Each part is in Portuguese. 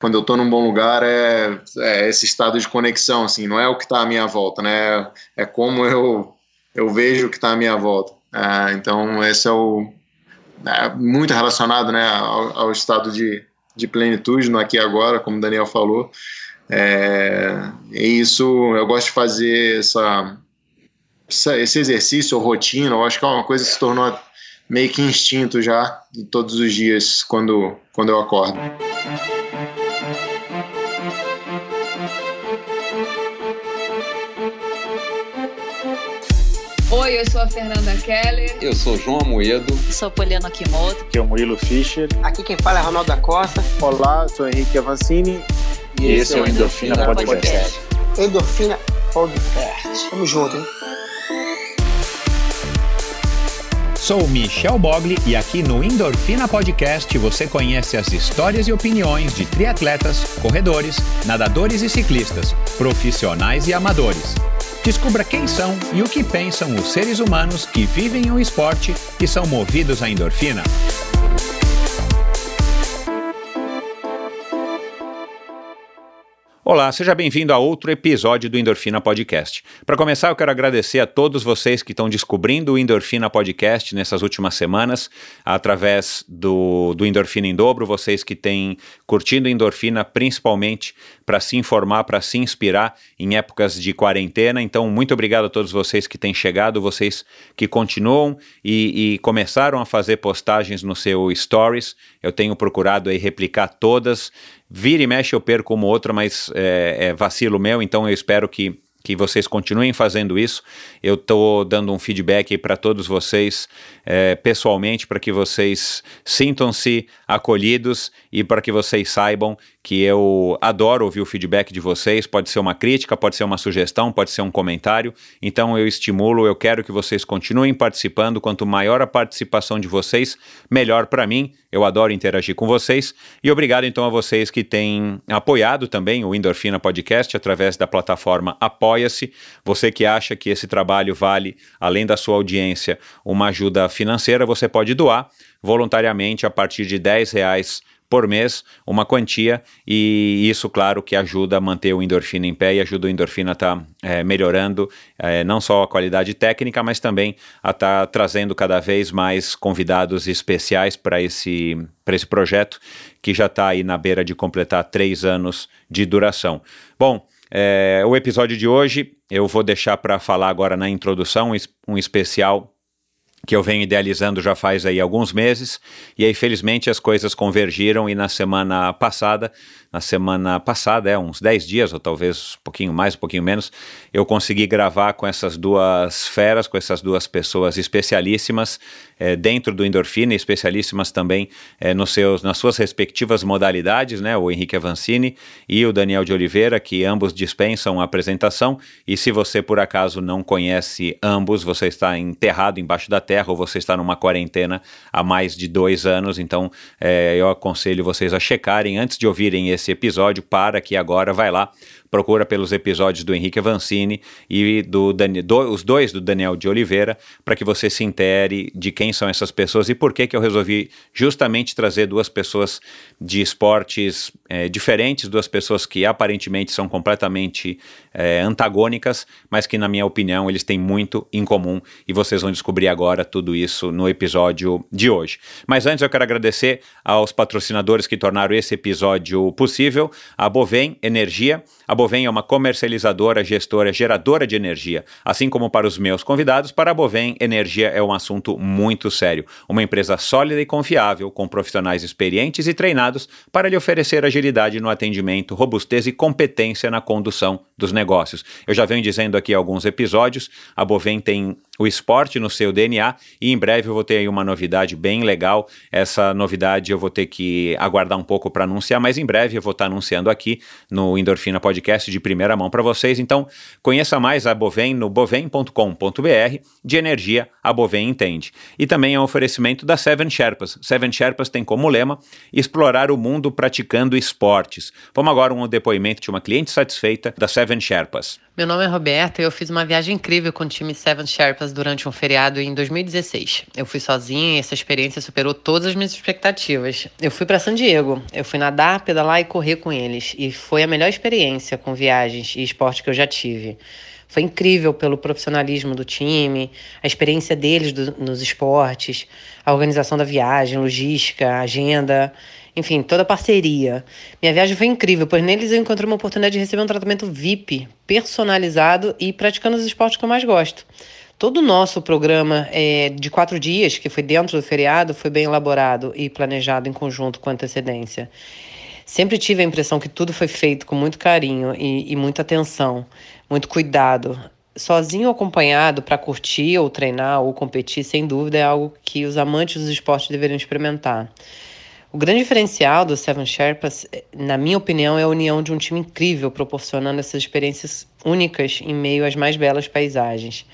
quando eu estou num bom lugar é, é, esse estado de conexão, assim, não é o que está à minha volta, né? É como eu, eu vejo o que está à minha volta. É, então, esse é o é, muito relacionado, né, ao, ao, estado de, de plenitude no aqui e agora, como o Daniel falou. É, e isso eu gosto de fazer essa, essa, esse exercício ou rotina. Eu acho que é uma coisa que se tornou meio que instinto já todos os dias quando, quando eu acordo. Oi, eu sou a Fernanda Keller. Eu sou João Amoedo. Eu sou Poliana Kimoto. Aqui é o Murilo Fischer. Aqui quem fala é Ronaldo da Costa. Olá, sou Henrique Avancini. E, e esse é o Endorfina, Endorfina Podcast. Podcast. Endorfina Podcast. Tamo junto, hein? Sou Michel Bogli e aqui no Endorfina Podcast você conhece as histórias e opiniões de triatletas, corredores, nadadores e ciclistas, profissionais e amadores. Descubra quem são e o que pensam os seres humanos que vivem o esporte e são movidos à endorfina. Olá, seja bem-vindo a outro episódio do Endorfina Podcast. Para começar, eu quero agradecer a todos vocês que estão descobrindo o Endorfina Podcast nessas últimas semanas, através do, do Endorfina em Dobro, vocês que têm curtido Endorfina principalmente para se informar, para se inspirar em épocas de quarentena. Então, muito obrigado a todos vocês que têm chegado, vocês que continuam e, e começaram a fazer postagens no seu Stories. Eu tenho procurado aí replicar todas Vira e mexe eu perco uma outra, mas é, é vacilo meu, então eu espero que que vocês continuem fazendo isso. Eu estou dando um feedback para todos vocês é, pessoalmente, para que vocês sintam-se acolhidos e para que vocês saibam que eu adoro ouvir o feedback de vocês. Pode ser uma crítica, pode ser uma sugestão, pode ser um comentário. Então eu estimulo, eu quero que vocês continuem participando. Quanto maior a participação de vocês, melhor para mim. Eu adoro interagir com vocês. E obrigado então a vocês que têm apoiado também o Endorfina Podcast através da plataforma Apoia-se. Você que acha que esse trabalho vale, além da sua audiência, uma ajuda financeira, você pode doar voluntariamente a partir de 10 reais por mês uma quantia e isso, claro, que ajuda a manter o endorfina em pé e ajuda o endorfina a estar tá, é, melhorando é, não só a qualidade técnica, mas também a estar tá trazendo cada vez mais convidados especiais para esse, esse projeto que já está aí na beira de completar três anos de duração. Bom, é, o episódio de hoje eu vou deixar para falar agora na introdução um especial que eu venho idealizando já faz aí alguns meses, e aí felizmente as coisas convergiram e na semana passada na semana passada, é uns 10 dias, ou talvez um pouquinho mais, um pouquinho menos, eu consegui gravar com essas duas feras, com essas duas pessoas especialíssimas é, dentro do Endorfina, especialíssimas também é, nos seus, nas suas respectivas modalidades, né, o Henrique Avancini e o Daniel de Oliveira, que ambos dispensam a apresentação, e se você por acaso não conhece ambos, você está enterrado embaixo da terra ou você está numa quarentena há mais de dois anos, então é, eu aconselho vocês a checarem antes de ouvirem esse episódio, para aqui agora, vai lá, procura pelos episódios do Henrique Avancini e do, do os dois do Daniel de Oliveira, para que você se intere de quem são essas pessoas e por que, que eu resolvi justamente trazer duas pessoas de esportes é, diferentes, duas pessoas que aparentemente são completamente é, antagônicas, mas que, na minha opinião, eles têm muito em comum e vocês vão descobrir agora tudo isso no episódio de hoje. Mas antes eu quero agradecer aos patrocinadores que tornaram esse episódio possível, a Bovem Energia. A Bovem é uma comercializadora, gestora, geradora de energia. Assim como para os meus convidados, para a Bovem, energia é um assunto muito sério. Uma empresa sólida e confiável, com profissionais experientes e treinados para lhe oferecer agilidade no atendimento, robustez e competência na condução dos negócios. Eu já venho dizendo aqui alguns episódios, a Bovem tem o esporte no seu DNA e em breve eu vou ter aí uma novidade bem legal. Essa novidade eu vou ter que aguardar um pouco para anunciar, mas em breve eu vou estar tá anunciando aqui no Endorfina Podcast de primeira mão para vocês. Então, conheça mais a Bovem no bovem.com.br. De energia, a Bovem entende. E também é um oferecimento da Seven Sherpas. Seven Sherpas tem como lema explorar o mundo praticando esportes. Vamos agora um depoimento de uma cliente satisfeita da Seven Sherpas. Meu nome é Roberta e eu fiz uma viagem incrível com o time Seven Sherpas durante um feriado em 2016. Eu fui sozinha e essa experiência superou todas as minhas expectativas. Eu fui para San Diego, eu fui nadar, pedalar e correr com eles e foi a melhor experiência com viagens e esporte que eu já tive. Foi incrível pelo profissionalismo do time, a experiência deles do, nos esportes, a organização da viagem, logística, agenda, enfim, toda a parceria. Minha viagem foi incrível, pois neles eu encontrei uma oportunidade de receber um tratamento VIP, personalizado e praticando os esportes que eu mais gosto. Todo o nosso programa é, de quatro dias, que foi dentro do feriado, foi bem elaborado e planejado em conjunto com antecedência. Sempre tive a impressão que tudo foi feito com muito carinho e, e muita atenção, muito cuidado. Sozinho ou acompanhado para curtir ou treinar ou competir, sem dúvida, é algo que os amantes dos esportes deveriam experimentar. O grande diferencial do Seven Sherpas, na minha opinião, é a união de um time incrível, proporcionando essas experiências únicas em meio às mais belas paisagens.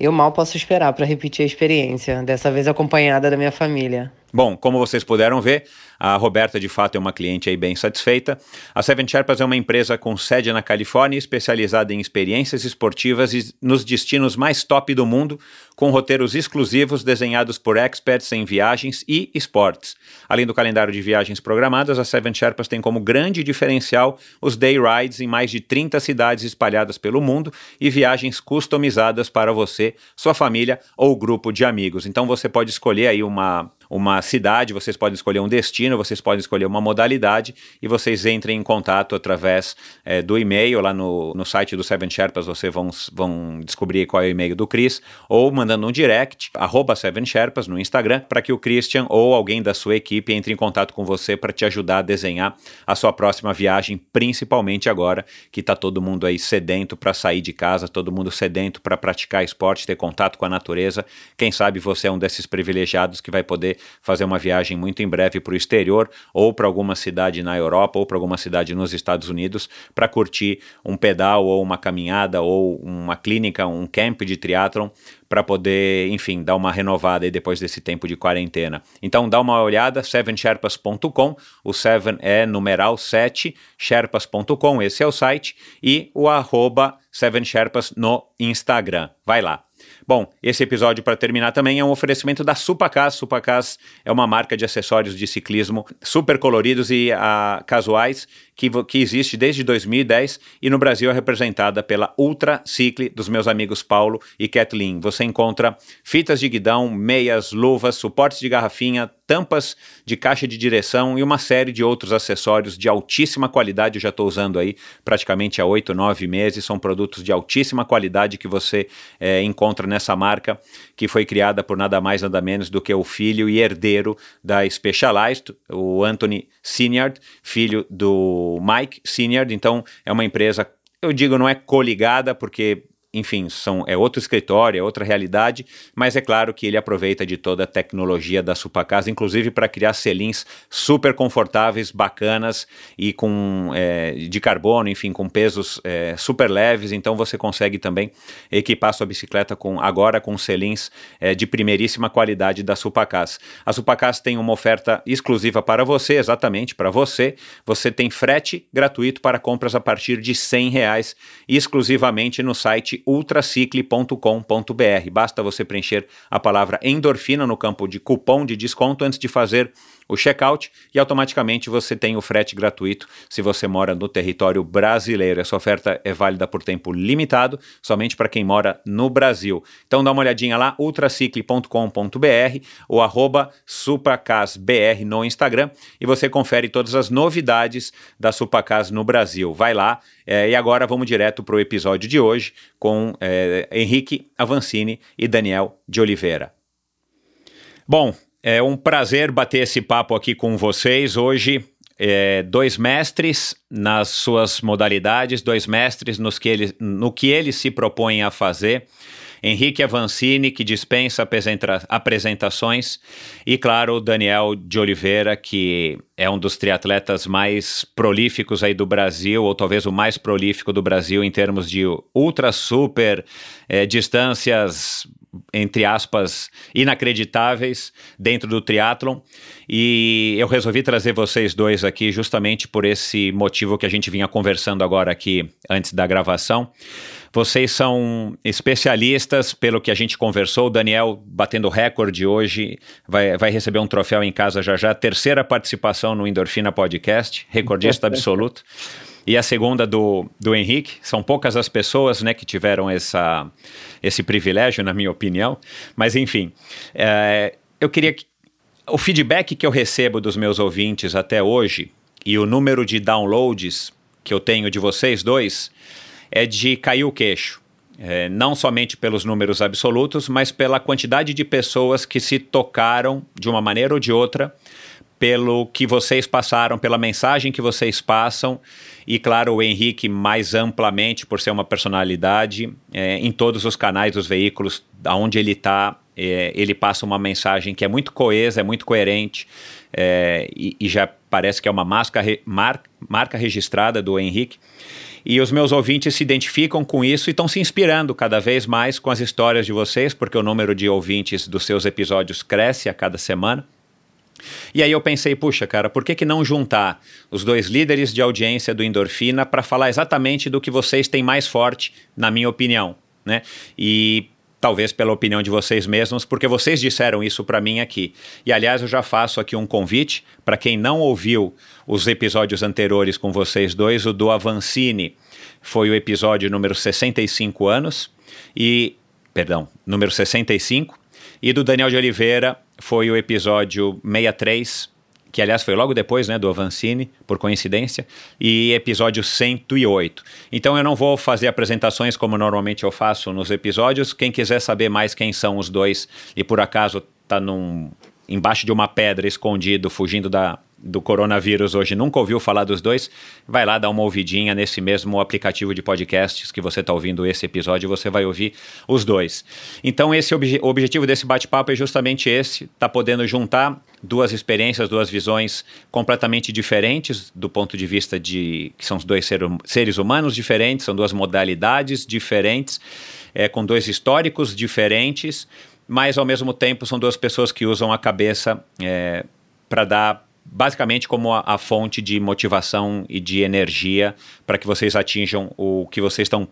Eu mal posso esperar para repetir a experiência, dessa vez acompanhada da minha família. Bom, como vocês puderam ver, a Roberta de fato é uma cliente aí bem satisfeita. A Seven Sherpas é uma empresa com sede na Califórnia, especializada em experiências esportivas e nos destinos mais top do mundo, com roteiros exclusivos desenhados por experts em viagens e esportes. Além do calendário de viagens programadas, a Seven Sherpas tem como grande diferencial os day rides em mais de 30 cidades espalhadas pelo mundo e viagens customizadas para você, sua família ou grupo de amigos. Então você pode escolher aí uma uma cidade, vocês podem escolher um destino, vocês podem escolher uma modalidade e vocês entrem em contato através é, do e-mail lá no, no site do Seven Sherpas, vocês vão, vão descobrir qual é o e-mail do Chris, ou mandando um direct, arroba Seven Sherpas no Instagram, para que o Christian ou alguém da sua equipe entre em contato com você para te ajudar a desenhar a sua próxima viagem, principalmente agora que está todo mundo aí sedento para sair de casa, todo mundo sedento para praticar esporte, ter contato com a natureza. Quem sabe você é um desses privilegiados que vai poder fazer uma viagem muito em breve para o exterior ou para alguma cidade na Europa ou para alguma cidade nos Estados Unidos para curtir um pedal ou uma caminhada ou uma clínica, um camp de triatlon para poder, enfim, dar uma renovada aí depois desse tempo de quarentena. Então dá uma olhada, sevensherpas.com, o seven é numeral 7, sherpas.com, esse é o site, e o arroba sevensherpas no Instagram. Vai lá. Bom, esse episódio, para terminar, também é um oferecimento da Supacas. Supacas é uma marca de acessórios de ciclismo super coloridos e uh, casuais que, que existe desde 2010 e no Brasil é representada pela Ultra Cicle dos meus amigos Paulo e Kathleen. Você encontra fitas de guidão, meias, luvas, suportes de garrafinha, tampas de caixa de direção e uma série de outros acessórios de altíssima qualidade. Eu já estou usando aí praticamente há oito, nove meses. São produtos de altíssima qualidade que você é, encontra nessa marca, que foi criada por nada mais, nada menos do que o filho e herdeiro da Specialized, o Anthony Sinyard, filho do Mike Sinyard. Então, é uma empresa eu digo não é coligada porque enfim, são, é outro escritório, é outra realidade, mas é claro que ele aproveita de toda a tecnologia da Supacasa, inclusive para criar selins super confortáveis, bacanas e com é, de carbono, enfim, com pesos é, super leves. Então você consegue também equipar sua bicicleta com agora com selins é, de primeiríssima qualidade da Supacas. A Supacas tem uma oferta exclusiva para você, exatamente para você. Você tem frete gratuito para compras a partir de 100 reais, exclusivamente no site ultracicle.com.br. Basta você preencher a palavra endorfina no campo de cupom de desconto antes de fazer o checkout e automaticamente você tem o frete gratuito se você mora no território brasileiro. Essa oferta é válida por tempo limitado, somente para quem mora no Brasil. Então dá uma olhadinha lá, ultracicle.com.br ou arroba supacasbr no Instagram e você confere todas as novidades da Supacas no Brasil. Vai lá é, e agora vamos direto para o episódio de hoje com é, Henrique Avancini e Daniel de Oliveira. Bom, é um prazer bater esse papo aqui com vocês hoje. É, dois mestres nas suas modalidades, dois mestres nos que ele, no que eles se propõem a fazer. Henrique Avancini, que dispensa apresentações, e claro, Daniel de Oliveira, que é um dos triatletas mais prolíficos aí do Brasil, ou talvez o mais prolífico do Brasil em termos de ultra super é, distâncias entre aspas, inacreditáveis dentro do triatlon. E eu resolvi trazer vocês dois aqui justamente por esse motivo que a gente vinha conversando agora aqui antes da gravação. Vocês são especialistas, pelo que a gente conversou. O Daniel, batendo recorde hoje, vai, vai receber um troféu em casa já já. Terceira participação no Endorfina Podcast, recordista absoluto. E a segunda do, do Henrique. São poucas as pessoas né, que tiveram essa, esse privilégio, na minha opinião. Mas, enfim, é, eu queria que. O feedback que eu recebo dos meus ouvintes até hoje e o número de downloads que eu tenho de vocês dois é de cair o queixo. É, não somente pelos números absolutos, mas pela quantidade de pessoas que se tocaram de uma maneira ou de outra pelo que vocês passaram, pela mensagem que vocês passam e, claro, o Henrique mais amplamente por ser uma personalidade é, em todos os canais dos veículos, aonde ele está, é, ele passa uma mensagem que é muito coesa, é muito coerente é, e, e, já parece que é uma marca, mar, marca registrada do Henrique. E os meus ouvintes se identificam com isso e estão se inspirando cada vez mais com as histórias de vocês, porque o número de ouvintes dos seus episódios cresce a cada semana. E aí eu pensei, puxa, cara, por que, que não juntar os dois líderes de audiência do Endorfina para falar exatamente do que vocês têm mais forte, na minha opinião, né? E talvez pela opinião de vocês mesmos, porque vocês disseram isso para mim aqui. E aliás, eu já faço aqui um convite para quem não ouviu os episódios anteriores com vocês dois, o do Avancini foi o episódio número 65 anos e perdão, número 65, e do Daniel de Oliveira foi o episódio 63, que aliás foi logo depois né, do Avancini, por coincidência, e episódio 108. Então eu não vou fazer apresentações como normalmente eu faço nos episódios. Quem quiser saber mais quem são os dois e por acaso está num embaixo de uma pedra escondido, fugindo da, do coronavírus hoje nunca ouviu falar dos dois, vai lá dar uma ouvidinha nesse mesmo aplicativo de podcasts que você está ouvindo esse episódio, você vai ouvir os dois. Então, esse obje o objetivo desse bate-papo é justamente esse: tá podendo juntar duas experiências, duas visões completamente diferentes do ponto de vista de que são os dois ser, seres humanos diferentes, são duas modalidades diferentes, é, com dois históricos diferentes, mas ao mesmo tempo são duas pessoas que usam a cabeça é, para dar basicamente como a, a, fonte de motivação e de energia para que vocês atinjam o que vocês estão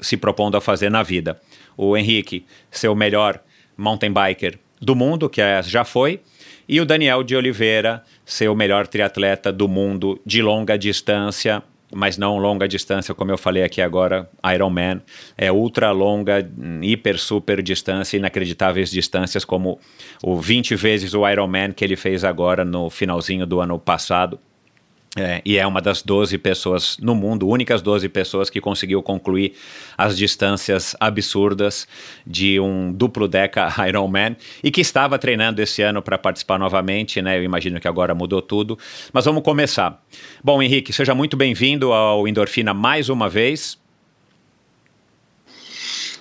se propondo a fazer na vida. O Henrique, ser o melhor mountain biker do mundo, que é, já foi, e o Daniel de Oliveira, ser o melhor triatleta do mundo de longa distância, mas não longa distância, como eu falei aqui agora, Ironman, é ultra longa, hiper, super distância, inacreditáveis distâncias, como o 20 vezes o Ironman que ele fez agora no finalzinho do ano passado. É, e é uma das 12 pessoas no mundo, únicas 12 pessoas que conseguiu concluir as distâncias absurdas de um duplo deca Ironman e que estava treinando esse ano para participar novamente, né? Eu imagino que agora mudou tudo. Mas vamos começar. Bom, Henrique, seja muito bem-vindo ao Endorfina mais uma vez.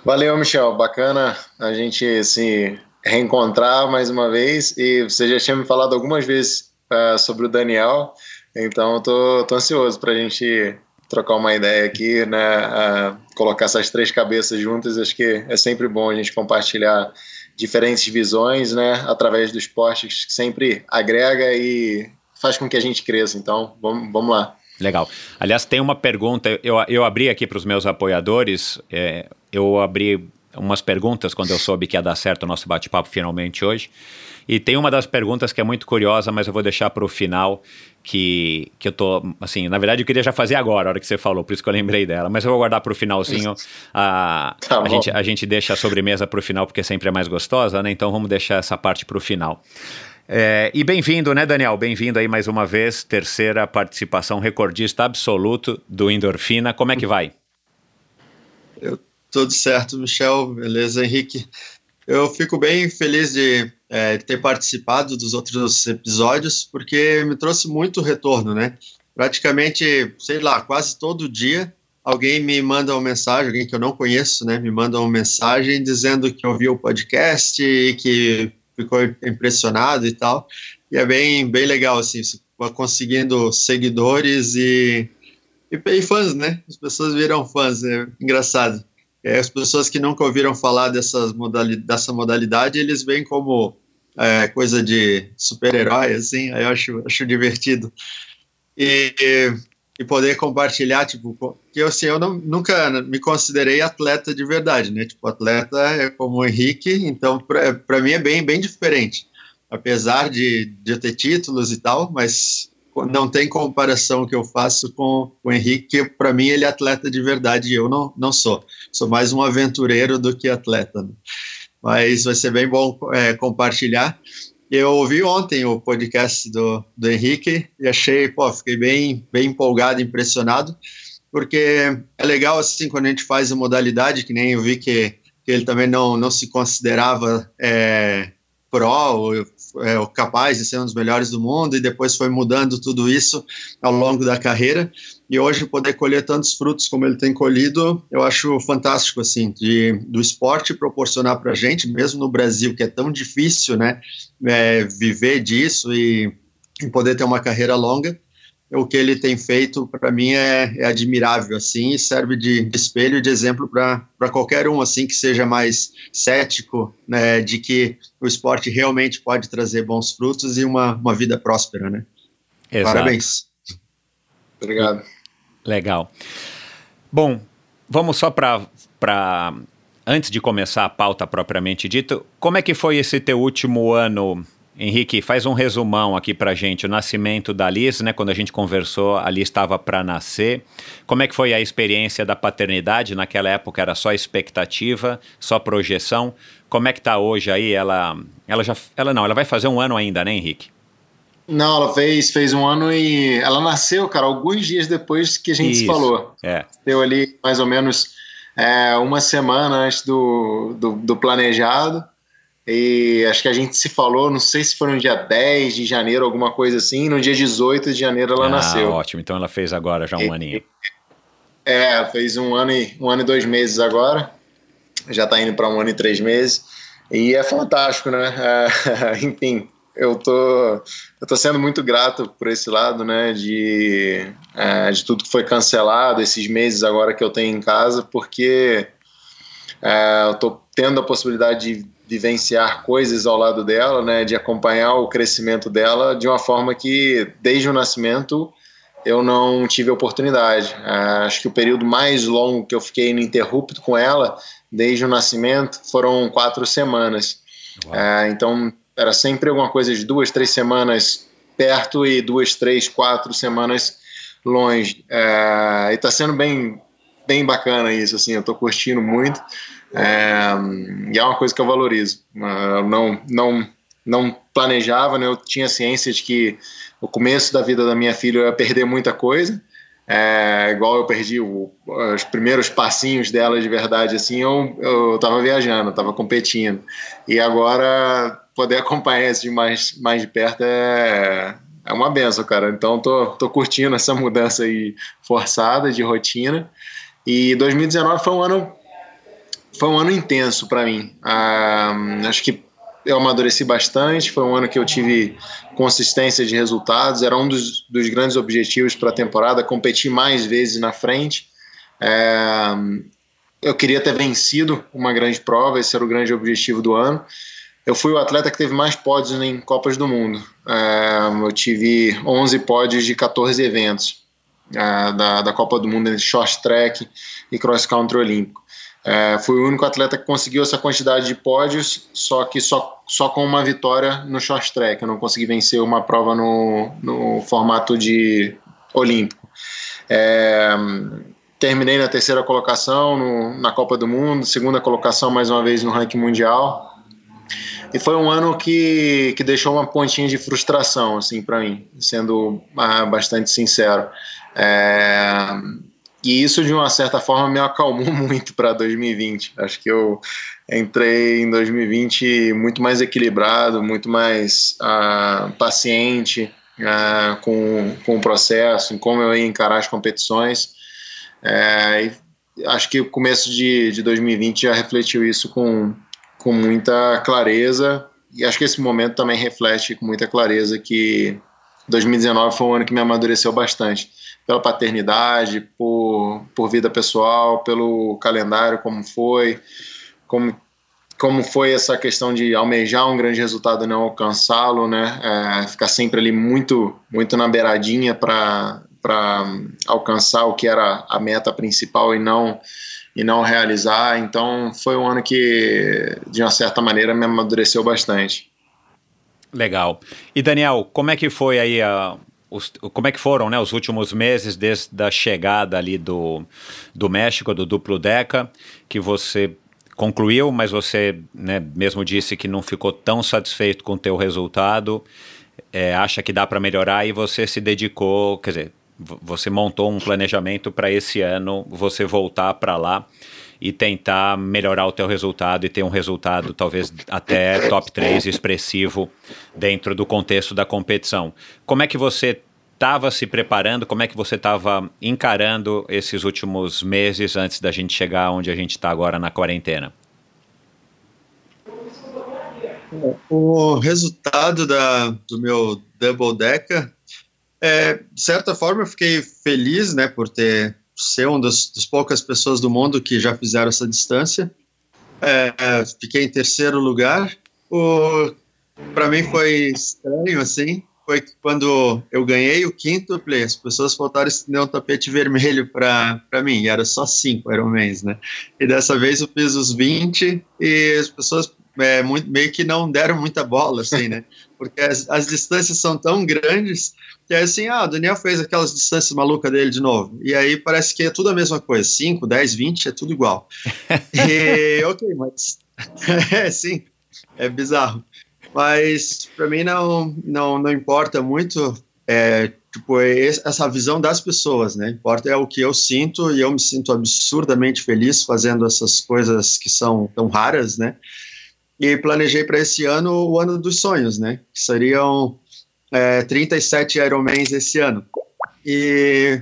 Valeu, Michel. Bacana a gente se reencontrar mais uma vez. E você já tinha me falado algumas vezes uh, sobre o Daniel. Então, tô, tô ansioso para a gente trocar uma ideia aqui, né? Uh, colocar essas três cabeças juntas. Acho que é sempre bom a gente compartilhar diferentes visões, né? Através do esporte, que sempre agrega e faz com que a gente cresça. Então, vamos, vamos lá. Legal. Aliás, tem uma pergunta. Eu, eu abri aqui para os meus apoiadores. É, eu abri umas perguntas quando eu soube que ia dar certo o nosso bate-papo finalmente hoje. E tem uma das perguntas que é muito curiosa, mas eu vou deixar para o final, que, que eu tô, assim, na verdade eu queria já fazer agora, a hora que você falou, por isso que eu lembrei dela, mas eu vou guardar para o finalzinho. A, tá a, gente, a gente deixa a sobremesa para o final, porque sempre é mais gostosa, né? Então vamos deixar essa parte para o final. É, e bem-vindo, né, Daniel? Bem-vindo aí mais uma vez, terceira participação recordista absoluto do Endorfina. Como é que vai? Eu, tudo certo, Michel. Beleza, Henrique. Eu fico bem feliz de é, ter participado dos outros episódios, porque me trouxe muito retorno, né? Praticamente, sei lá, quase todo dia alguém me manda uma mensagem, alguém que eu não conheço, né, me manda uma mensagem dizendo que ouviu o podcast e que ficou impressionado e tal. E é bem, bem legal, assim, conseguindo seguidores e, e, e fãs, né? As pessoas viram fãs, é engraçado. É, as pessoas que nunca ouviram falar dessas modalidade, dessa modalidade, eles veem como é, coisa de super-herói, assim, aí eu acho, acho divertido. E, e poder compartilhar, tipo, que eu, assim, eu não, nunca me considerei atleta de verdade, né? Tipo, atleta é como o Henrique, então para mim é bem, bem diferente. Apesar de, de ter títulos e tal, mas não tem comparação que eu faço com o Henrique, que para mim ele é atleta de verdade e eu não, não sou. Sou mais um aventureiro do que atleta. Né? Mas vai ser bem bom é, compartilhar. Eu ouvi ontem o podcast do, do Henrique e achei, pô, fiquei bem, bem empolgado, impressionado, porque é legal assim quando a gente faz a modalidade, que nem eu vi que, que ele também não, não se considerava é, pró, é, capaz de ser um dos melhores do mundo, e depois foi mudando tudo isso ao longo da carreira. E hoje poder colher tantos frutos como ele tem colhido, eu acho fantástico, assim, de, do esporte proporcionar para a gente, mesmo no Brasil, que é tão difícil, né, é, viver disso e, e poder ter uma carreira longa o que ele tem feito para mim é, é, admirável assim e serve de, espelho de exemplo para qualquer um assim que seja mais cético né, de que o esporte realmente pode trazer bons frutos e uma, uma vida próspera né? Exato. parabéns. Obrigado. Legal. Bom vamos só para para antes de começar a pauta propriamente dita como é que foi esse teu último ano Henrique, faz um resumão aqui para gente. O nascimento da Liz, né? Quando a gente conversou, a Liz estava para nascer. Como é que foi a experiência da paternidade? Naquela época era só expectativa, só projeção. Como é que está hoje aí? Ela, ela já, ela não, ela vai fazer um ano ainda, né, Henrique? Não, ela fez, fez um ano e ela nasceu, cara, alguns dias depois que a gente Isso, se falou. É. Deu ali mais ou menos é, uma semana antes do, do, do planejado. E acho que a gente se falou, não sei se foi no dia 10 de janeiro, alguma coisa assim. No dia 18 de janeiro ela ah, nasceu. Ótimo, então ela fez agora já um e, aninho. É, fez um ano, e, um ano e dois meses agora. Já está indo para um ano e três meses. E é fantástico, né? É, enfim, eu tô, eu tô sendo muito grato por esse lado, né? De, é, de tudo que foi cancelado, esses meses agora que eu tenho em casa, porque é, eu tô tendo a possibilidade de vivenciar coisas ao lado dela, né, de acompanhar o crescimento dela de uma forma que desde o nascimento eu não tive oportunidade. Uh, acho que o período mais longo que eu fiquei ininterrupto com ela desde o nascimento foram quatro semanas. Uh, então era sempre alguma coisa de duas, três semanas perto e duas, três, quatro semanas longe. Uh, e está sendo bem bem bacana isso, assim, eu estou curtindo muito. É, e é uma coisa que eu valorizo. Eu não, não, não planejava, né? eu tinha ciência de que o começo da vida da minha filha eu ia perder muita coisa. É, igual eu perdi o, os primeiros passinhos dela de verdade, assim, eu, eu tava viajando, tava competindo. E agora poder acompanhar isso de mais, mais de perto é, é uma benção, cara. Então tô, tô curtindo essa mudança aí forçada de rotina. E 2019 foi um ano foi um ano intenso para mim. Ah, acho que eu amadureci bastante. Foi um ano que eu tive consistência de resultados. Era um dos, dos grandes objetivos para a temporada, competir mais vezes na frente. É, eu queria ter vencido uma grande prova, esse era o grande objetivo do ano. Eu fui o atleta que teve mais pódios em Copas do Mundo. É, eu tive 11 pódios de 14 eventos é, da, da Copa do Mundo em short track e cross country olímpico. É, fui o único atleta que conseguiu essa quantidade de pódios, só que só, só com uma vitória no short track. Eu não consegui vencer uma prova no, no formato de olímpico. É, terminei na terceira colocação no, na Copa do Mundo, segunda colocação mais uma vez no ranking mundial. E foi um ano que, que deixou uma pontinha de frustração, assim, para mim, sendo ah, bastante sincero. É, e isso, de uma certa forma, me acalmou muito para 2020. Acho que eu entrei em 2020 muito mais equilibrado, muito mais uh, paciente uh, com, com o processo, em como eu ia encarar as competições. É, acho que o começo de, de 2020 já refletiu isso com, com muita clareza. E acho que esse momento também reflete com muita clareza que 2019 foi um ano que me amadureceu bastante pela paternidade, por, por vida pessoal, pelo calendário como foi, como, como foi essa questão de almejar um grande resultado e não alcançá-lo, né? É, ficar sempre ali muito, muito na beiradinha para alcançar o que era a meta principal e não e não realizar. Então foi um ano que, de uma certa maneira, me amadureceu bastante. Legal. E Daniel, como é que foi aí a, os, como é que foram né, os últimos meses desde a chegada ali do, do México, do duplo Deca, que você concluiu, mas você né, mesmo disse que não ficou tão satisfeito com o teu resultado, é, acha que dá para melhorar e você se dedicou, quer dizer, você montou um planejamento para esse ano você voltar para lá e tentar melhorar o teu resultado e ter um resultado talvez até top 3 expressivo dentro do contexto da competição. Como é que você estava se preparando, como é que você estava encarando esses últimos meses antes da gente chegar onde a gente está agora na quarentena? O resultado da, do meu double decker é, de certa forma, eu fiquei feliz, né, por ter ser uma das, das poucas pessoas do mundo que já fizeram essa distância. É, fiquei em terceiro lugar. Para mim foi estranho, assim, foi quando eu ganhei o quinto play, as pessoas faltaram estender um tapete vermelho para mim, e era só cinco Ironmans, né? E dessa vez eu fiz os 20 e as pessoas é, muito, meio que não deram muita bola, assim, né? Porque as, as distâncias são tão grandes que é assim, ah, o Daniel fez aquelas distâncias malucas dele de novo. E aí parece que é tudo a mesma coisa. 5, 10, 20, é tudo igual. e, ok, mas... é, sim, é bizarro. Mas para mim não, não, não importa muito é, tipo, é essa visão das pessoas, né? Importa é o que eu sinto e eu me sinto absurdamente feliz fazendo essas coisas que são tão raras, né? E planejei para esse ano o ano dos sonhos, né? Que seriam é, 37 Ironmans esse ano. E,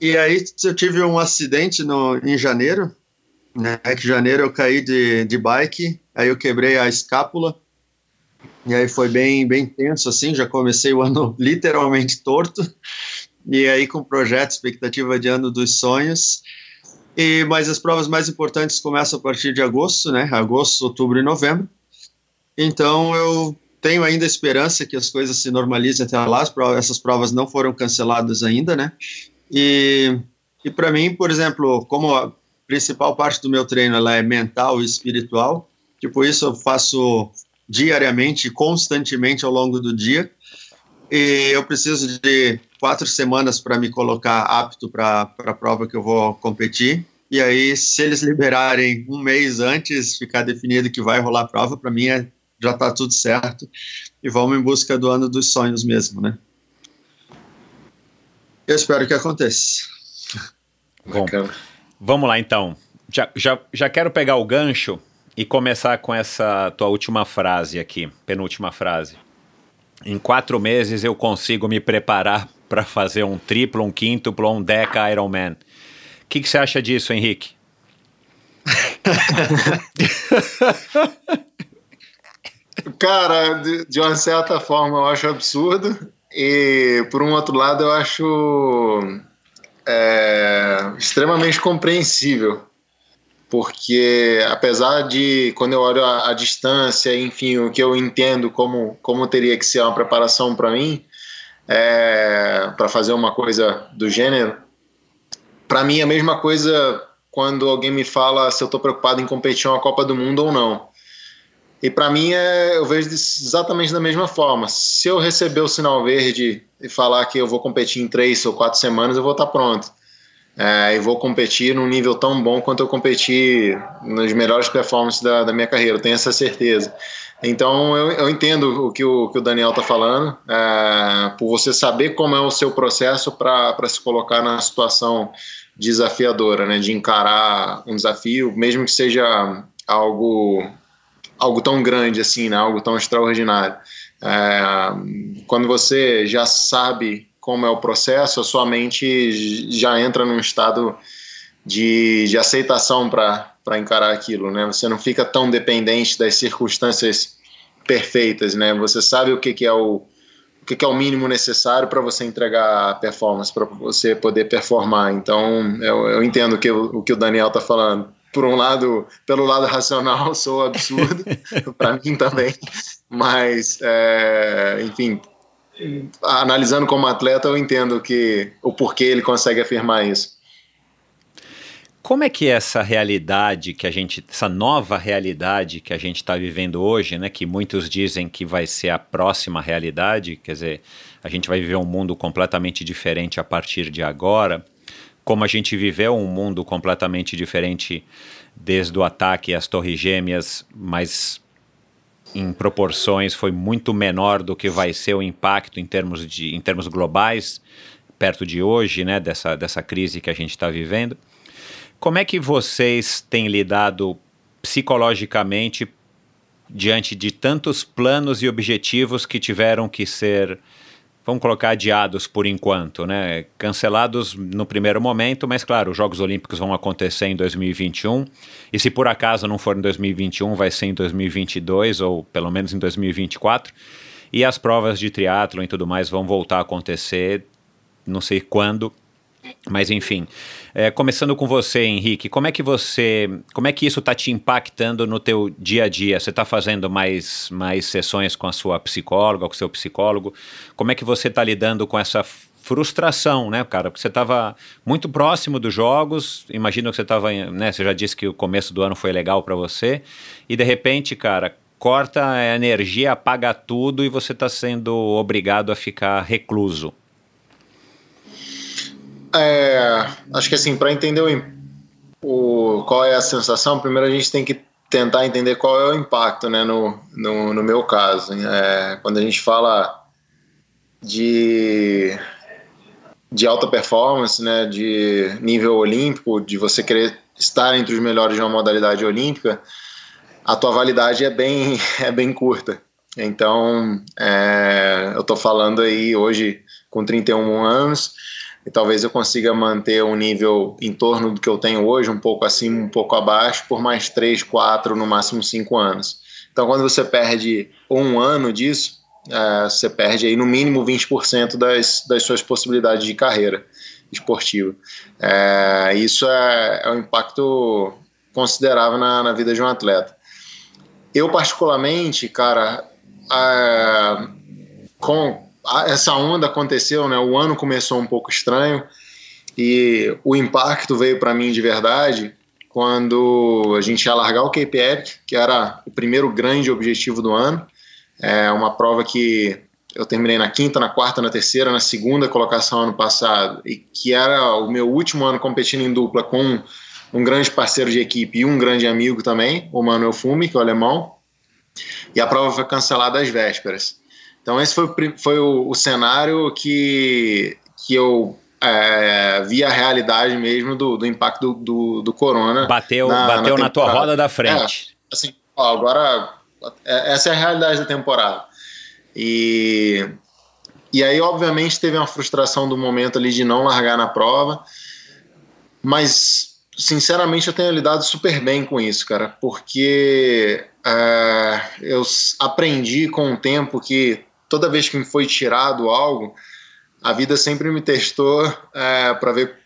e aí eu tive um acidente no, em janeiro, né? Que janeiro eu caí de, de bike, aí eu quebrei a escápula, e aí foi bem, bem tenso, assim, já comecei o ano literalmente torto, e aí com projeto, expectativa de ano dos sonhos, e, mas as provas mais importantes começam a partir de agosto, né? Agosto, outubro e novembro. Então eu tenho ainda esperança que as coisas se normalizem até lá. Essas provas não foram canceladas ainda, né? E, e para mim, por exemplo, como a principal parte do meu treino ela é mental e espiritual, tipo isso eu faço diariamente, constantemente ao longo do dia. E eu preciso de quatro semanas para me colocar apto para a prova que eu vou competir. E aí, se eles liberarem um mês antes, ficar definido que vai rolar a prova, para mim é já está tudo certo e vamos em busca do ano dos sonhos mesmo, né? Eu espero que aconteça. Bom, vamos lá então. Já, já, já quero pegar o gancho e começar com essa tua última frase aqui, penúltima frase. Em quatro meses eu consigo me preparar para fazer um triplo, um quíntuplo, um deca Ironman. O que, que você acha disso, Henrique? Cara, de, de, uma certa forma eu acho absurdo, e por um outro lado eu acho é, extremamente compreensível, porque apesar de, quando eu olho a, a, distância, enfim, o que eu entendo como, como teria que ser uma preparação para mim, é, para fazer uma coisa do gênero, para mim é a mesma coisa quando alguém me fala se eu estou preocupado em competir uma Copa do Mundo ou não e para mim, é, eu vejo exatamente da mesma forma. Se eu receber o sinal verde e falar que eu vou competir em três ou quatro semanas, eu vou estar tá pronto. É, e vou competir num nível tão bom quanto eu competi nas melhores performances da, da minha carreira, eu tenho essa certeza. Então eu, eu entendo o que o, que o Daniel está falando, é, por você saber como é o seu processo para se colocar na situação desafiadora, né, de encarar um desafio, mesmo que seja algo algo tão grande assim, né? algo tão extraordinário. É, quando você já sabe como é o processo, a sua mente já entra num estado de, de aceitação para encarar aquilo, né? Você não fica tão dependente das circunstâncias perfeitas, né? Você sabe o que, que é o o que, que é o mínimo necessário para você entregar a performance, para você poder performar. Então, eu, eu entendo que, o, o que o Daniel está falando por um lado, pelo lado racional, sou absurdo, para mim também, mas, é, enfim, analisando como atleta, eu entendo que o porquê ele consegue afirmar isso. Como é que é essa realidade que a gente, essa nova realidade que a gente está vivendo hoje, né? Que muitos dizem que vai ser a próxima realidade, quer dizer, a gente vai viver um mundo completamente diferente a partir de agora. Como a gente viveu um mundo completamente diferente desde o ataque às Torres Gêmeas, mas em proporções foi muito menor do que vai ser o impacto em termos, de, em termos globais, perto de hoje, né? Dessa, dessa crise que a gente está vivendo. Como é que vocês têm lidado psicologicamente diante de tantos planos e objetivos que tiveram que ser, vamos colocar, adiados por enquanto, né? Cancelados no primeiro momento, mas claro, os Jogos Olímpicos vão acontecer em 2021 e se por acaso não for em 2021, vai ser em 2022 ou pelo menos em 2024. E as provas de triatlo e tudo mais vão voltar a acontecer, não sei quando, mas enfim, é, começando com você, Henrique, como é que você, como é que isso está te impactando no teu dia a dia? Você está fazendo mais, mais sessões com a sua psicóloga, com o seu psicólogo? Como é que você está lidando com essa frustração, né, cara? Porque você estava muito próximo dos jogos, imagino que você estava, né? Você já disse que o começo do ano foi legal para você e de repente, cara, corta a energia, apaga tudo e você está sendo obrigado a ficar recluso. É, acho que assim, para entender o, o, qual é a sensação, primeiro a gente tem que tentar entender qual é o impacto, né, no, no, no meu caso. É, quando a gente fala de, de alta performance, né, de nível olímpico, de você querer estar entre os melhores de uma modalidade olímpica, a tua validade é bem, é bem curta. Então, é, eu estou falando aí hoje com 31 anos, e talvez eu consiga manter um nível em torno do que eu tenho hoje, um pouco acima, um pouco abaixo, por mais 3, 4, no máximo 5 anos. Então, quando você perde um ano disso, é, você perde aí no mínimo 20% das, das suas possibilidades de carreira esportiva. É, isso é, é um impacto considerável na, na vida de um atleta. Eu, particularmente, cara, é, com, essa onda aconteceu, né? O ano começou um pouco estranho e o impacto veio para mim de verdade quando a gente ia largar o Cape Epic, que era o primeiro grande objetivo do ano. É uma prova que eu terminei na quinta, na quarta, na terceira, na segunda colocação ano passado e que era o meu último ano competindo em dupla com um grande parceiro de equipe e um grande amigo também, o Manuel Fume, que é o alemão. E a prova foi cancelada às vésperas. Então esse foi, foi o, o cenário que, que eu é, vi a realidade mesmo do, do impacto do, do, do corona. Bateu na, bateu na, na tua roda da frente. É, assim, ó, agora é, essa é a realidade da temporada. E, e aí, obviamente, teve uma frustração do momento ali de não largar na prova, mas sinceramente eu tenho lidado super bem com isso, cara, porque é, eu aprendi com o tempo que toda vez que me foi tirado algo, a vida sempre me testou é, para ver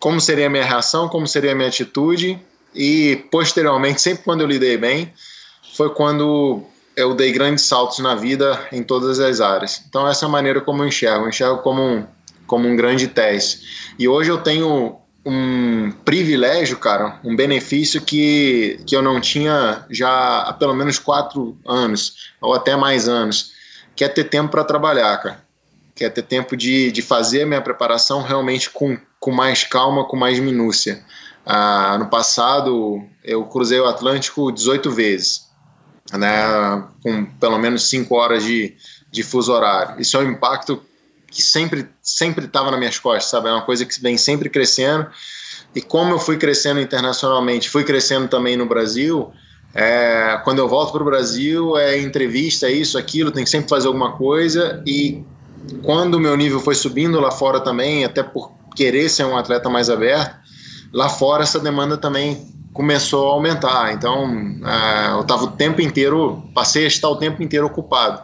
como seria a minha reação, como seria a minha atitude, e posteriormente, sempre quando eu lidei bem, foi quando eu dei grandes saltos na vida em todas as áreas. Então, essa é a maneira como eu enxergo. Eu enxergo como um, como um grande teste. E hoje eu tenho um privilégio, cara, um benefício que, que eu não tinha já há pelo menos quatro anos, ou até mais anos quer ter tempo para trabalhar, cara. Quer ter tempo de, de fazer a minha preparação realmente com, com mais calma, com mais minúcia. Ah, no passado, eu cruzei o Atlântico 18 vezes, né, com pelo menos 5 horas de, de fuso horário. Isso é um impacto que sempre sempre estava nas minhas costas, sabe? É uma coisa que vem sempre crescendo. E como eu fui crescendo internacionalmente, fui crescendo também no Brasil, é, quando eu volto para o Brasil, é entrevista, é isso, aquilo, tem que sempre fazer alguma coisa. E quando o meu nível foi subindo lá fora também, até por querer ser um atleta mais aberto, lá fora essa demanda também começou a aumentar. Então, é, eu estava o tempo inteiro, passei a estar o tempo inteiro ocupado.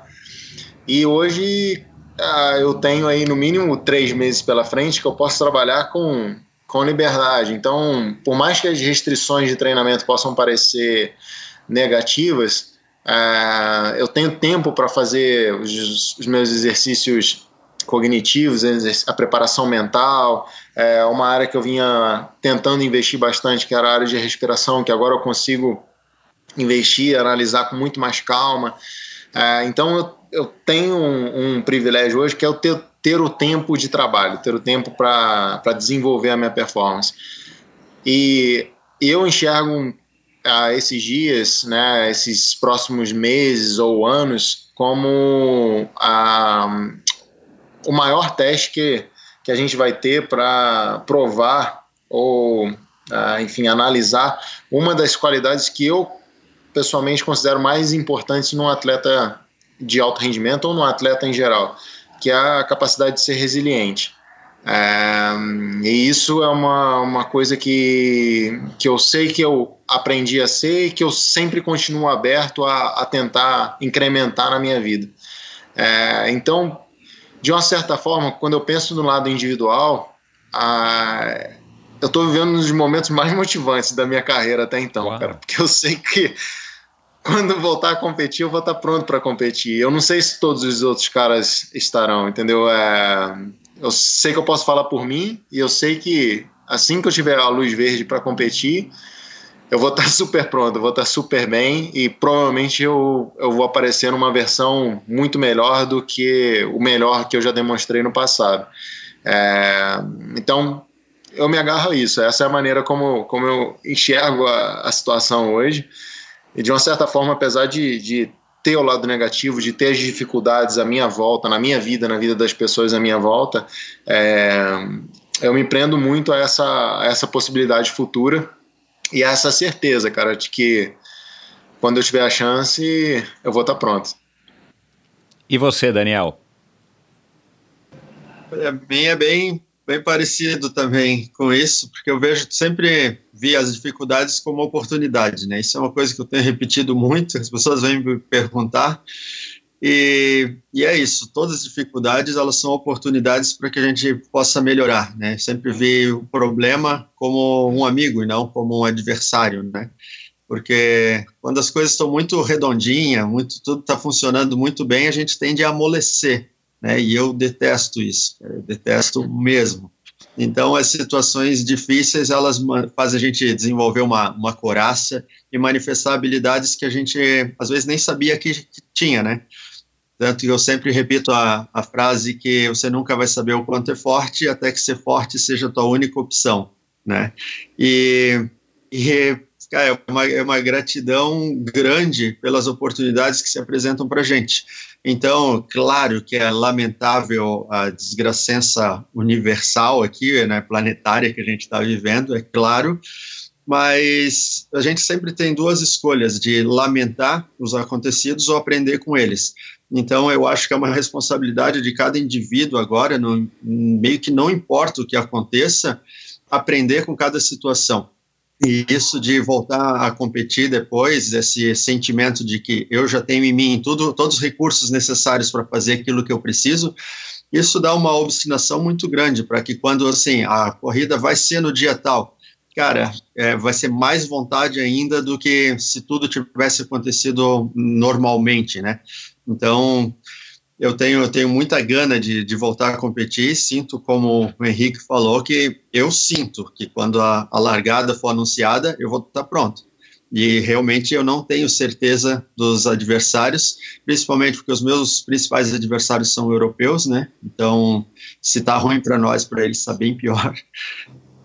E hoje é, eu tenho aí no mínimo três meses pela frente que eu posso trabalhar com, com liberdade. Então, por mais que as restrições de treinamento possam parecer negativas, é, eu tenho tempo para fazer os, os, meus exercícios cognitivos, a preparação mental, é uma área que eu vinha tentando investir bastante, que era a área de respiração, que agora eu consigo investir, analisar com muito mais calma. É, então eu, eu tenho um, um, privilégio hoje que é o ter, ter o tempo de trabalho, ter o tempo para desenvolver a minha performance. E eu enxergo a esses dias, né, esses próximos meses ou anos, como a, o maior teste que, que a gente vai ter para provar ou, enfim, analisar uma das qualidades que eu pessoalmente considero mais importantes num atleta de alto rendimento ou num atleta em geral, que é a capacidade de ser resiliente. É, e isso é uma, uma coisa que, que eu sei que eu aprendi a ser e que eu sempre continuo aberto a, a tentar incrementar na minha vida. É, então, de uma certa forma, quando eu penso no lado individual, a, eu estou vivendo um dos momentos mais motivantes da minha carreira até então, Uau. cara, porque eu sei que quando voltar a competir, eu vou estar pronto para competir. Eu não sei se todos os outros caras estarão, entendeu? É, eu sei que eu posso falar por mim e eu sei que assim que eu tiver a luz verde para competir, eu vou estar super pronto, eu vou estar super bem e provavelmente eu, eu vou aparecer numa versão muito melhor do que o melhor que eu já demonstrei no passado. É, então, eu me agarro a isso. Essa é a maneira como, como eu enxergo a, a situação hoje. E de uma certa forma, apesar de, de ter o lado negativo, de ter as dificuldades à minha volta, na minha vida, na vida das pessoas à minha volta, é, eu me prendo muito a essa, a essa possibilidade futura e a essa certeza, cara, de que quando eu tiver a chance, eu vou estar pronto. E você, Daniel? A mim é bem bem parecido também com isso, porque eu vejo sempre vi as dificuldades como oportunidade, né? Isso é uma coisa que eu tenho repetido muito, as pessoas vêm me perguntar. E, e é isso, todas as dificuldades, elas são oportunidades para que a gente possa melhorar, né? Sempre vi o problema como um amigo e não como um adversário, né? Porque quando as coisas estão muito redondinhas, muito, tudo está funcionando muito bem, a gente tende a amolecer, né? E eu detesto isso, eu detesto mesmo. Então, as situações difíceis, elas fazem a gente desenvolver uma, uma coraça e manifestar habilidades que a gente, às vezes, nem sabia que, que tinha, né? Tanto que eu sempre repito a, a frase que você nunca vai saber o quanto é forte até que ser forte seja a tua única opção, né? E, e cara, é, uma, é uma gratidão grande pelas oportunidades que se apresentam para a gente. Então, claro que é lamentável a desgracença universal aqui, né, planetária que a gente está vivendo, é claro, mas a gente sempre tem duas escolhas, de lamentar os acontecidos ou aprender com eles. Então, eu acho que é uma responsabilidade de cada indivíduo agora, no, meio que não importa o que aconteça, aprender com cada situação. E isso de voltar a competir depois, esse sentimento de que eu já tenho em mim tudo, todos os recursos necessários para fazer aquilo que eu preciso, isso dá uma obstinação muito grande para que quando assim a corrida vai ser no dia tal, cara, é, vai ser mais vontade ainda do que se tudo tivesse acontecido normalmente, né? Então, eu tenho, eu tenho muita gana de, de voltar a competir. Sinto, como o Henrique falou, que eu sinto que quando a, a largada for anunciada, eu vou estar pronto. E realmente eu não tenho certeza dos adversários, principalmente porque os meus principais adversários são europeus, né? Então, se tá ruim para nós, para eles está bem pior.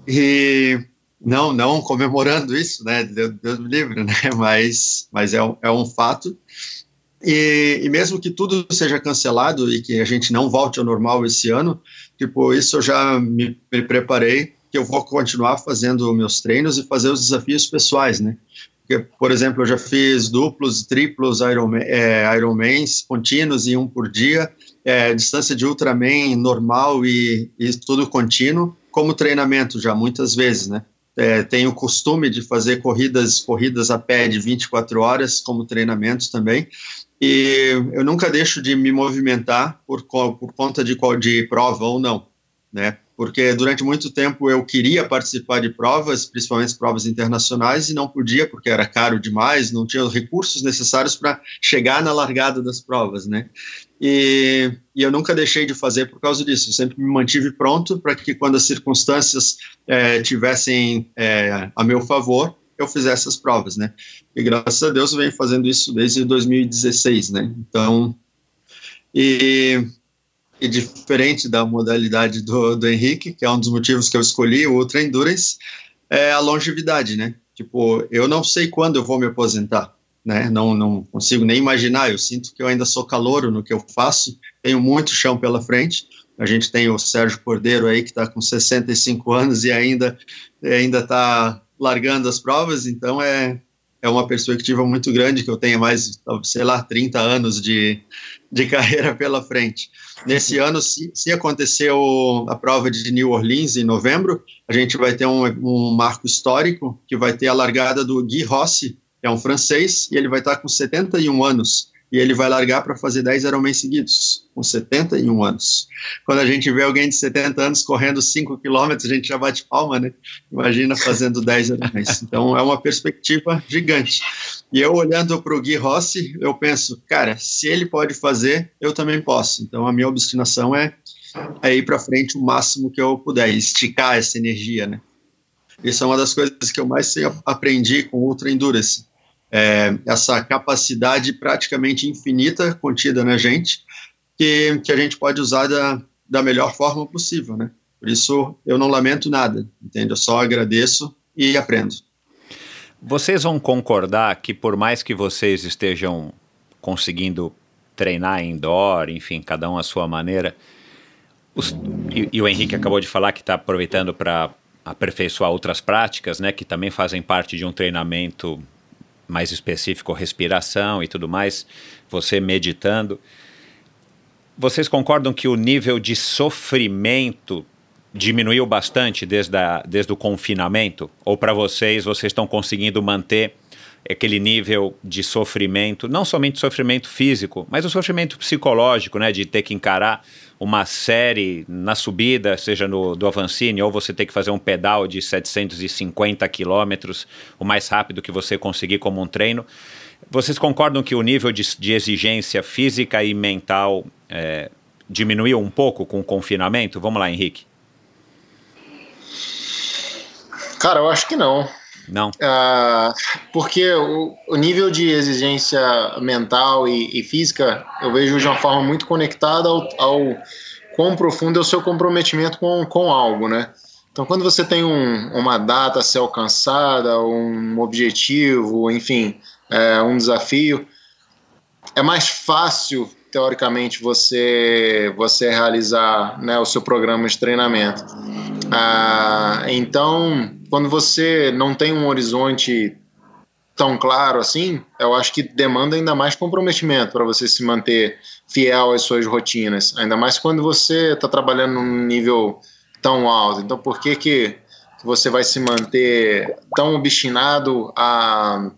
E não, não comemorando isso, né? Deus, Deus me livre, né? Mas, mas é, é um fato. E, e, mesmo que tudo seja cancelado e que a gente não volte ao normal esse ano, tipo, isso eu já me, me preparei que eu vou continuar fazendo meus treinos e fazer os desafios pessoais, né? Porque, por exemplo, eu já fiz duplos, triplos Ironman, é, Ironmans contínuos e um por dia, é, distância de Ultraman normal e, e tudo contínuo, como treinamento já muitas vezes, né? É, tenho o costume de fazer corridas corridas a pé de 24 horas como treinamentos também e eu nunca deixo de me movimentar por, por conta de de prova ou não. né? Porque durante muito tempo eu queria participar de provas, principalmente provas internacionais, e não podia porque era caro demais, não tinha os recursos necessários para chegar na largada das provas, né? E, e, eu nunca deixei de fazer por causa disso. Eu sempre me mantive pronto para que quando as circunstâncias é, tivessem é, a meu favor, eu fizesse as provas, né? E graças a Deus eu venho fazendo isso desde 2016, né? Então, e, e diferente da modalidade do, do Henrique, que é um dos motivos que eu escolhi, o Ultra Endurance, é a longevidade, né? Tipo, eu não sei quando eu vou me aposentar, né? Não, não consigo nem imaginar. Eu sinto que eu ainda sou calouro no que eu faço, tenho muito chão pela frente. A gente tem o Sérgio Cordeiro aí que está com 65 anos e ainda ainda está largando as provas, então é, é uma perspectiva muito grande que eu tenha mais, sei lá, 30 anos de, de carreira pela frente. Nesse ano, se, se aconteceu a prova de New Orleans em novembro, a gente vai ter um, um marco histórico, que vai ter a largada do Guy Rossi, que é um francês, e ele vai estar com 71 anos e ele vai largar para fazer 10 Ironman seguidos, com 71 anos. Quando a gente vê alguém de 70 anos correndo 5 quilômetros, a gente já bate palma, né? Imagina fazendo 10 Ironmans. Então é uma perspectiva gigante. E eu olhando para o Gui Rossi, eu penso, cara, se ele pode fazer, eu também posso. Então a minha obstinação é, é ir para frente o máximo que eu puder, esticar essa energia, né? Isso é uma das coisas que eu mais aprendi com Ultra Endurance é, essa capacidade praticamente infinita contida na gente, que, que a gente pode usar da, da melhor forma possível, né? Por isso, eu não lamento nada, entende? Eu só agradeço e aprendo. Vocês vão concordar que por mais que vocês estejam conseguindo treinar indoor, enfim, cada um à sua maneira, os, e, e, o Henrique acabou de falar que está aproveitando para aperfeiçoar outras práticas, né, que também fazem parte de um treinamento mais específico, respiração e tudo mais, você meditando. Vocês concordam que o nível de sofrimento diminuiu bastante desde, a, desde o confinamento? Ou para vocês, vocês estão conseguindo manter aquele nível de sofrimento, não somente sofrimento físico, mas o sofrimento psicológico, né, de ter que encarar uma série na subida, seja no do Avancini, ou você ter que fazer um pedal de 750 quilômetros, o mais rápido que você conseguir como um treino. Vocês concordam que o nível de, de exigência física e mental é, diminuiu um pouco com o confinamento? Vamos lá, Henrique. Cara, eu acho que não. Não. Uh, porque o, o, nível de exigência mental e, e, física eu vejo de uma forma muito conectada ao, ao quão profundo é o seu comprometimento com, com algo, né? Então, quando você tem um, uma data a ser alcançada, um objetivo, enfim, é, um desafio, é mais fácil, teoricamente, você, você realizar né, o seu programa de treinamento. Ah, então, quando você não tem um horizonte tão claro assim, eu acho que demanda ainda mais comprometimento para você se manter fiel às suas rotinas, ainda mais quando você está trabalhando num nível tão alto. Então, por que que você vai se manter tão obstinado a,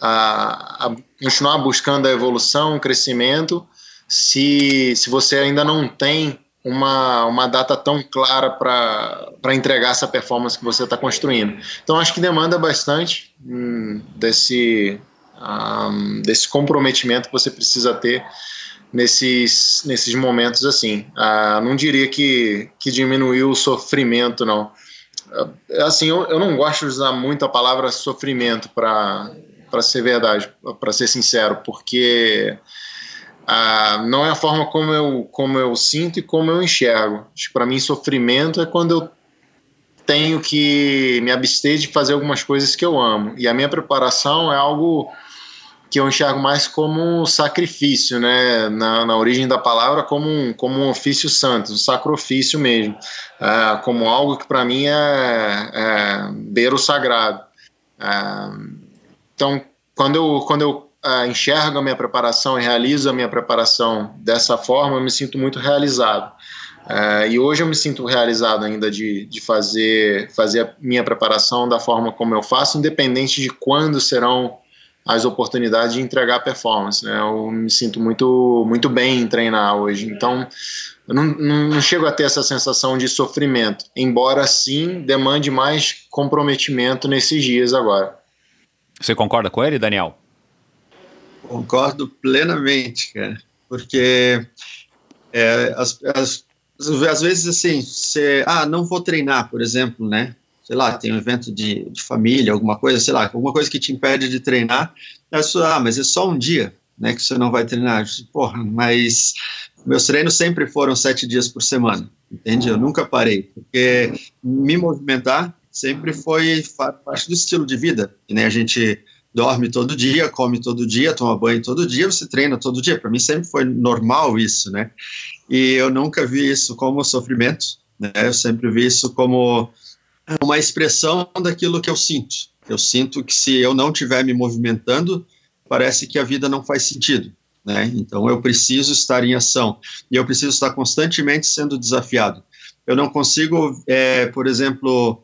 a, a continuar buscando a evolução, o crescimento, se, se você ainda não tem uma, uma data tão clara para entregar essa performance que você está construindo. Então, acho que demanda bastante hum, desse, um, desse comprometimento que você precisa ter nesses, nesses momentos assim. Uh, não diria que, que diminuiu o sofrimento, não. Uh, assim, eu, eu não gosto de usar muito a palavra sofrimento para ser verdade, para ser sincero, porque ah, não é a forma como eu, como eu sinto e como eu enxergo. Para mim, sofrimento é quando eu tenho que me abster de fazer algumas coisas que eu amo. E a minha preparação é algo que eu enxergo mais como um sacrifício, né? Na, na origem da palavra, como um, como um ofício santo, um sacrifício mesmo, ah, como algo que para mim é, é beira o sagrado. Ah, então, quando eu, quando eu uh, enxergo a minha preparação e realizo a minha preparação dessa forma, eu me sinto muito realizado. Uh, e hoje eu me sinto realizado ainda de, de fazer, fazer a minha preparação da forma como eu faço, independente de quando serão as oportunidades de entregar performance. Né? Eu me sinto muito, muito bem em treinar hoje. Então, eu não, não, não chego a ter essa sensação de sofrimento, embora sim demande mais comprometimento nesses dias agora. Você concorda com ele, Daniel? Concordo plenamente, cara, porque é, as, as, às vezes assim, você, ah, não vou treinar, por exemplo, né? Sei lá, tem um evento de, de família, alguma coisa, sei lá, alguma coisa que te impede de treinar, ah, mas é só um dia, né, que você não vai treinar. Porra, mas meus treinos sempre foram sete dias por semana, entende? Eu nunca parei, porque me movimentar sempre foi parte do estilo de vida, que nem a gente dorme todo dia, come todo dia, toma banho todo dia, você treina todo dia. Para mim sempre foi normal isso, né? E eu nunca vi isso como sofrimento, né? Eu sempre vi isso como uma expressão daquilo que eu sinto. Eu sinto que se eu não estiver me movimentando, parece que a vida não faz sentido. Né? Então eu preciso estar em ação e eu preciso estar constantemente sendo desafiado. Eu não consigo, é, por exemplo,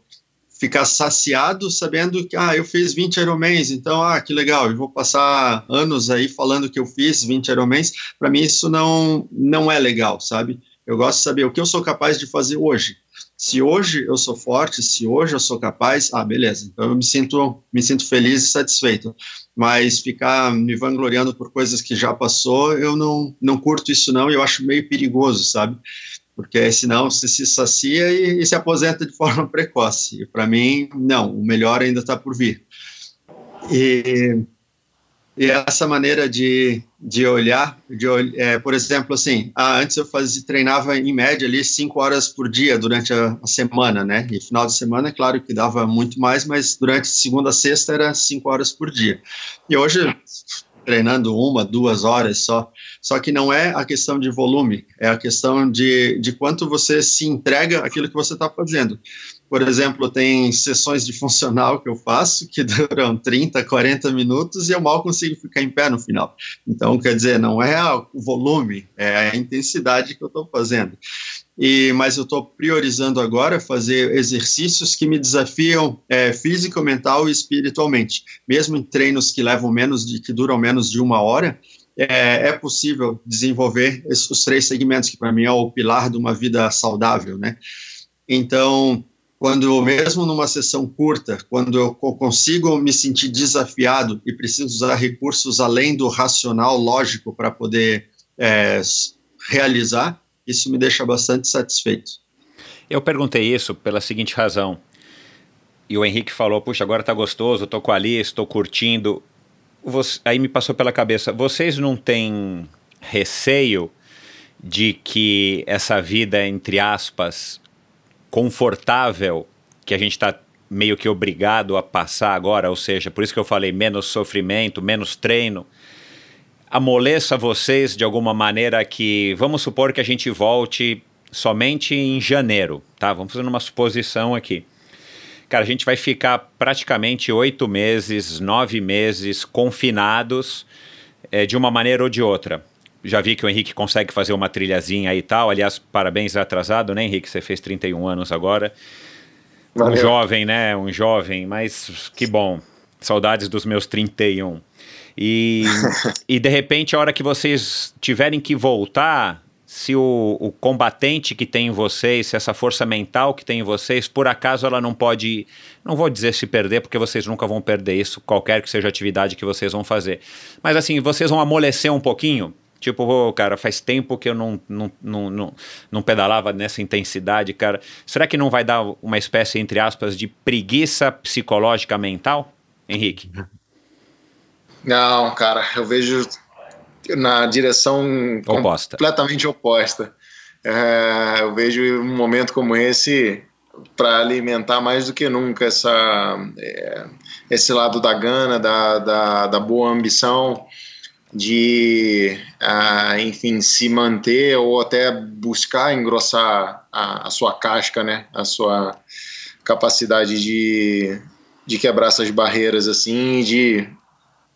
ficar saciado sabendo que ah, eu fiz 20 Ironmans, então ah, que legal, eu vou passar anos aí falando que eu fiz 20 Ironmans. Para mim isso não não é legal, sabe? Eu gosto de saber o que eu sou capaz de fazer hoje. Se hoje eu sou forte, se hoje eu sou capaz, ah, beleza. Então eu me sinto, me sinto feliz e satisfeito. Mas ficar me vangloriando por coisas que já passou, eu não, não curto isso não eu acho meio perigoso, sabe? Porque senão você se sacia e, e se aposenta de forma precoce. E para mim, não, o melhor ainda está por vir. E e essa maneira de, de olhar, de, é, por exemplo, assim, ah, antes eu fazia, treinava em média ali cinco horas por dia durante a, a, semana, né? E final de semana, claro que dava muito mais, mas durante segunda a sexta era cinco horas por dia. E hoje, treinando uma, duas horas só. Só que não é a questão de volume, é a questão de, de quanto você se entrega aquilo que você está fazendo. Por exemplo, tem sessões de funcional que eu faço que duram 30, 40 minutos e eu mal consigo ficar em pé no final. Então, quer dizer, não é o volume, é a intensidade que eu estou fazendo. E, mas eu estou priorizando agora fazer exercícios que me desafiam é, físico, mental e espiritualmente. Mesmo em treinos que levam menos de, que duram menos de uma hora, é, é possível desenvolver esses, os três segmentos que para mim é o pilar de uma vida saudável, né? Então, quando mesmo numa sessão curta, quando eu consigo me sentir desafiado e preciso usar recursos além do racional lógico para poder é, realizar, isso me deixa bastante satisfeito. Eu perguntei isso pela seguinte razão. E o Henrique falou: Puxa, agora tá gostoso, tô com a Alice, estou curtindo. Você, aí me passou pela cabeça: vocês não têm receio de que essa vida, entre aspas, confortável que a gente está meio que obrigado a passar agora, ou seja, por isso que eu falei menos sofrimento, menos treino, amoleça vocês de alguma maneira que, vamos supor que a gente volte somente em janeiro, tá? Vamos fazer uma suposição aqui. Cara, a gente vai ficar praticamente oito meses, nove meses confinados é, de uma maneira ou de outra já vi que o Henrique consegue fazer uma trilhazinha aí e tal. Aliás, parabéns atrasado, né, Henrique? Você fez 31 anos agora. Valeu. Um jovem, né? Um jovem, mas que bom. Saudades dos meus 31. E, e de repente, a hora que vocês tiverem que voltar, se o, o, combatente que tem em vocês, se essa força mental que tem em vocês, por acaso ela não pode, não vou dizer se perder, porque vocês nunca vão perder isso, qualquer que seja a atividade que vocês vão fazer. Mas assim, vocês vão amolecer um pouquinho, Tipo, oh, cara, faz tempo que eu não, não, não, não, não pedalava nessa intensidade, cara. Será que não vai dar uma espécie, entre aspas, de preguiça psicológica mental, Henrique? Não, cara, eu vejo na direção oposta. completamente oposta. É, eu vejo um momento como esse para alimentar mais do que nunca essa, é, esse lado da gana, da, da, da boa ambição de, enfim, se manter ou até buscar engrossar a, a, sua casca, né? A sua capacidade de, de quebrar essas barreiras, assim, de,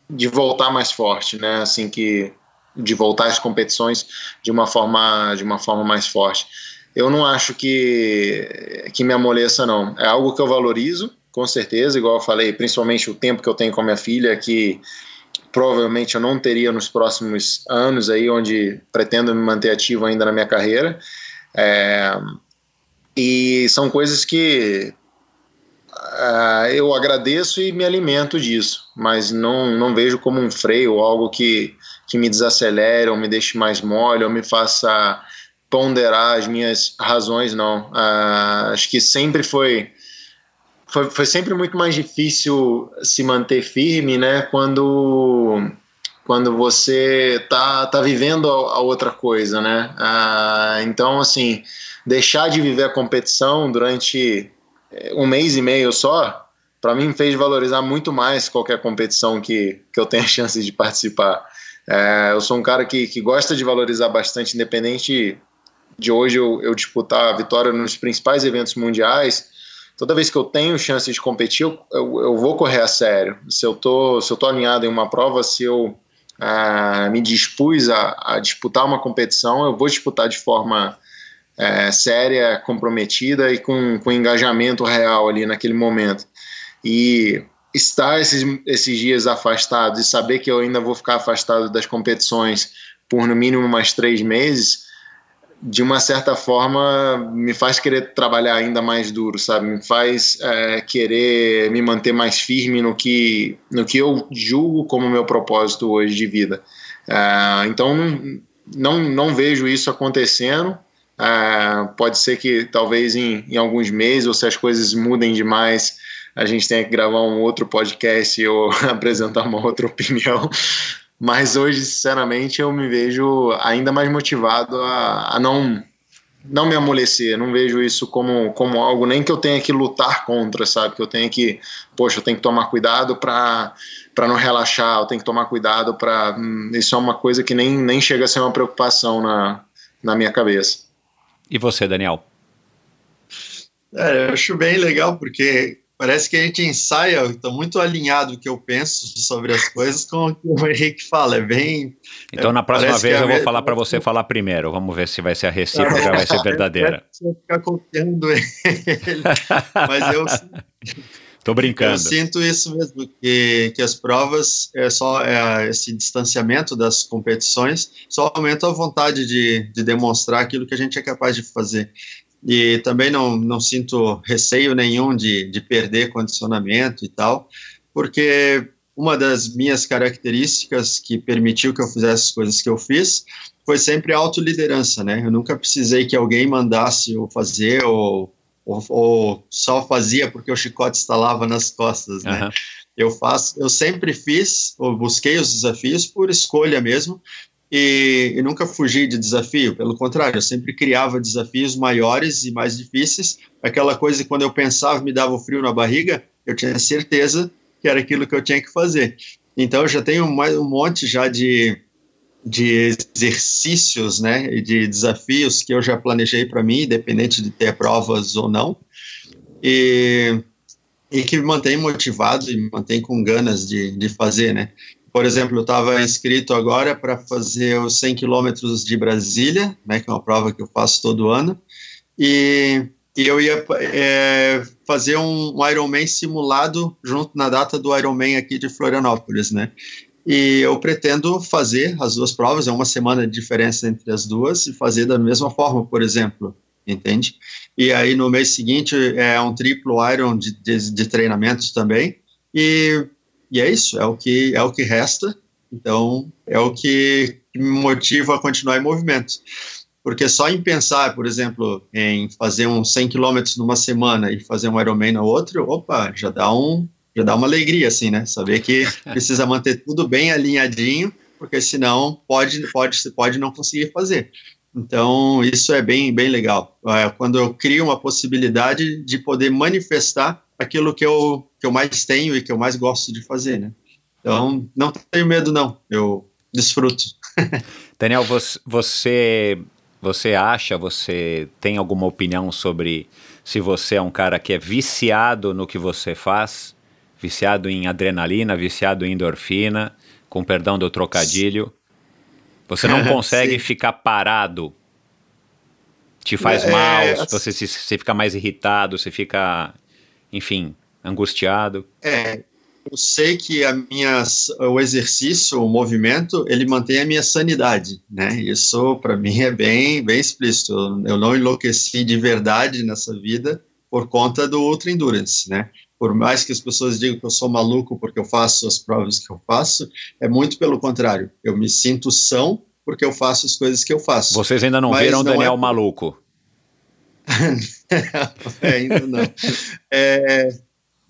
de voltar mais forte, né? Assim que de voltar às competições de uma forma de uma forma mais forte. Eu não acho que que me amoleça não. É algo que eu valorizo, com certeza, igual eu falei, principalmente o tempo que eu tenho com a minha filha que provavelmente eu não teria nos próximos anos aí, onde pretendo me manter ativo ainda na minha carreira. É, e são coisas que uh, eu agradeço e me alimento disso, mas não, não vejo como um freio algo que, que me desacelere ou me deixe mais mole ou me faça ponderar as minhas razões, não. Uh, acho que sempre foi, foi, foi sempre muito mais difícil se manter firme, né, quando quando você tá, tá vivendo a, a outra coisa, né? Uh, então, assim, deixar de viver a competição durante um mês e meio só, para mim fez valorizar muito mais qualquer competição que, que eu tenha chance de participar. É, eu sou um cara que, que gosta de valorizar bastante, independente de hoje eu, eu disputar a vitória nos principais eventos mundiais. Toda vez que eu tenho chance de competir, eu, eu, eu vou correr a sério. Se eu tô, se eu tô alinhado em uma prova, se eu ah, me dispus a, a disputar uma competição, eu vou disputar de forma é, séria, comprometida e com, com engajamento real ali naquele momento. E estar esses, esses dias afastado e saber que eu ainda vou ficar afastado das competições por no mínimo mais três meses, de uma certa forma me faz querer trabalhar ainda mais duro, sabe? Me faz é, querer me manter mais firme no que, no que eu julgo como meu propósito hoje de vida. É, então não, não vejo isso acontecendo. Ah, pode ser que talvez em, em alguns meses, ou se as coisas mudem demais, a gente tenha que gravar um outro podcast ou apresentar uma outra opinião. Mas hoje, sinceramente, eu me vejo ainda mais motivado a, a não não me amolecer, não vejo isso como, como algo nem que eu tenha que lutar contra, sabe? Que eu tenha que, poxa, eu tenho que tomar cuidado para não relaxar, eu tenho que tomar cuidado para. Hum, isso é uma coisa que nem, nem chega a ser uma preocupação na, na minha cabeça. E você, Daniel? É, eu acho bem legal, porque parece que a gente ensaia, estou muito alinhado o que eu penso sobre as coisas com o que o Henrique fala, é bem... Então, na próxima vez, é eu vou falar para você falar primeiro, vamos ver se vai ser a recíproca, já vai ser verdadeira. Eu ficar copiando ele, mas eu... Tô brincando. Eu sinto isso mesmo, que, que as provas, é só é, esse distanciamento das competições, só aumenta a vontade de, de demonstrar aquilo que a gente é capaz de fazer. E também não, não sinto receio nenhum de, de perder condicionamento e tal, porque uma das minhas características que permitiu que eu fizesse as coisas que eu fiz foi sempre a autoliderança, né? Eu nunca precisei que alguém mandasse eu fazer ou ou, ou, só fazia porque o chicote estalava nas costas, né? Uhum. Eu faço, eu sempre fiz, ou busquei os desafios por escolha mesmo, e, e, nunca fugi de desafio, pelo contrário, eu sempre criava desafios maiores e mais difíceis. Aquela coisa que quando eu pensava me dava frio na barriga, eu tinha certeza que era aquilo que eu tinha que fazer. Então eu já tenho mais um monte já de de exercícios, né, e de desafios que eu já planejei para mim, independente de ter provas ou não, e, e que me mantém motivado e me mantém com ganas de, de fazer, né. Por exemplo, eu estava inscrito agora para fazer os 100 quilômetros de Brasília, né, que é uma prova que eu faço todo ano, e, e eu ia é, fazer um, um Ironman simulado junto na data do Ironman aqui de Florianópolis, né? E eu pretendo fazer as duas provas, é uma semana de diferença entre as duas, e fazer da mesma forma, por exemplo, entende? E aí no mês seguinte é um triplo Iron de, de, de treinamentos também, e, e é isso, é o que é o que resta, então é o que me motiva a continuar em movimento. Porque só em pensar, por exemplo, em fazer uns 100 quilômetros numa semana e fazer um Ironman na outra, opa, já dá um, já dá uma alegria, assim, né? Saber que precisa manter tudo bem alinhadinho, porque senão pode, pode, pode não conseguir fazer. Então, isso é bem, bem legal. É, quando eu crio uma possibilidade de poder manifestar aquilo que eu, que eu mais tenho e que eu mais gosto de fazer, né? Então, não tenho medo, não. Eu desfruto. Daniel, você, você acha, você tem alguma opinião sobre se você é um cara que é viciado no que você faz? Viciado em adrenalina, viciado em endorfina, com perdão do trocadilho. Você não consegue ficar parado. Te faz é, mal, é, você, se, você fica mais irritado, você fica, enfim, angustiado. É, eu sei que a minha, o exercício, o movimento, ele mantém a minha sanidade, né? Isso para mim é bem, bem explícito. Eu não enlouqueci de verdade nessa vida por conta do Ultra Endurance, né? Por mais que as pessoas digam que eu sou maluco porque eu faço as provas que eu faço, é muito pelo contrário. Eu me sinto são porque eu faço as coisas que eu faço. Vocês ainda não Mas viram o Daniel é... maluco? ainda não. É,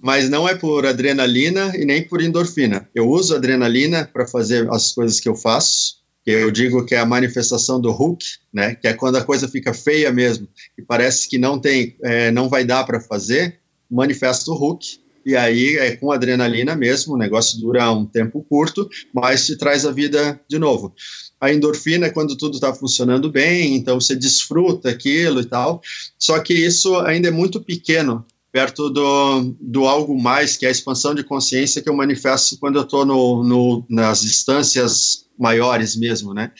mas não é por adrenalina e nem por endorfina. Eu uso adrenalina para fazer as coisas que eu faço, que eu digo que é a manifestação do Hulk, né? Que é quando a coisa fica feia mesmo e parece que não tem, é, não vai dar para fazer, manifesta o Hulk. E aí é com adrenalina mesmo, o negócio dura um tempo curto, mas te traz a vida de novo. A endorfina é quando tudo está funcionando bem, então você desfruta aquilo e tal. Só que isso ainda é muito pequeno perto do, do algo mais, que é a expansão de consciência que eu manifesto quando eu estou no, no, nas instâncias maiores mesmo, né?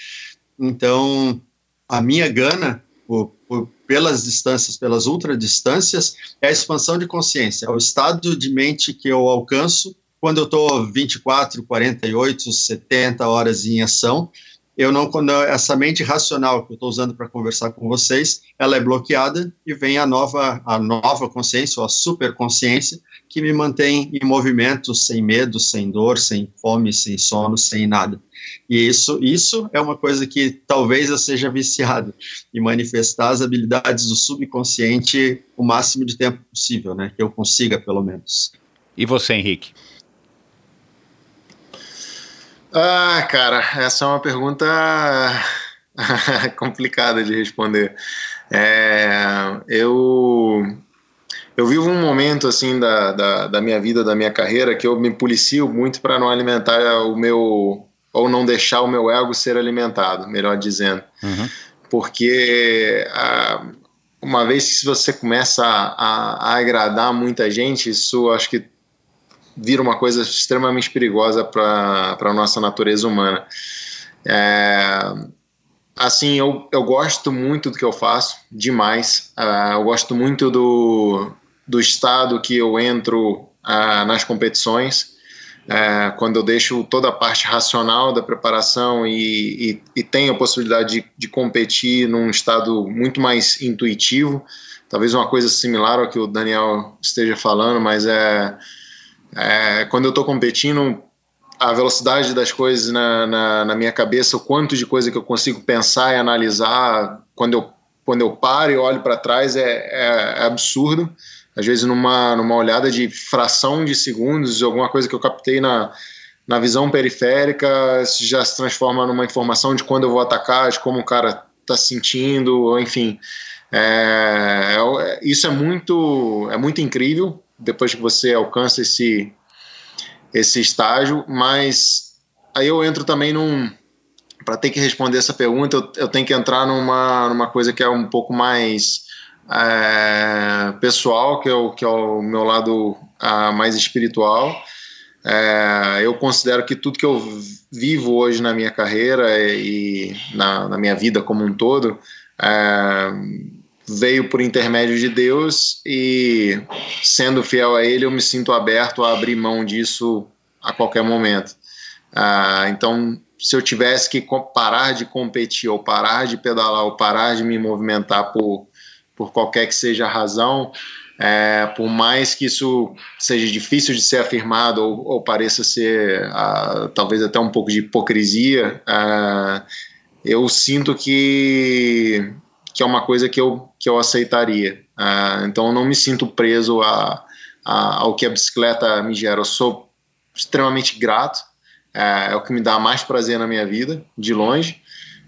Então, a minha gana, por, pelas distâncias, pelas ultradistâncias, é a expansão de consciência, é o estado de mente que eu alcanço quando eu estou 24, 48, 70 horas em ação, eu não essa mente racional que eu estou usando para conversar com vocês, ela é bloqueada e vem a nova a nova consciência ou a superconsciência que me mantém em movimento, sem medo, sem dor, sem fome, sem sono, sem nada. E isso isso é uma coisa que talvez eu seja viciado e manifestar as habilidades do subconsciente o máximo de tempo possível, né? Que eu consiga pelo menos. E você, Henrique? Ah, cara, essa é uma pergunta complicada de responder. É, eu eu vivo um momento assim da, da, da, minha vida, da minha carreira, que eu me policio muito para não alimentar o meu ou não deixar o meu ego ser alimentado, melhor dizendo, uhum. porque ah, uma vez que você começa a, a, a agradar muita gente, isso acho que vira uma coisa extremamente perigosa para a nossa natureza humana. É, assim, eu, eu gosto muito do que eu faço, demais. Uh, eu gosto muito do, do estado que eu entro uh, nas competições. Uh, quando eu deixo toda a parte racional da preparação e, e, e tenho a possibilidade de, de, competir num estado muito mais intuitivo, talvez uma coisa similar ao que o Daniel esteja falando, mas é é, quando eu estou competindo, a velocidade das coisas na, na, na, minha cabeça, o quanto de coisa que eu consigo pensar e analisar quando eu, quando eu paro e olho para trás é, é, é, absurdo. Às vezes, numa, numa olhada de fração de segundos, alguma coisa que eu captei na, na visão periférica já se transforma numa informação de quando eu vou atacar, de como o cara está sentindo, enfim. É, é, isso é muito, é muito incrível depois que você alcança esse, esse estágio, mas aí eu entro também num. Para ter que responder essa pergunta, eu, eu, tenho que entrar numa, numa coisa que é um pouco mais é, pessoal, que é, o, que é o meu lado uh, mais espiritual. É, eu considero que tudo que eu vivo hoje na minha carreira e na, na minha vida como um todo é, veio por intermédio de Deus e, sendo fiel a Ele, eu me sinto aberto a abrir mão disso a qualquer momento. Ah, então, se eu tivesse que parar de competir, ou parar de pedalar, ou parar de me movimentar por, por qualquer que seja a razão, é, por mais que isso seja difícil de ser afirmado ou, ou pareça ser ah, talvez até um pouco de hipocrisia, ah, eu sinto que que é uma coisa que eu, que eu aceitaria. Uh, então eu não me sinto preso a, a, ao que a bicicleta me gera. Eu sou extremamente grato, uh, é o que me dá mais prazer na minha vida, de longe.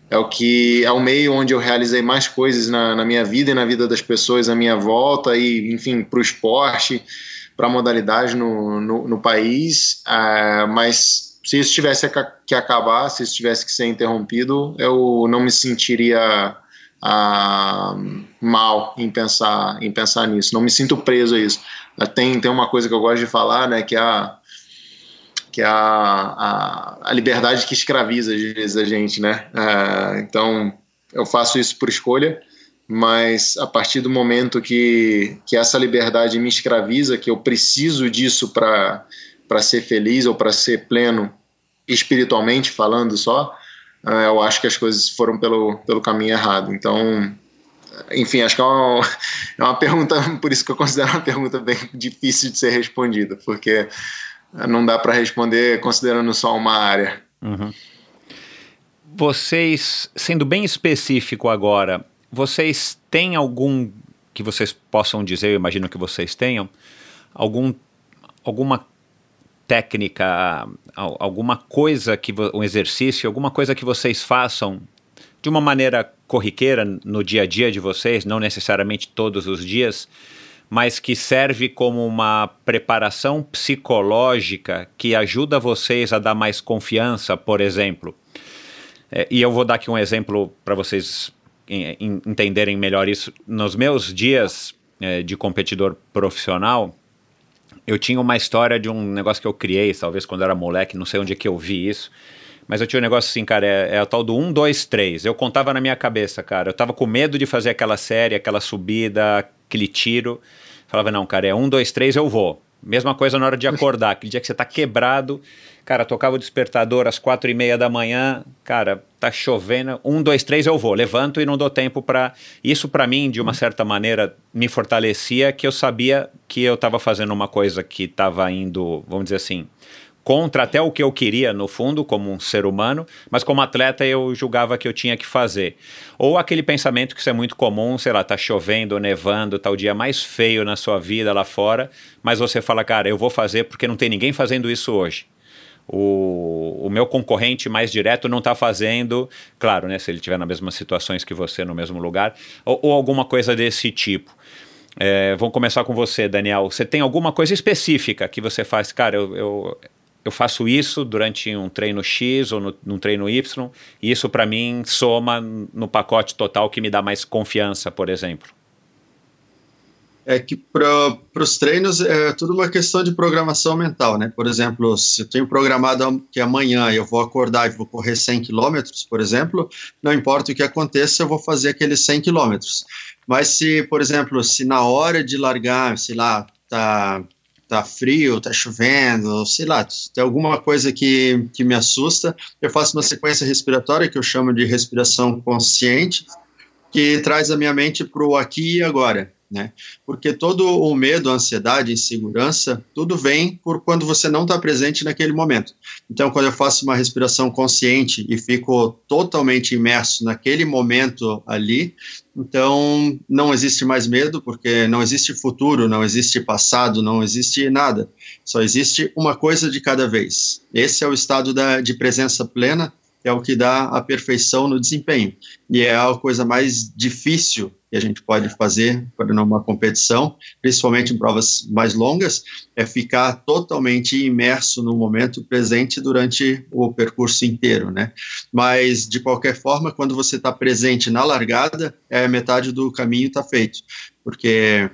É o que é o meio onde eu realizei mais coisas na, na minha vida e na vida das pessoas à minha volta e, enfim, para o esporte, para a modalidade no, no, no país. Uh, mas se isso tivesse que acabar, se isso tivesse que ser interrompido, eu não me sentiria ah, mal em pensar, em pensar nisso. Não me sinto preso a isso. Tem, tem uma coisa que eu gosto de falar, né, que é a, que é a, a, a liberdade que escraviza às vezes a gente, né? Ah, então eu faço isso por escolha, mas a partir do momento que, que essa liberdade me escraviza, que eu preciso disso para para ser feliz ou para ser pleno espiritualmente falando só, eu acho que as coisas foram pelo, pelo caminho errado. Então, enfim, acho que é uma, é uma pergunta, por isso que eu considero uma pergunta bem difícil de ser respondida, porque não dá para responder considerando só uma área. Uhum. Vocês, sendo bem específico agora, vocês têm algum que vocês possam dizer, eu imagino que vocês tenham, algum, alguma técnica, alguma coisa que um exercício, alguma coisa que vocês façam de uma maneira corriqueira no dia a dia de vocês, não necessariamente todos os dias, mas que serve como uma preparação psicológica que ajuda vocês a dar mais confiança, por exemplo. É, e eu vou dar aqui um exemplo para vocês entenderem melhor isso. Nos meus dias é, de competidor profissional, eu tinha uma história de um negócio que eu criei, talvez quando eu era moleque, não sei onde é que eu vi isso. Mas eu tinha um negócio assim, cara, é, é o tal do 1, 2, 3. Eu contava na minha cabeça, cara. Eu tava com medo de fazer aquela série, aquela subida, aquele tiro. Falava, não, cara, é 1, 2, 3, eu vou. Mesma coisa na hora de acordar. Aquele dia que você tá quebrado, cara, tocava o despertador às quatro e meia da manhã, cara, tá chovendo, um, dois, três, eu vou, levanto e não dou tempo para. Isso para mim, de uma certa maneira, me fortalecia, que eu sabia que eu estava fazendo uma coisa que estava indo, vamos dizer assim, contra até o que eu queria, no fundo, como um ser humano, mas como atleta eu julgava que eu tinha que fazer. Ou aquele pensamento que isso é muito comum, sei lá, tá chovendo, nevando, tá o dia mais feio na sua vida lá fora, mas você fala, cara, eu vou fazer porque não tem ninguém fazendo isso hoje. O, o meu concorrente mais direto não está fazendo, claro, né, se ele estiver nas mesmas situações que você, no mesmo lugar, ou, ou alguma coisa desse tipo. É, vamos começar com você, Daniel. Você tem alguma coisa específica que você faz? Cara, eu, eu eu faço isso durante um treino X ou no, num treino Y, e isso para mim soma no pacote total que me dá mais confiança, por exemplo? É que para os treinos é tudo uma questão de programação mental, né? Por exemplo, se eu tenho programado que amanhã eu vou acordar e vou correr 100 quilômetros, por exemplo, não importa o que aconteça, eu vou fazer aqueles 100 quilômetros. Mas se, por exemplo, se na hora de largar, sei lá, tá tá frio, tá chovendo, sei lá, tem alguma coisa que, que me assusta, eu faço uma sequência respiratória que eu chamo de respiração consciente, que traz a minha mente para o aqui e agora né? Porque todo o medo, a ansiedade, a insegurança, tudo vem por quando você não está presente naquele momento. Então, quando eu faço uma respiração consciente e fico totalmente imerso naquele momento ali, então não existe mais medo, porque não existe futuro, não existe passado, não existe nada. Só existe uma coisa de cada vez. Esse é o estado da, de presença plena é o que dá a perfeição no desempenho. E é a coisa mais difícil que a gente pode fazer para numa competição, principalmente em provas mais longas, é ficar totalmente imerso no momento presente durante o percurso inteiro, né? Mas de qualquer forma, quando você está presente na largada, é metade do caminho está feito, porque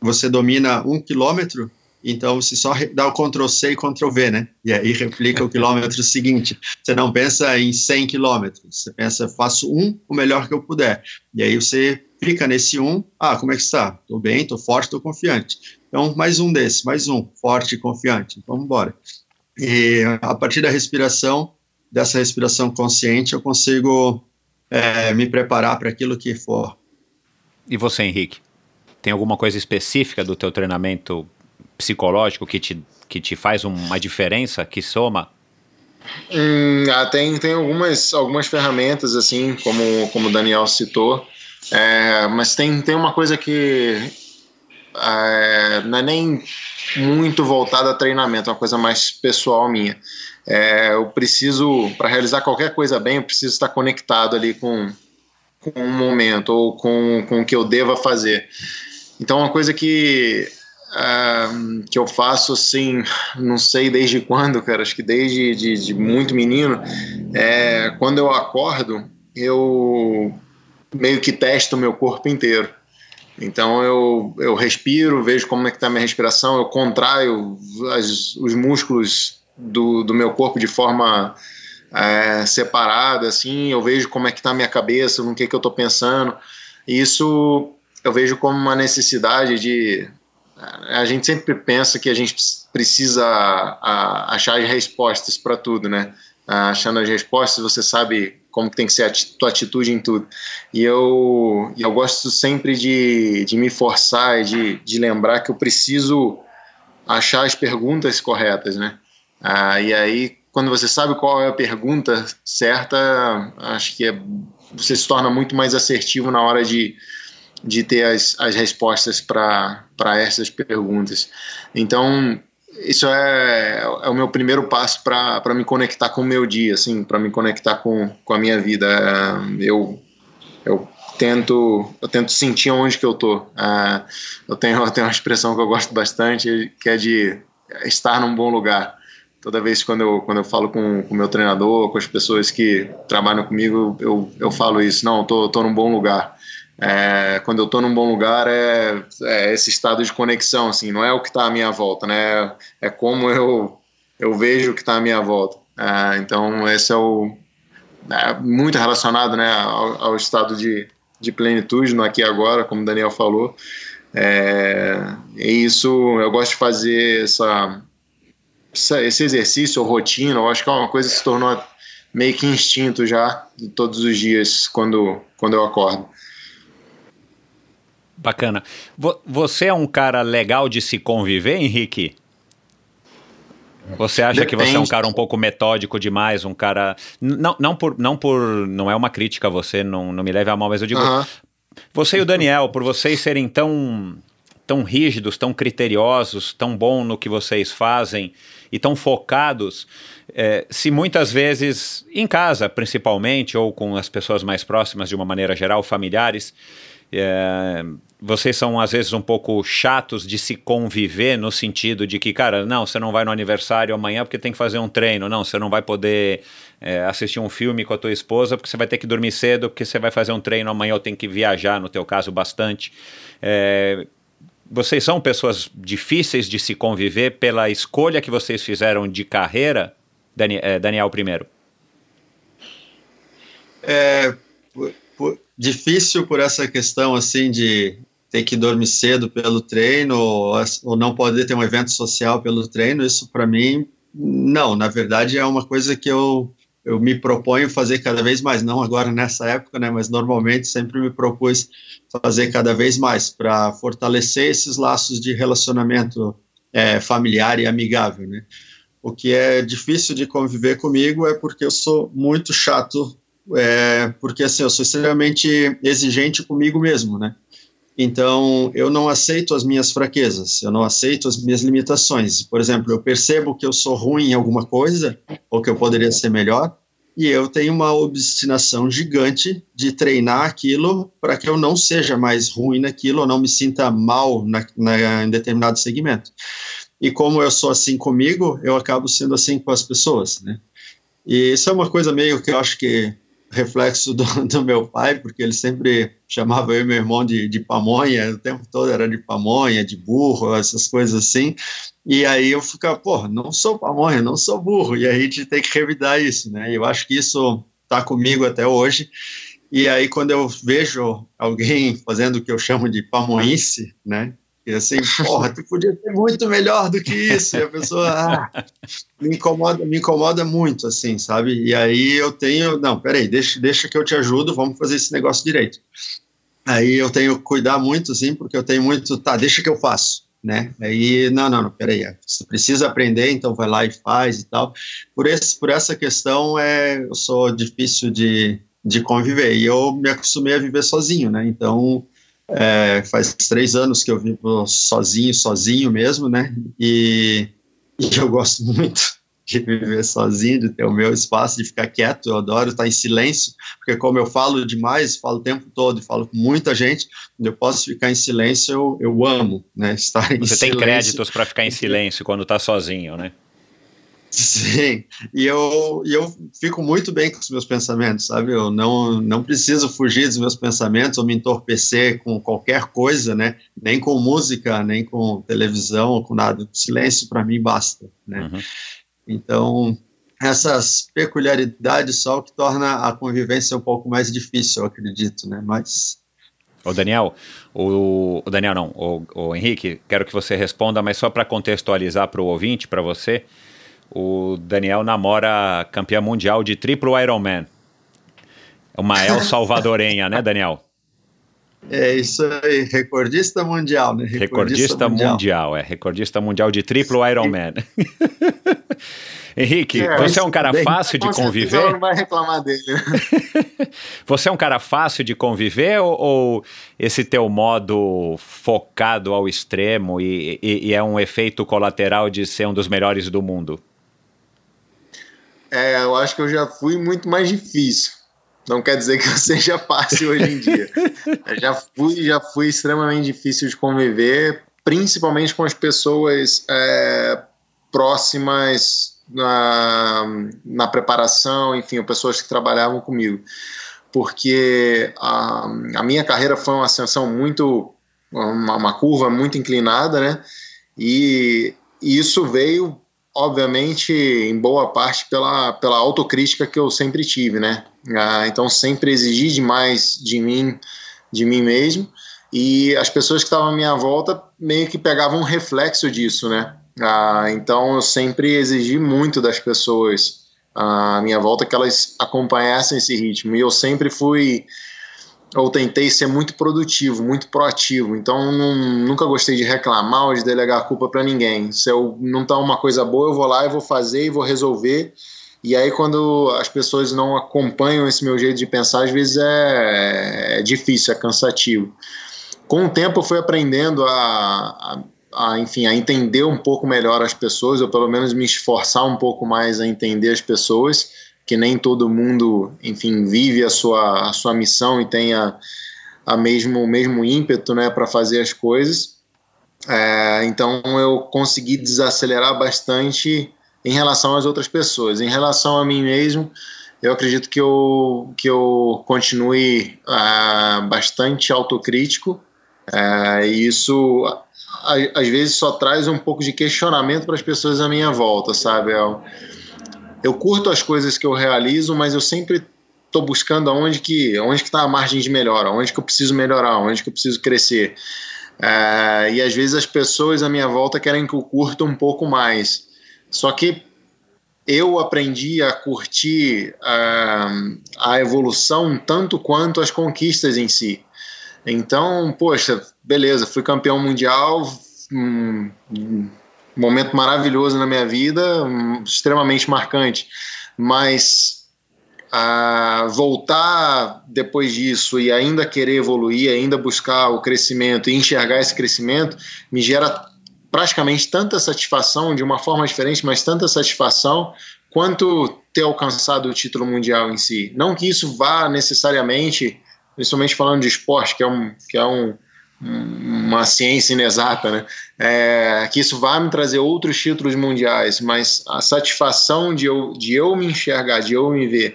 você domina um quilômetro então você só dá o Ctrl C e Ctrl V, né? E aí replica o quilômetro seguinte. Você não pensa em 100 quilômetros, você pensa, faço um o melhor que eu puder. E aí você fica nesse um, ah, como é que está? Estou bem, estou forte, estou confiante. Então, mais um desse, mais um, forte e confiante. Então, vamos embora. E a partir da respiração, dessa respiração consciente, eu consigo é, me preparar para aquilo que for. E você, Henrique? Tem alguma coisa específica do teu treinamento psicológico que te, que te faz uma diferença, que soma? Hum, ah, tem, tem algumas, algumas ferramentas, assim, como, como o Daniel citou, é, mas tem, tem uma coisa que é, não é nem muito voltada a treinamento, é uma coisa mais pessoal minha. É, eu preciso, para realizar qualquer coisa bem, eu preciso estar conectado ali com, com um momento ou com, com o que eu deva fazer. Então, uma coisa que que eu faço assim, não sei desde quando, cara, acho que desde de, de muito menino, é, quando eu acordo, eu meio que testo o meu corpo inteiro. Então eu, eu respiro, vejo como é que está a minha respiração, eu contraio as, os músculos do, do meu corpo de forma é, separada, assim, eu vejo como é que está a minha cabeça, no que, que eu estou pensando. Isso eu vejo como uma necessidade de a gente sempre pensa que a gente precisa achar as respostas para tudo, né? Achando as respostas, você sabe como tem que ser a tua atitude em tudo. E eu, eu gosto sempre de, de me forçar e de, de lembrar que eu preciso achar as perguntas corretas, né? Ah, e aí, quando você sabe qual é a pergunta certa, acho que é, você se torna muito mais assertivo na hora de, de ter as, as respostas para essas perguntas. Então, isso é, é o meu primeiro passo para me conectar com o meu dia, assim, para me conectar com, com a minha vida. Eu, eu tento eu tento sentir onde que eu tô. Uh, eu tenho eu tenho uma expressão que eu gosto bastante que é de estar num bom lugar. Toda vez quando eu quando eu falo com o meu treinador, com as pessoas que trabalham comigo, eu, eu falo isso. Não, eu tô tô num bom lugar. É, quando eu estou num bom lugar é, é, esse estado de conexão, assim, não é o que está à minha volta, né? É como eu eu vejo o que está à minha volta. É, então esse é o é muito relacionado, né, ao, ao, estado de, de plenitude no aqui e agora, como o Daniel falou. É, e isso eu gosto de fazer essa, essa esse exercício ou rotina. Eu acho que é uma coisa que se tornou meio que instinto já todos os dias quando quando eu acordo. Bacana. Você é um cara legal de se conviver, Henrique? Você acha Depende. que você é um cara um pouco metódico demais, um cara. Não, não, por, não por. Não é uma crítica a você, não, não me leve a mal, mas eu digo. Você e o Daniel, por vocês serem tão, tão rígidos, tão criteriosos, tão bom no que vocês fazem e tão focados, é, se muitas vezes, em casa principalmente, ou com as pessoas mais próximas de uma maneira geral, familiares, é, vocês são às vezes um pouco chatos de se conviver no sentido de que, cara, não, você não vai no aniversário amanhã porque tem que fazer um treino, não, você não vai poder é, assistir um filme com a tua esposa porque você vai ter que dormir cedo porque você vai fazer um treino amanhã ou tem que viajar, no teu caso, bastante. É, vocês são pessoas difíceis de se conviver pela escolha que vocês fizeram de carreira, é, Daniel primeiro? É, difícil por essa questão assim de ter que dormir cedo pelo treino ou, ou não poder ter um evento social pelo treino, isso para mim não, na verdade é uma coisa que eu eu me proponho fazer cada vez mais, não agora nessa época, né, mas normalmente sempre me propus fazer cada vez mais para fortalecer esses laços de relacionamento é, familiar e amigável, né. O que é difícil de conviver comigo é porque eu sou muito chato é, porque assim, eu sou extremamente exigente comigo mesmo, né? Então, eu não aceito as minhas fraquezas, eu não aceito as minhas limitações. Por exemplo, eu percebo que eu sou ruim em alguma coisa, ou que eu poderia ser melhor, e eu tenho uma obstinação gigante de treinar aquilo para que eu não seja mais ruim naquilo, ou não me sinta mal na, na, em determinado segmento. E como eu sou assim comigo, eu acabo sendo assim com as pessoas, né? E isso é uma coisa meio que eu acho que reflexo do, do, meu pai, porque ele sempre chamava eu e meu irmão de, de pamonha, o tempo todo era de pamonha, de burro, essas coisas assim. E aí eu ficava, pô, não sou pamonha, não sou burro. E aí a gente tem que revidar isso, né? E eu acho que isso está comigo até hoje. E aí quando eu vejo alguém fazendo o que eu chamo de pamonhice, né? E assim, porra, tu podia ser muito melhor do que isso. E a pessoa ah, me incomoda, me incomoda muito, assim, sabe? E aí eu tenho, não, peraí, deixa, deixa que eu te ajudo, vamos fazer esse negócio direito. Aí eu tenho que cuidar muito, assim, porque eu tenho muito, tá, deixa que eu faço, né? Aí, não, não, não, peraí, você precisa aprender, então vai lá e faz e tal. Por, esse, por essa questão, é, eu sou difícil de, de conviver. E eu me acostumei a viver sozinho, né? Então é, faz três anos que eu vivo sozinho, sozinho mesmo, né? E, e eu gosto muito de viver sozinho, de ter o meu espaço, de ficar quieto. Eu adoro estar em silêncio, porque como eu falo demais, falo o tempo todo, falo com muita gente, eu posso ficar em silêncio, eu, eu amo, né? Estar Você silêncio. tem créditos para ficar em silêncio quando está sozinho, né? Sim, e eu, e eu fico muito bem com os meus pensamentos, sabe? Eu não, não preciso fugir dos meus pensamentos ou me entorpecer com qualquer coisa, né? Nem com música, nem com televisão, com nada. silêncio para mim basta, né? Uhum. Então, essas peculiaridades só o que torna a convivência um pouco mais difícil, eu acredito, né? Mas O Daniel, o, o Daniel não, o, o, Henrique, quero que você responda, mas só para contextualizar para o ouvinte, para você, o Daniel namora campeã mundial de triplo Ironman. Uma El Salvadorenha, né, Daniel? É isso aí, recordista mundial, né? Recordista, recordista mundial. mundial. é, recordista mundial de triplo Ironman. Henrique, é, você é um cara bem, fácil de conviver? Não vai reclamar dele. você é um cara fácil de conviver ou, ou esse teu modo focado ao extremo e, e, e, é um efeito colateral de ser um dos melhores do mundo? É, eu acho que eu já fui muito mais difícil. Não quer dizer que eu seja fácil hoje em dia. eu já fui, já fui extremamente difícil de conviver, principalmente com as pessoas é, próximas na, na preparação, enfim, pessoas que trabalhavam comigo. Porque a, a minha carreira foi uma ascensão muito, uma, uma curva muito inclinada, né? E, e isso veio, obviamente, em boa parte pela, pela autocrítica que eu sempre tive, né? Ah, então sempre exigi demais de mim, de mim mesmo, e as pessoas que estavam à minha volta meio que pegavam um reflexo disso, né? Ah, então eu sempre exigi muito das pessoas à minha volta que elas acompanhassem esse ritmo. E eu sempre fui, ou tentei ser muito produtivo, muito proativo. Então não, nunca gostei de reclamar ou de delegar a culpa para ninguém. Se eu não tá uma coisa boa, eu vou lá e vou fazer e vou resolver. E aí, quando as pessoas não acompanham esse meu jeito de pensar, às vezes é, é difícil, é cansativo. Com o tempo, eu fui aprendendo a, a a, enfim, a entender um pouco melhor as pessoas, ou pelo menos me esforçar um pouco mais a entender as pessoas, que nem todo mundo, enfim, vive a sua, a sua missão e tem a, mesmo, o mesmo ímpeto né, para fazer as coisas. É, então eu consegui desacelerar bastante em relação às outras pessoas. Em relação a mim mesmo, eu acredito que eu, que eu continue uh, bastante autocrítico. Uh, e isso às vezes só traz um pouco de questionamento para as pessoas à minha volta, sabe? Eu, eu curto as coisas que eu realizo, mas eu sempre estou buscando aonde que onde que está a margem de melhora, onde que eu preciso melhorar, onde que eu preciso crescer. É, e às vezes as pessoas à minha volta querem que eu curta um pouco mais. Só que eu aprendi a curtir uh, a evolução tanto quanto as conquistas em si. Então, poxa, beleza, fui campeão mundial, um, um momento maravilhoso na minha vida, um, extremamente marcante, mas a voltar depois disso e ainda querer evoluir, ainda buscar o crescimento e enxergar esse crescimento, me gera praticamente tanta satisfação, de uma forma diferente, mas tanta satisfação quanto ter alcançado o título mundial em si. Não que isso vá necessariamente principalmente falando de esporte, que é, um, que é um, uma ciência inexata, né? É, que isso vai me trazer outros títulos mundiais, mas a satisfação de eu, de eu me enxergar, de eu me ver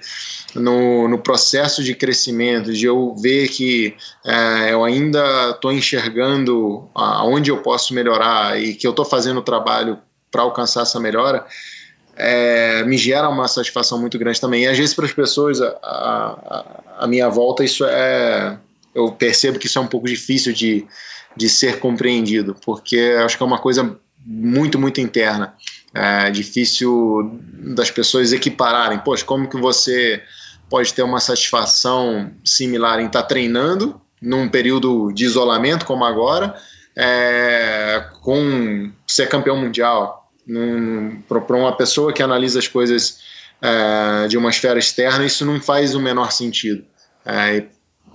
no, no processo de crescimento, de eu ver que é, eu ainda estou enxergando aonde eu posso melhorar e que eu estou fazendo o trabalho para alcançar essa melhora, é, me gera uma satisfação muito grande também. E às vezes para as pessoas, a, a, a, minha volta, isso é. Eu percebo que isso é um pouco difícil de, de ser compreendido, porque acho que é uma coisa muito, muito interna. É difícil das pessoas equipararem. Poxa, como que você pode ter uma satisfação similar em estar tá treinando num período de isolamento como agora, é, com ser campeão mundial, para uma pessoa que analisa as coisas é, de uma esfera externa, isso não faz o menor sentido. É,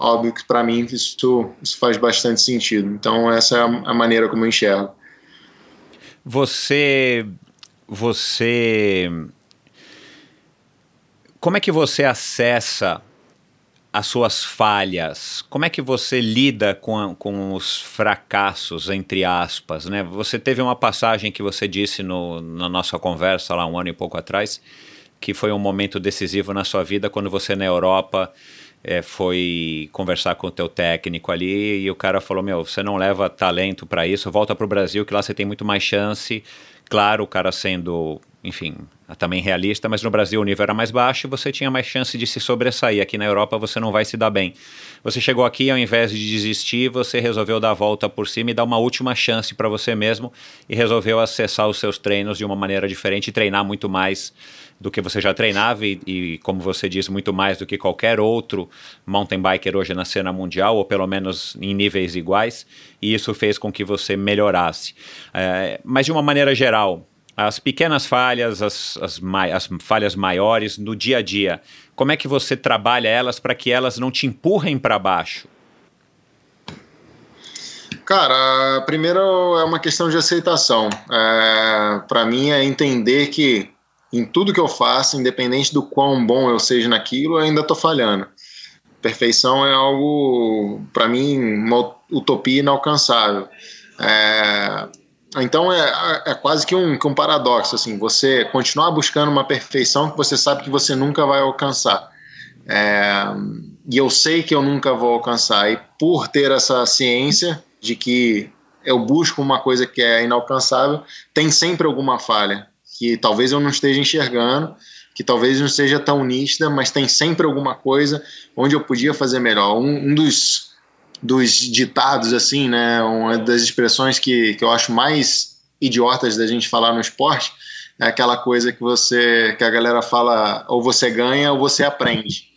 óbvio que para mim isso, isso faz bastante sentido. Então, essa é a, maneira como eu enxergo. Você. Você. Como é que você acessa as suas falhas? Como é que você lida com, com os fracassos, entre aspas? Né? Você teve uma passagem que você disse no, na nossa conversa lá um ano e pouco atrás, que foi um momento decisivo na sua vida quando você na Europa é, foi conversar com o teu técnico ali e o cara falou, meu, você não leva talento para isso, volta para o Brasil que lá você tem muito mais chance. Claro, o cara sendo, enfim, também realista, mas no Brasil o nível era mais baixo e você tinha mais chance de se sobressair. Aqui na Europa você não vai se dar bem. Você chegou aqui, ao invés de desistir, você resolveu dar a volta por cima e dar uma última chance para você mesmo e resolveu acessar os seus treinos de uma maneira diferente e treinar muito mais do que você já treinava e, e, como você diz, muito mais do que qualquer outro mountain biker hoje na cena mundial, ou pelo menos em níveis iguais, e isso fez com que você melhorasse. É, mas de uma maneira geral, as pequenas falhas, as, as, as, falhas maiores no dia a dia, como é que você trabalha elas para que elas não te empurrem para baixo? Cara, primeiro é uma questão de aceitação. É, para mim é entender que em tudo que eu faço, independente do quão bom eu seja naquilo, eu ainda estou falhando. Perfeição é algo, para mim, uma utopia inalcançável. É, então é, é quase que um, que um paradoxo, assim, você continuar buscando uma perfeição que você sabe que você nunca vai alcançar. É, e eu sei que eu nunca vou alcançar. E por ter essa ciência de que eu busco uma coisa que é inalcançável, tem sempre alguma falha que talvez eu não esteja enxergando, que talvez não seja tão nítida, mas tem sempre alguma coisa onde eu podia fazer melhor. Um, um dos, dos ditados, assim, né, uma das expressões que, que eu acho mais idiotas da gente falar no esporte é aquela coisa que você que a galera fala ou você ganha ou você aprende.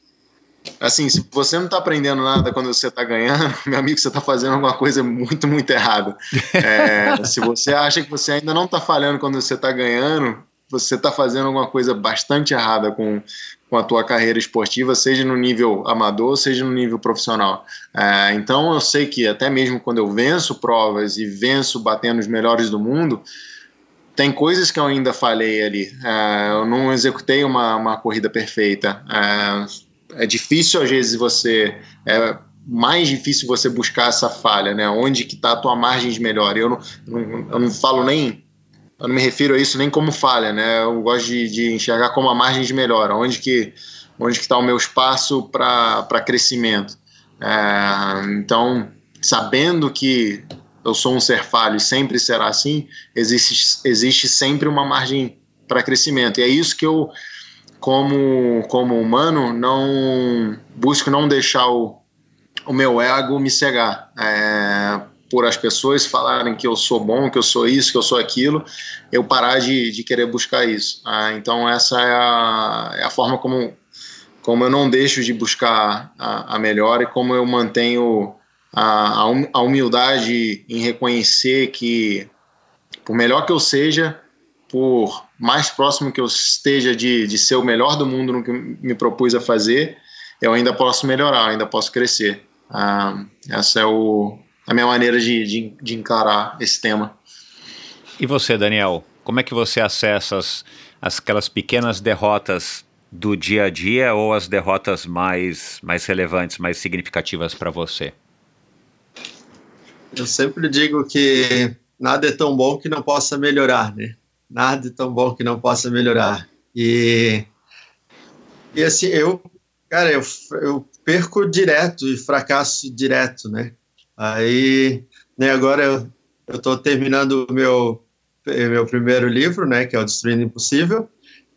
Assim, se você não está aprendendo nada quando você está ganhando, meu amigo, você está fazendo alguma coisa muito, muito errada. É, se você acha que você ainda não está falhando quando você está ganhando, você está fazendo alguma coisa bastante errada com, com a tua carreira esportiva, seja no nível amador, seja no nível profissional. É, então, eu sei que até mesmo quando eu venço provas e venço batendo os melhores do mundo, tem coisas que eu ainda falhei ali. É, eu não executei uma, uma corrida perfeita. É, é difícil às vezes você é mais difícil você buscar essa falha, né? Onde que está a tua margem de melhora? Eu não, não, eu não falo nem, eu não me refiro a isso nem como falha, né? Eu gosto de, de enxergar como a margem de melhora, onde que onde que está o meu espaço para crescimento. É, então, sabendo que eu sou um ser falho e sempre será assim, existe, existe sempre uma margem para crescimento. E é isso que eu como, como humano, não busco não deixar o, o meu ego me cegar. É, por as pessoas falarem que eu sou bom, que eu sou isso, que eu sou aquilo, eu parar de, de querer buscar isso. Ah, então, essa é a, é a forma como, como eu não deixo de buscar a, a melhor e como eu mantenho a, a humildade em reconhecer que, por melhor que eu seja, por mais próximo que eu esteja de, de ser o melhor do mundo no que me propus a fazer, eu ainda posso melhorar, ainda posso crescer. Ah, essa é o, a minha maneira de, de, de, encarar esse tema. E você, Daniel, como é que você acessa as, as, aquelas pequenas derrotas do dia a dia ou as derrotas mais, mais relevantes, mais significativas para você? Eu sempre digo que nada é tão bom que não possa melhorar, né? Nada tão bom que não possa melhorar. E, e assim, eu, cara, eu, eu perco direto e fracasso direto, né? Aí, né, agora eu, eu tô terminando o meu, meu primeiro livro, né, que é o Destruindo Impossível,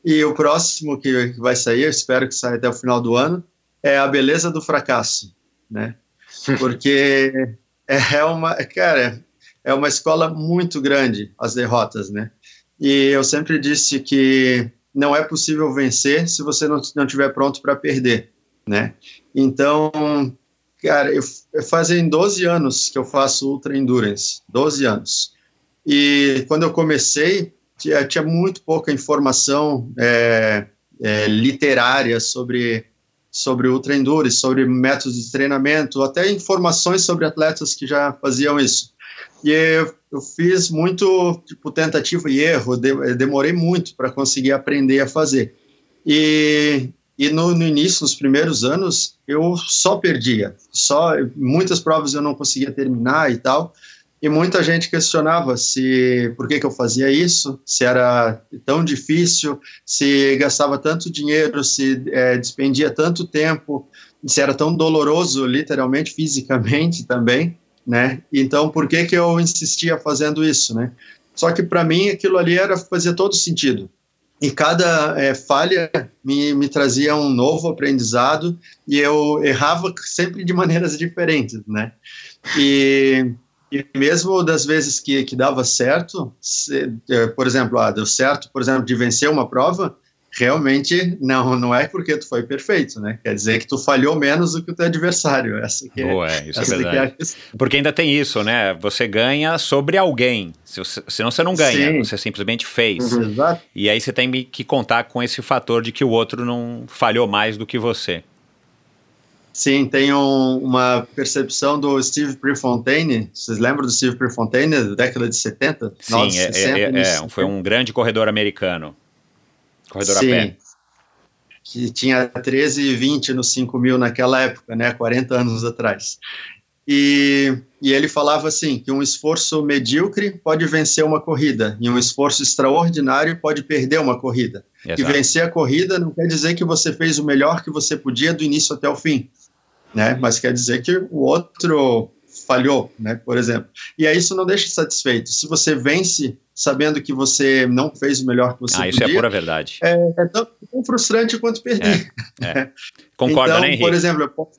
e o próximo que, vai sair, eu espero que saia até o final do ano, é A Beleza do Fracasso, né? Porque é uma, cara, é uma escola muito grande, as derrotas, né? E eu sempre disse que não é possível vencer se você não, não estiver pronto para perder, né? Então, cara, eu, fazem 12 anos que eu faço Ultra Endurance, 12 anos. E quando eu comecei, tinha, tinha muito pouca informação é, é, literária sobre sobre Ultra Endurance, sobre métodos de treinamento, até informações sobre atletas que já faziam isso. E eu, eu fiz muito tipo, tentativa e erro, de, demorei muito para conseguir aprender a fazer. E, e no, no, início, nos primeiros anos, eu só perdia, só muitas provas eu não conseguia terminar e tal. E muita gente questionava se por que, que eu fazia isso, se era tão difícil, se gastava tanto dinheiro, se é, despendia tanto tempo, se era tão doloroso, literalmente, fisicamente também né? Então, por que que eu insistia fazendo isso, né? Só que para mim aquilo ali era fazia todo sentido. e cada é, falha me, me trazia um novo aprendizado e eu errava sempre de maneiras diferentes, né? E, e mesmo das vezes que, que dava certo, se, é, por exemplo, ah, deu certo, por exemplo, de vencer uma prova, realmente não não é porque tu foi perfeito, né? Quer dizer que tu falhou menos do que o teu adversário. Essa que é, é, isso é verdade. É porque ainda tem isso, né? Você ganha sobre alguém. Se você, senão você não ganha, Sim. você simplesmente fez. Uhum. Exato. E aí você tem que contar com esse fator de que o outro não falhou mais do que você. Sim, tem um, uma percepção do Steve Prefontaine. Vocês lembram do Steve Prefontaine da década de 70? Sim, é, 60, é, é, foi um grande corredor americano. Corredor Sim. a pé. Que tinha 13 e 20 no 5 mil naquela época, né, 40 anos atrás. E, e, ele falava assim que um esforço medíocre pode vencer uma corrida e um esforço extraordinário pode perder uma corrida. Exato. E vencer a corrida não quer dizer que você fez o melhor que você podia do início até o fim, né? Mas quer dizer que o outro falhou, né? Por exemplo. E aí isso não deixa satisfeito. Se você vence sabendo que você não fez o melhor que você ah, podia. Ah, isso é pura verdade. É, é tão, tão, frustrante quanto perder. É, é. Concorda, então, né, Henrique? Por exemplo, eu posso...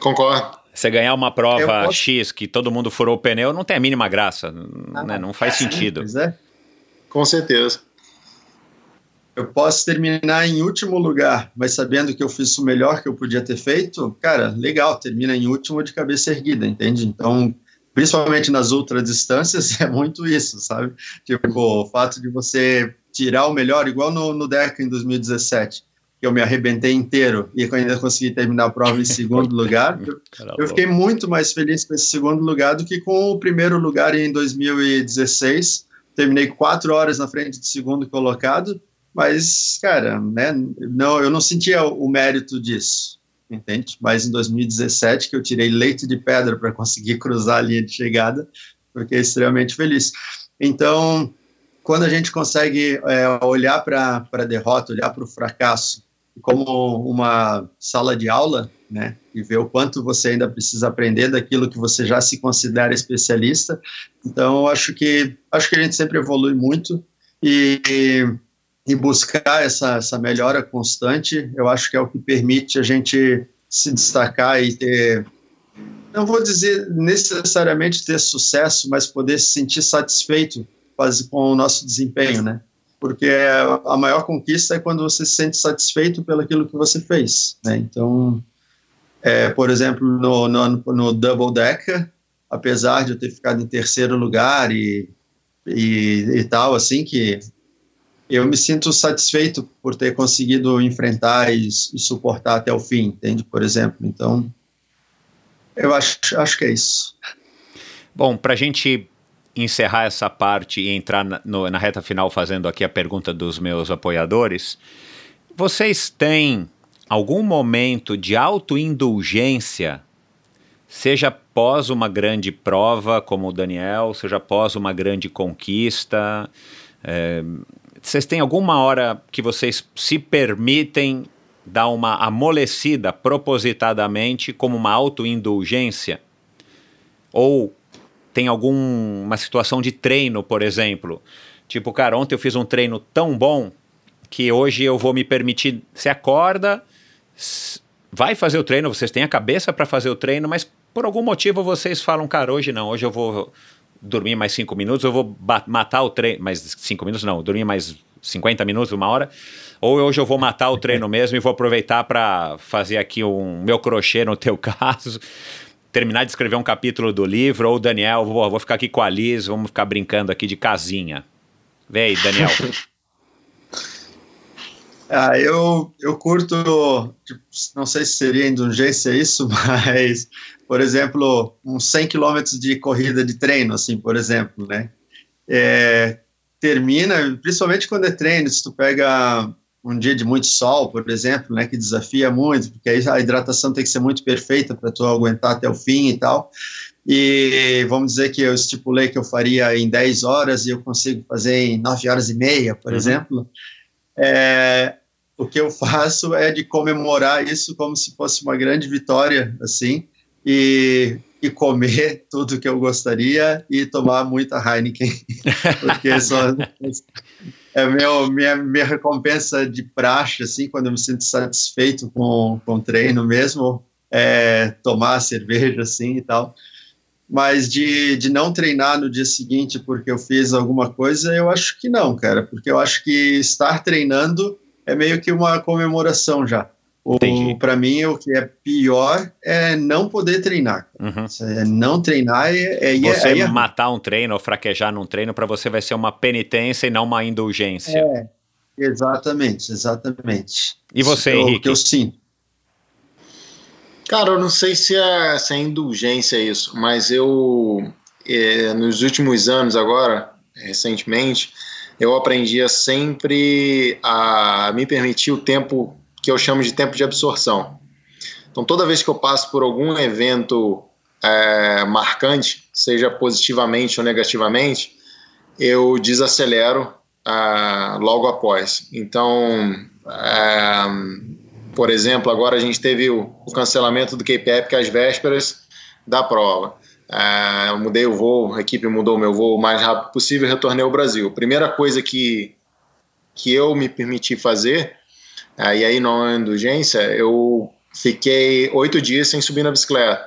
Concordo. Você ganhar uma prova posso... X que todo mundo furou o pneu não tem a mínima graça, ah, né? não faz sentido. Pois é. Com certeza. Eu posso terminar em último lugar, mas sabendo que eu fiz o melhor que eu podia ter feito, cara, legal, termina em último de cabeça erguida, entende? Então, principalmente nas ultradistâncias, é muito isso, sabe? Tipo, o fato de você tirar o melhor, igual no, no DECA em 2017, que eu me arrebentei inteiro e ainda consegui terminar a prova em segundo lugar, eu, eu, fiquei muito mais feliz com esse segundo lugar do que com o primeiro lugar em 2016. Terminei quatro horas na frente do segundo colocado, mas, cara, né, não, eu não sentia o mérito disso entende? Mas em 2017, que eu tirei leite de pedra para conseguir cruzar a linha de chegada, fiquei extremamente feliz. Então, quando a gente consegue é, olhar para a derrota, olhar para o fracasso como uma sala de aula, né, e ver o quanto você ainda precisa aprender daquilo que você já se considera especialista. Então, acho que acho que a gente sempre evolui muito e, e buscar essa, essa melhora constante, eu acho que é o que permite a gente se destacar e ter, não vou dizer necessariamente ter sucesso, mas poder se sentir satisfeito com o nosso desempenho, né? Porque a maior conquista é quando você se sente satisfeito pelo aquilo que você fez, né? Então, é, por exemplo, no, no, no Double Decker, apesar de eu ter ficado em terceiro lugar e, e, e tal, assim, que eu me sinto satisfeito por ter conseguido enfrentar e, e, suportar até o fim, entende? Por exemplo. Então, eu acho, acho que é isso. Bom, para a gente encerrar essa parte e entrar na, no, na reta final fazendo aqui a pergunta dos meus apoiadores, vocês têm algum momento de autoindulgência, seja após uma grande prova, como o Daniel, seja após uma grande conquista, é, vocês têm alguma hora que vocês se permitem dar uma amolecida propositadamente como uma autoindulgência? Ou tem alguma situação de treino, por exemplo? Tipo, cara, ontem eu fiz um treino tão bom que hoje eu vou me permitir. Você acorda, vai fazer o treino, vocês têm a cabeça para fazer o treino, mas por algum motivo vocês falam, cara, hoje não, hoje eu vou dormir mais cinco minutos, eu vou matar o treino. Mais cinco minutos não, dormir mais 50 minutos, uma hora. Ou hoje eu vou matar o treino mesmo e vou aproveitar para fazer aqui um meu crochê no teu caso. Terminar de escrever um capítulo do livro, ou Daniel, vou, vou ficar aqui com a Liz, vamos ficar brincando aqui de casinha. Vem aí, Daniel. Ah, eu, eu curto, tipo, não sei se seria indulgência isso, mas por exemplo, uns 100 quilômetros de corrida de treino, assim, por exemplo, né? É, termina, principalmente quando é treino, se tu pega um dia de muito sol, por exemplo, né, que desafia muito, porque aí a hidratação tem que ser muito perfeita para tu aguentar até o fim e tal. E vamos dizer que eu estipulei que eu faria em 10 horas e eu consigo fazer em 9 horas e meia, por uhum. exemplo. É, o que eu faço é de comemorar isso como se fosse uma grande vitória, assim, e e comer tudo que eu gostaria e tomar muita Heineken, porque só, é meu, minha, minha recompensa de praxe, assim, quando eu me sinto satisfeito com, com o treino mesmo, é tomar cerveja, assim, e tal. Mas de, de não treinar no dia seguinte porque eu fiz alguma coisa, eu acho que não, cara, porque eu acho que estar treinando é meio que uma comemoração já. Para mim, o que é pior é não poder treinar. Uhum. É não treinar é, é Você é, matar um treino ou fraquejar num treino, para você vai ser uma penitência e não uma indulgência. É, exatamente, exatamente. E você, Henrique? O que eu sinto. Cara, eu não sei se é, se é indulgência isso, mas eu, é, nos últimos anos agora, recentemente, eu aprendi a sempre a me permitir o tempo que eu chamo de tempo de absorção. Então, toda vez que eu passo por algum evento é, marcante, seja positivamente ou negativamente, eu desacelero é, logo após. Então, é, por exemplo, agora a gente teve o, o cancelamento do K-Pep às vésperas da prova. É, eu mudei o voo, a equipe mudou meu voo o mais rápido possível e retornei ao Brasil. Primeira coisa que, que eu me permiti fazer e aí, na indulgência, eu fiquei oito dias sem subir na bicicleta,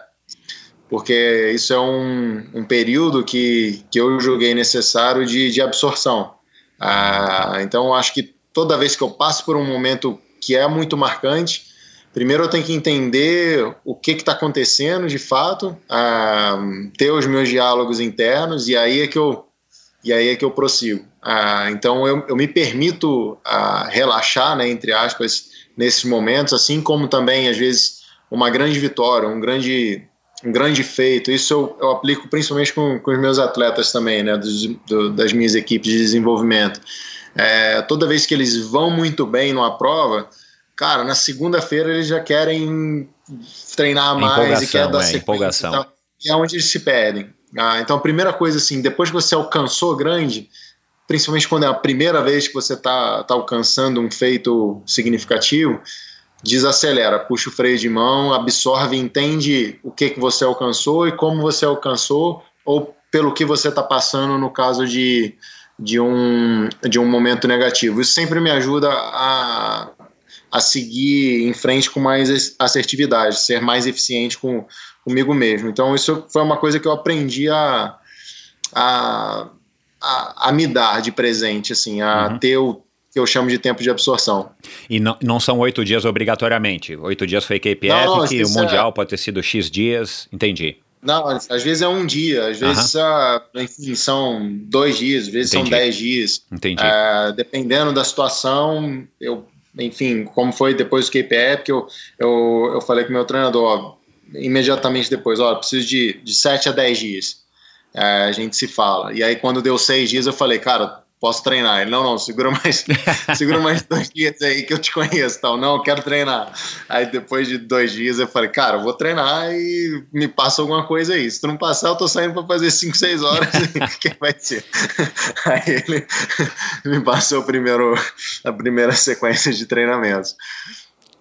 porque isso é um, um período que, que eu julguei necessário de, de absorção. Ah, então, acho que toda vez que eu passo por um momento que é muito marcante, primeiro eu tenho que entender o que está acontecendo de fato, ah, ter os meus diálogos internos, e aí é que eu, e aí é que eu prossigo. Ah, então eu, eu, me permito ah, relaxar, né, entre aspas, nesses momentos, assim como também às vezes uma grande vitória, um grande um grande feito. Isso eu, eu aplico principalmente com, com, os meus atletas também, né, dos, do, das minhas equipes de desenvolvimento. É, toda vez que eles vão muito bem numa prova, cara, na segunda-feira eles já querem treinar mais e querem dar é, sequência. E, tal, e é onde eles se perdem. Ah, então, a primeira coisa, assim, depois que você alcançou grande, principalmente quando é a primeira vez que você está tá alcançando um feito significativo, desacelera, puxa o freio de mão, absorve, entende o que, que você alcançou e como você alcançou, ou pelo que você está passando no caso de, de, um, de um momento negativo. Isso sempre me ajuda a, a seguir em frente com mais assertividade, ser mais eficiente com, comigo mesmo. Então, isso foi uma coisa que eu aprendi a, a a, a me dar de presente, assim, a uhum. ter o que eu chamo de tempo de absorção. E não, não são oito dias obrigatoriamente. Oito dias foi KPF, não, que o Mundial é... pode ter sido X dias, entendi. Não, às vezes é um dia, às vezes uh, enfim, são dois dias, às vezes entendi. são dez dias. Entendi. Uh, dependendo da situação, eu, enfim, como foi depois do KPF, que eu, eu, eu falei com o meu treinador, ó, imediatamente depois, ó, preciso de, de sete a dez dias é, a gente se fala. E aí, quando deu seis dias, eu falei, cara, posso treinar. Ele, não, não, segura mais, segura mais dois dias aí que eu te conheço, tal. Não, eu quero treinar. Aí, depois de dois dias, eu falei, cara, eu vou treinar e me passa alguma coisa aí. Se tu não passar, eu tô saindo para fazer cinco, seis horas, o que vai ser? Aí ele me passou primeiro, a primeira sequência de treinamentos.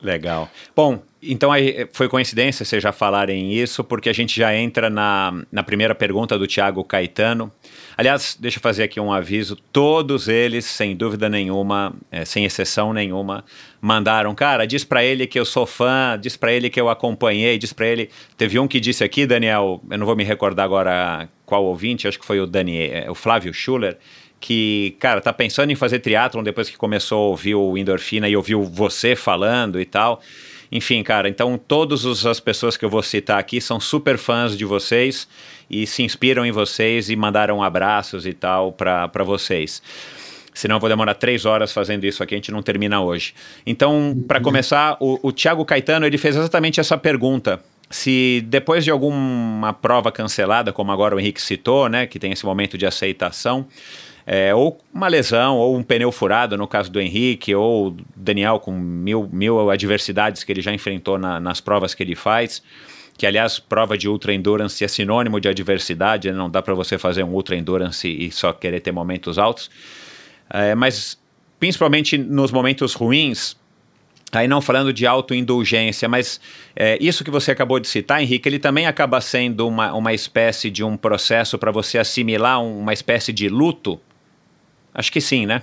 Legal. Bom, então aí foi coincidência vocês já falarem isso, porque a gente já entra na, na primeira pergunta do Tiago Caetano. Aliás, deixa eu fazer aqui um aviso: todos eles, sem dúvida nenhuma, é, sem exceção nenhuma, mandaram, cara, diz para ele que eu sou fã, diz para ele que eu acompanhei, diz para ele. Teve um que disse aqui, Daniel, eu não vou me recordar agora qual ouvinte, acho que foi o Daniel, é, o Flávio Schuller que, cara, tá pensando em fazer triatlon depois que começou a ouvir o Endorfina e ouviu você falando e tal. Enfim, cara, então todas as pessoas que eu vou citar aqui são super fãs de vocês e se inspiram em vocês e mandaram abraços e tal para vocês. Senão eu vou demorar três horas fazendo isso aqui, a gente não termina hoje. Então, para começar, o, o Thiago Caetano ele fez exatamente essa pergunta se depois de alguma prova cancelada, como agora o Henrique citou, né, que tem esse momento de aceitação, é, ou uma lesão, ou um pneu furado, no caso do Henrique, ou Daniel com mil, mil adversidades que ele já enfrentou na, nas provas que ele faz. Que, aliás, prova de ultra endurance é sinônimo de adversidade, né? não dá para você fazer um ultra endurance e só querer ter momentos altos. É, mas, principalmente nos momentos ruins, Aí não falando de autoindulgência, mas é, isso que você acabou de citar, Henrique, ele também acaba sendo uma, uma espécie de um processo para você assimilar uma espécie de luto? Acho que sim, né?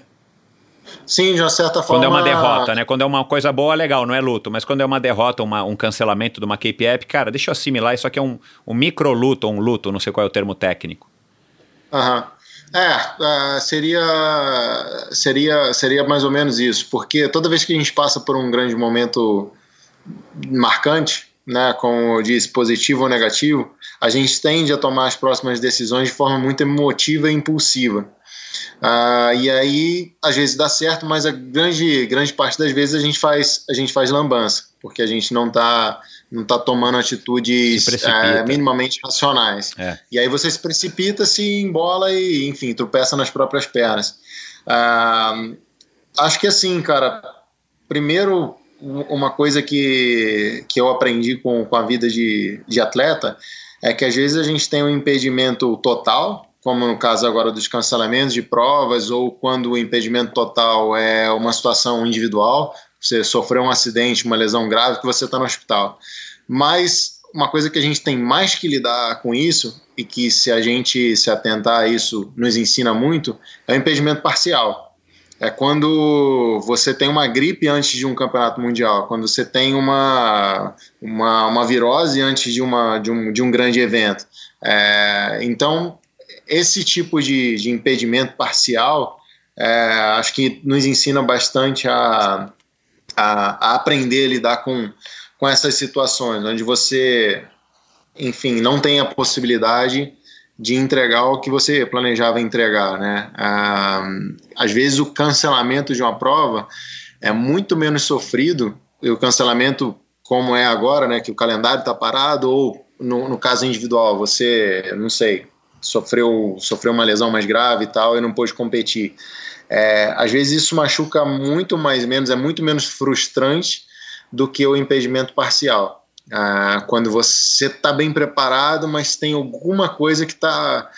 Sim, de uma certa Quando forma. é uma derrota, né? Quando é uma coisa boa, legal, não é luto. Mas quando é uma derrota, uma, um cancelamento de uma KPI, cara, deixa eu assimilar, isso aqui é um, um micro luto, ou um luto, não sei qual é o termo técnico. Aham. É, uh, seria, seria, seria mais ou menos isso, porque toda vez que a gente passa por um grande momento marcante, né, como eu disse, positivo ou negativo, a gente tende a tomar as próximas decisões de forma muito emotiva e impulsiva. Uh, e aí, às vezes dá certo, mas a grande, grande parte das vezes a gente faz, a gente faz lambança, porque a gente não está não tá tomando atitudes é, minimamente racionais. É. E aí você se precipita, se embola e, enfim, tropeça nas próprias pernas. Uh, acho que assim, cara, primeiro, uma coisa que, que eu aprendi com, com a vida de, de atleta é que às vezes a gente tem um impedimento total, como no caso agora dos cancelamentos de provas, ou quando o impedimento total é uma situação individual, você sofreu um acidente, uma lesão grave, que você está no hospital. Mas uma coisa que a gente tem mais que lidar com isso, e que se a gente se atentar a isso nos ensina muito, é o impedimento parcial. É quando você tem uma gripe antes de um campeonato mundial, quando você tem uma, uma, uma virose antes de, uma, de, um, de um grande evento. É, então, esse tipo de, de impedimento parcial é, acho que nos ensina bastante a, a, a, aprender a lidar com, com essas situações, onde você, enfim, não tem a possibilidade de entregar o que você planejava entregar, né? Ah, às vezes o cancelamento de uma prova é muito menos sofrido, e o cancelamento como é agora, né, que o calendário está parado, ou no, no, caso individual, você, não sei, sofreu, sofreu uma lesão mais grave e tal, e não pôde competir. É, às vezes isso machuca muito mais menos, é muito menos frustrante do que o impedimento parcial. Ah, quando você está bem preparado, mas tem alguma coisa que está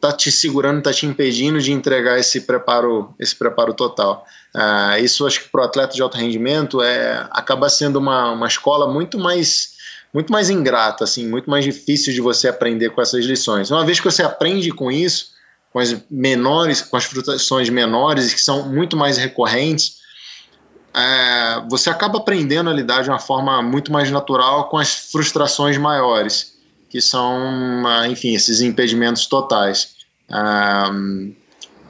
tá te segurando, está te impedindo de entregar esse preparo, esse preparo total. Ah, isso acho que para o atleta de alto rendimento é, acaba sendo uma, uma escola muito mais muito mais ingrata, assim, muito mais difícil de você aprender com essas lições. Uma vez que você aprende com isso, com as menores, com as frustrações menores que são muito mais recorrentes, é, você acaba aprendendo a lidar de uma forma muito mais natural com as frustrações maiores, que são, enfim, esses impedimentos totais. É,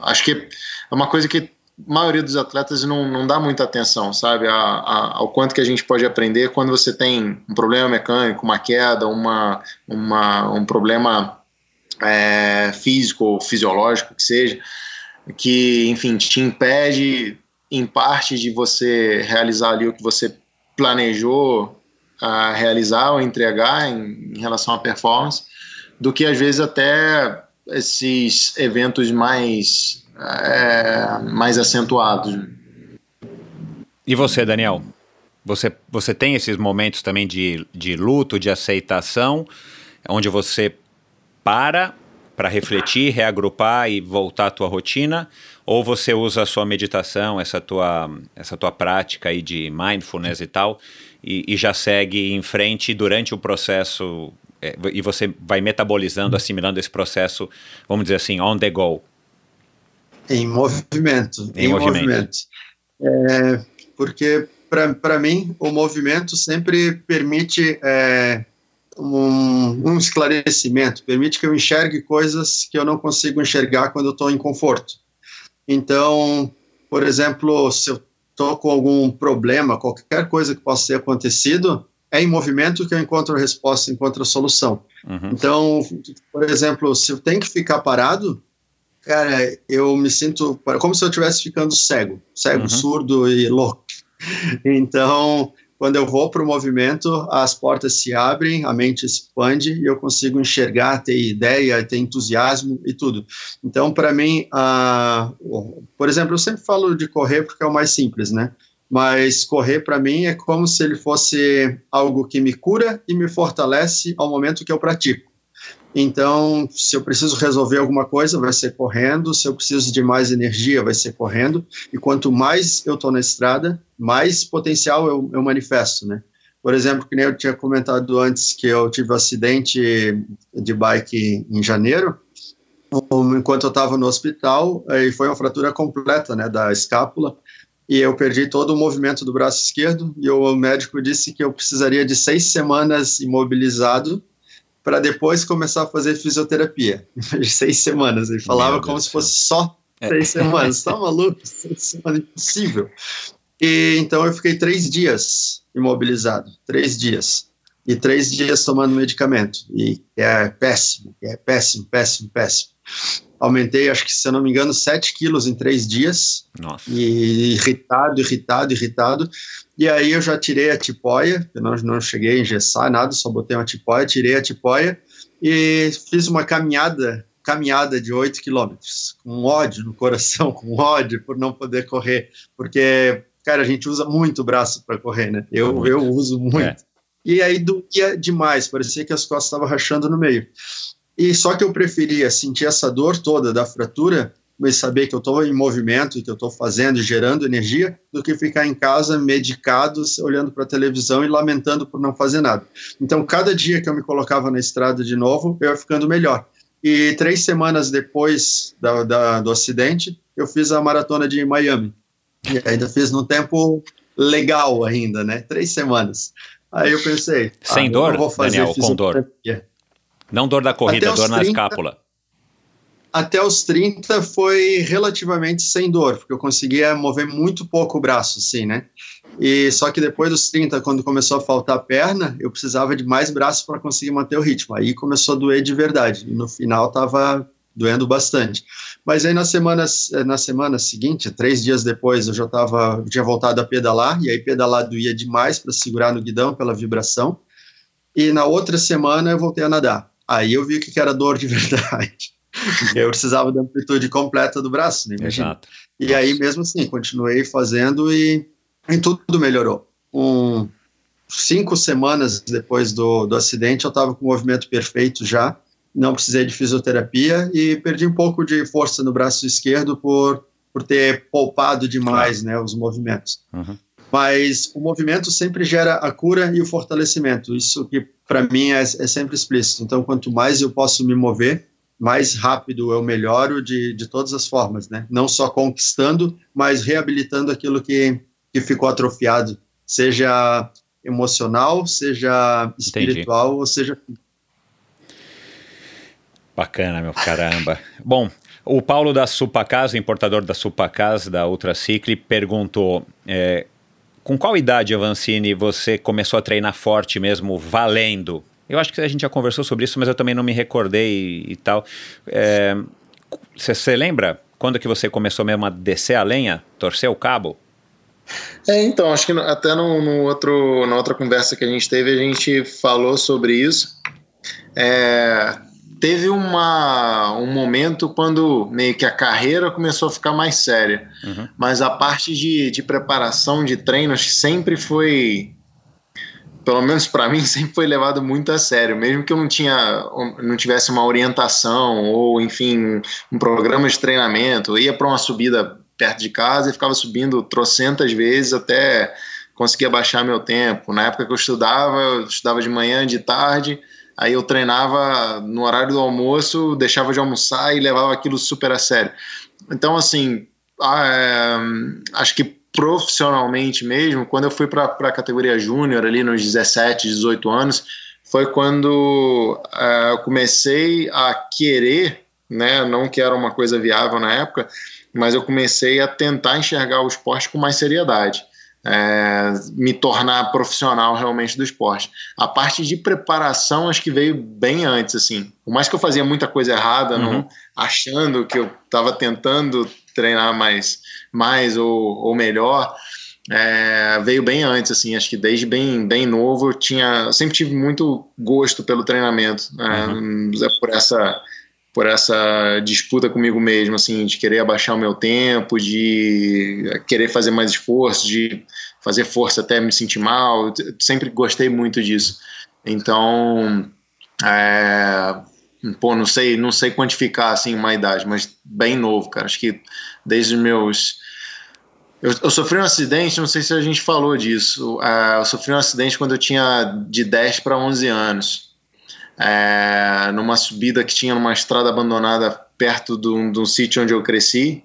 acho que é uma coisa que maioria dos atletas não, não dá muita atenção, sabe, a, a, ao quanto que a gente pode aprender quando você tem um problema mecânico, uma queda, uma, uma, um problema é, físico ou fisiológico que seja, que, enfim, te impede em parte de você realizar ali o que você planejou a realizar ou entregar em, em relação à performance, do que às vezes até esses eventos mais, é, mais acentuados. E você, Daniel? Você, você tem esses momentos também de, de luto, de aceitação, onde você para para refletir, reagrupar e voltar à tua rotina? Ou você usa a sua meditação, essa tua, essa tua prática aí de mindfulness e tal, e, e já segue em frente durante o processo, é, e você vai metabolizando, assimilando esse processo, vamos dizer assim, on the go? Em movimento. Em, em movimento. movimento. É, porque, para mim, o movimento sempre permite... É, um, um, esclarecimento, permite que eu enxergue coisas que eu não consigo enxergar quando eu estou em conforto. Então, por exemplo, se eu estou com algum problema, qualquer coisa que possa ter acontecido, é em movimento que eu encontro a resposta, encontro a solução. Uhum. Então, por exemplo, se eu tenho que ficar parado, cara, eu me sinto como se eu estivesse ficando cego, cego, uhum. surdo e louco. Então, quando eu vou para o movimento, as portas se abrem, a mente expande e eu consigo enxergar, ter ideia, ter entusiasmo e tudo. Então, para mim, por exemplo, eu sempre falo de correr porque é o mais simples, né? Mas correr para mim é como se ele fosse algo que me cura e me fortalece ao momento que eu pratico. Então, se eu preciso resolver alguma coisa, vai ser correndo. Se eu preciso de mais energia, vai ser correndo. E quanto mais eu estou na estrada, mais potencial eu, eu manifesto, né? Por exemplo, que nem eu tinha comentado antes que eu tive um acidente de bike em janeiro, enquanto eu estava no hospital, e foi uma fratura completa, né, da escápula, e eu perdi todo o movimento do braço esquerdo, e o médico disse que eu precisaria de seis semanas imobilizado para depois começar a fazer fisioterapia. Seis semanas. Ele falava como se fosse só é. seis semanas. Tá maluco? Seis semanas, impossível. E então eu fiquei três dias imobilizado, três dias. E três dias tomando medicamento. E é péssimo, é péssimo, péssimo, péssimo. Aumentei, acho que se eu não me engano, 7 quilos em três dias. Nossa. E irritado, irritado, irritado. E aí eu já tirei a tipóia, eu não, não cheguei a engessar nada, só botei uma tipóia, tirei a tipóia e fiz uma caminhada caminhada de 8 quilômetros, com ódio no coração, com ódio por não poder correr, porque, cara, a gente usa muito o braço para correr, né? Eu, eu uso muito. É. E aí doía demais, parecia que as costas estavam rachando no meio. E só que eu preferia sentir essa dor toda da fratura, mas saber que eu estou em movimento, que eu estou fazendo, gerando energia, do que ficar em casa medicado, olhando para a televisão e lamentando por não fazer nada. Então, cada dia que eu me colocava na estrada de novo, eu ia ficando melhor. E três semanas depois da, da, do acidente, eu fiz a maratona de Miami. E ainda fiz num tempo legal ainda, né? Três semanas. Aí eu pensei... Sem ah, dor, vou fazer Daniel, com dor? Não dor da corrida, dor 30, na escápula. Até os 30 foi relativamente sem dor, porque eu conseguia mover muito pouco o braço, assim, né? E só que depois dos 30, quando começou a faltar perna, eu precisava de mais braço para conseguir manter o ritmo. Aí começou a doer de verdade. E no final estava doendo bastante. Mas aí na semana, na semana seguinte, três dias depois, eu já tava, tinha voltado a pedalar, e aí pedalar doía demais para segurar no guidão pela vibração. E na outra semana eu voltei a nadar. Aí eu vi que era dor de verdade. Eu precisava da amplitude completa do braço, né? Exato. E Nossa. aí mesmo assim, continuei fazendo e, e tudo melhorou. Um, cinco semanas depois do, do acidente, eu estava com o movimento perfeito já, não precisei de fisioterapia e perdi um pouco de força no braço esquerdo por, por ter poupado demais né, os movimentos. Uhum. Mas o movimento sempre gera a cura e o fortalecimento. Isso que para mim é, é, sempre explícito. Então, quanto mais eu posso me mover, mais rápido eu melhoro de, de todas as formas, né? Não só conquistando, mas reabilitando aquilo que, que ficou atrofiado, seja emocional, seja espiritual, Entendi. ou seja Bacana, meu caramba. Bom, o Paulo da Supacas, o importador da Supacas, da Ultracicle, perguntou é, com qual idade, Avancini, você começou a treinar forte mesmo, valendo? Eu acho que a gente já conversou sobre isso, mas eu também não me recordei e, e tal. Você é, lembra quando que você começou mesmo a descer a lenha, torcer o cabo? É, então, acho que até no, no, outro, na outra conversa que a gente teve, a gente falou sobre isso. É, teve uma, um momento quando meio que a carreira começou a ficar mais séria, uhum. mas a parte de, de preparação de treinos sempre foi, pelo menos para mim, sempre foi levado muito a sério, mesmo que eu não tinha, não tivesse uma orientação ou, enfim, um programa de treinamento, eu ia para uma subida perto de casa e ficava subindo trocentas vezes até conseguir baixar meu tempo. Na época que eu estudava, eu estudava de manhã, de tarde Aí eu treinava no horário do almoço, deixava de almoçar e levava aquilo super a sério. Então, assim, é, acho que profissionalmente mesmo, quando eu fui para a categoria júnior, ali nos 17, 18 anos, foi quando é, eu comecei a querer, né, não que era uma coisa viável na época, mas eu comecei a tentar enxergar o esporte com mais seriedade é, me tornar profissional realmente do esporte. A parte de preparação acho que veio bem antes, assim. Por mais que eu fazia muita coisa errada, uhum. não, achando que eu estava tentando treinar mais, mais ou, ou melhor, é, veio bem antes, assim. Acho que desde bem, bem novo eu tinha, sempre tive muito gosto pelo treinamento, né, uhum. por essa por essa disputa comigo mesmo, assim, de querer abaixar o meu tempo, de querer fazer mais esforço, de fazer força até me sentir mal. Eu sempre gostei muito disso. Então, é, pô, não sei, não sei quantificar assim uma idade, mas bem novo, cara. Acho que desde os meus eu, eu, sofri um acidente, não sei se a gente falou disso. Uh, eu sofri um acidente quando eu tinha de 10 para 11 anos. É, numa subida que tinha numa estrada abandonada perto do, do sítio onde eu cresci.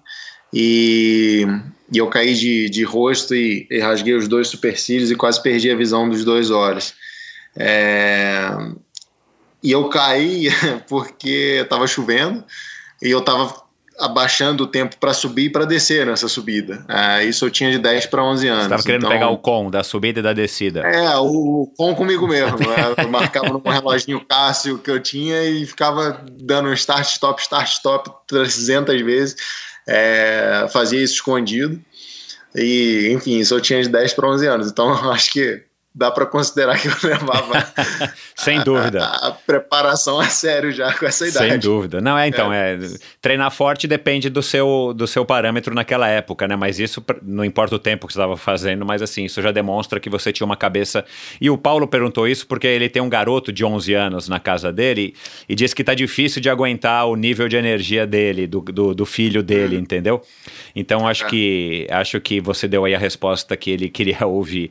E, e eu caí de, de rosto e, e, rasguei os dois supercílios e quase perdi a visão dos dois olhos. É, e eu caí porque estava chovendo e eu estava abaixando o tempo para subir e para descer nessa subida. É, isso eu tinha de 10 para 11 anos. Você estava querendo então, pegar o com da subida e da descida. É, o com comigo mesmo. Eu marcava no reloginho Cássio que eu tinha e ficava dando um start, stop, start, stop 300 vezes. É, fazia isso escondido. E, enfim, isso eu tinha de 10 para 11 anos. Então, acho que dá para considerar que eu levava sem dúvida a, a, preparação a sério já com essa idade. Sem dúvida. Não é então, é. é. treinar forte depende do seu do seu parâmetro naquela época, né? Mas isso não importa o tempo que você estava fazendo, mas assim, isso já demonstra que você tinha uma cabeça. E o Paulo perguntou isso porque ele tem um garoto de 11 anos na casa dele e diz que tá difícil de aguentar o nível de energia dele, do, do, do filho dele, hum. entendeu? Então acho é. que acho que você deu aí a resposta que ele queria ouvir.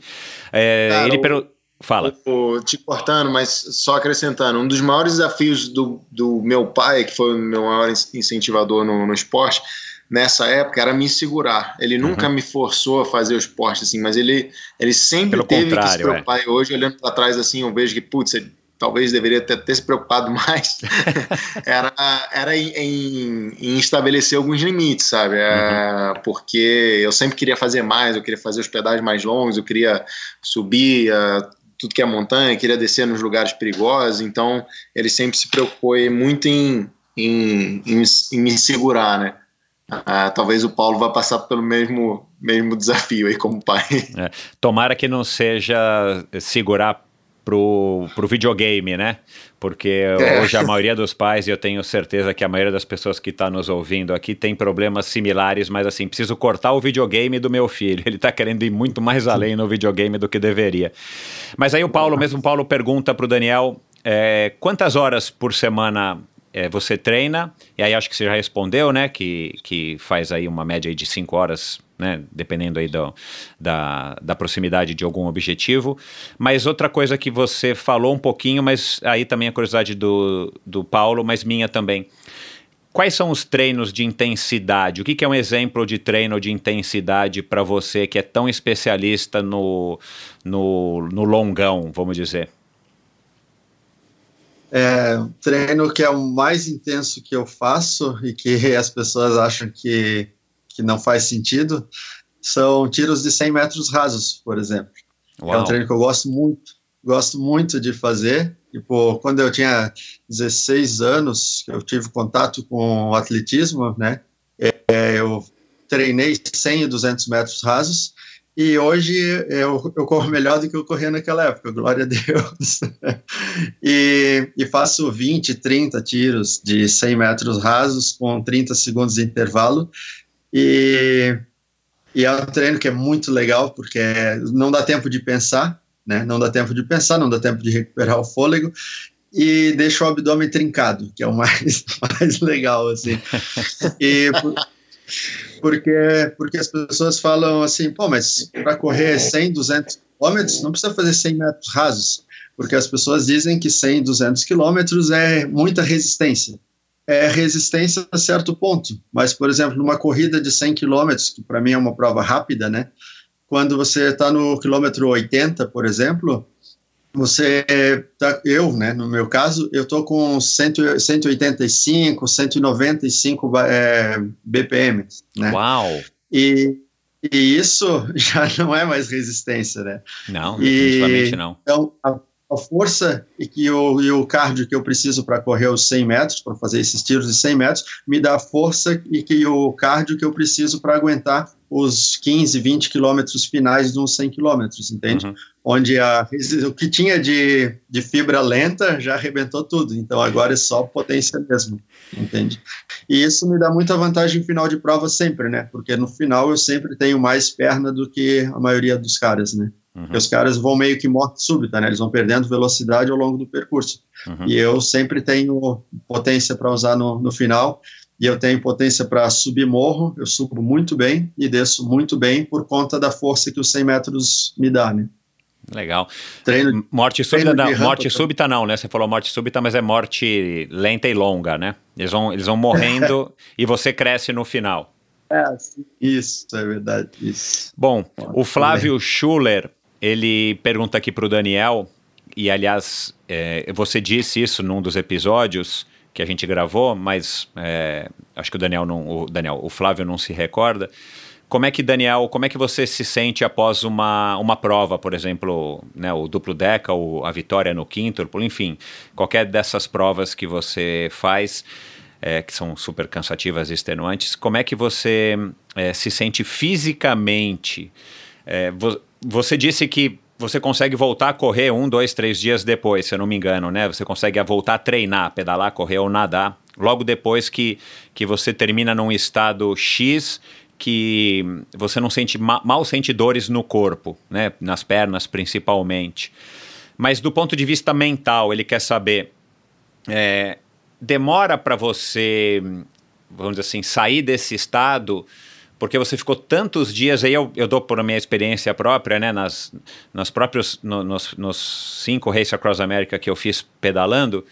É, Cara, ele perguntou. Fala. O, te cortando, mas só acrescentando, um dos maiores desafios do, do meu pai, que foi o meu maior incentivador no, no esporte, nessa época, era me segurar. Ele uhum. nunca me forçou a fazer o esporte, assim, mas ele, ele sempre Pelo teve que se preocupar. É. Hoje, olhando para trás, assim, eu vejo que, putz, ele talvez deveria ter, ter se preocupado mais, era, era em, em, em, estabelecer alguns limites, sabe? É, uhum. Porque eu sempre queria fazer mais, eu queria fazer os pedais mais longos, eu queria subir uh, tudo que é montanha, queria descer nos lugares perigosos, então ele sempre se preocupou muito em, em, em, em me segurar, né? Uh, talvez o Paulo vá passar pelo mesmo, mesmo desafio aí como pai. É. Tomara que não seja segurar pro, pro videogame, né? Porque é. hoje a maioria dos pais, e eu tenho certeza que a maioria das pessoas que está nos ouvindo aqui tem problemas similares, mas assim, preciso cortar o videogame do meu filho. Ele está querendo ir muito mais além no videogame do que deveria. Mas aí o Paulo, mesmo Paulo, pergunta para o Daniel é, quantas horas por semana é, você treina, e aí acho que você já respondeu, né, que, que faz aí uma média de 5 horas né, dependendo aí do, da, da proximidade de algum objetivo. Mas outra coisa que você falou um pouquinho, mas aí também a curiosidade do, do Paulo, mas minha também. Quais são os treinos de intensidade? O que, que é um exemplo de treino de intensidade para você que é tão especialista no, no, no longão, vamos dizer? É, treino que é o mais intenso que eu faço e que as pessoas acham que que não faz sentido, são tiros de 100 metros rasos, por exemplo. Uau. É um treino que eu gosto muito, gosto muito de fazer. Tipo, quando eu tinha 16 anos, eu tive contato com o atletismo, né? É, eu treinei 100 e 200 metros rasos e hoje eu, eu corro melhor do que eu corria naquela época, glória a Deus. e, e, faço 20, 30 tiros de 100 metros rasos com 30 segundos de intervalo e, e é um treino que é muito legal, porque não dá tempo de pensar, né? Não dá tempo de pensar, não dá tempo de recuperar o fôlego e deixa o abdômen trincado, que é o mais, mais legal, assim. E por, porque, porque as pessoas falam assim, pô, mas para correr 100, 200 quilômetros, não precisa fazer 100 metros rasos, porque as pessoas dizem que 100, 200 quilômetros é muita resistência é resistência a certo ponto. Mas, por exemplo, numa corrida de 100 km, que para mim é uma prova rápida, né? Quando você está no quilômetro 80, por exemplo, você tá, eu, né, no meu caso, eu tô com 100, 185, 195 é, BPM, né? Uau! E, e isso já não é mais resistência, né? Não, definitivamente e, não. Então, a, a força e, que o, e o cardio que eu preciso para correr os 100 metros, para fazer esses tiros de 100 metros, me dá a força e que o cardio que eu preciso para aguentar os 15, 20 quilômetros finais de uns 100 quilômetros, entende? Uhum. Onde a, o que tinha de, de fibra lenta já arrebentou tudo, então agora é só potência mesmo, entende? E isso me dá muita vantagem final de prova sempre, né? Porque no final eu sempre tenho mais perna do que a maioria dos caras, né? Uhum. Porque os caras vão meio que morte súbita, né? Eles vão perdendo velocidade ao longo do percurso. Uhum. E eu sempre tenho potência para usar no, no final. E eu tenho potência para subir morro, eu subo muito bem e desço muito bem por conta da força que os 100 metros me dá, né? Legal. Treino, morte súbita, não, morte súbita não, né? Você falou morte súbita, mas é morte lenta e longa, né? Eles vão, eles vão morrendo e você cresce no final. É, isso, é verdade. Isso. Bom, o Flávio Schuller, ele pergunta aqui para o Daniel, e aliás, é, você disse isso num dos episódios que a gente gravou, mas é, acho que o Daniel não, o Daniel, o Flávio não se recorda. Como é que, Daniel, como é que você se sente após uma, uma prova, por exemplo, né, o duplo deca, ou a vitória no quíntuplo, enfim, qualquer dessas provas que você faz, é, que são super cansativas e extenuantes, como é que você é, se sente fisicamente? É, você disse que você consegue voltar a correr um, dois, três dias depois, se eu não me engano, né? Você consegue voltar a treinar, pedalar, correr ou nadar, logo depois que, que você termina num estado X que você não sente mal sente dores no corpo, né, nas pernas principalmente. Mas do ponto de vista mental, ele quer saber é, demora para você, vamos dizer assim, sair desse estado porque você ficou tantos dias aí eu, eu dou por minha experiência própria, né, nas, nas próprios no, nos, nos cinco Race Across America que eu fiz pedalando,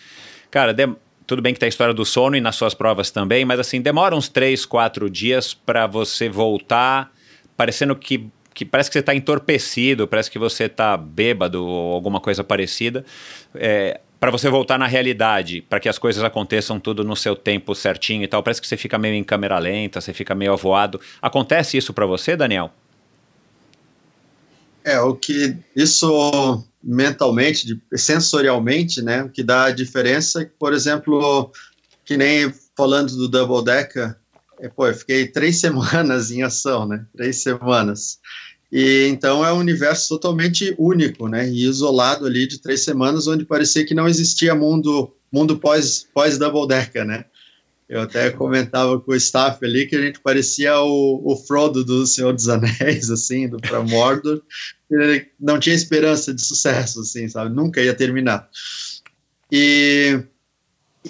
cara, de, tudo bem que tem a história do sono e nas suas provas também, mas assim, demora uns três, quatro dias para você voltar, parecendo que, que parece que você está entorpecido, parece que você está bêbado ou alguma coisa parecida. É, para você voltar na realidade, para que as coisas aconteçam tudo no seu tempo certinho e tal, parece que você fica meio em câmera lenta, você fica meio avoado. Acontece isso para você, Daniel? É, o que isso mentalmente, sensorialmente, né? O que dá a diferença, é por exemplo, que nem falando do Double Decker, é, pô, eu fiquei três semanas em ação, né? Três semanas. E então é um universo totalmente único, né? E isolado ali de três semanas, onde parecia que não existia mundo mundo pós pós Double Decker, né? Eu até comentava com o staff ali que a gente parecia o, o Frodo do Senhor dos Anéis, assim, indo para Mordor. Ele não tinha esperança de sucesso, assim, sabe? Nunca ia terminar. E,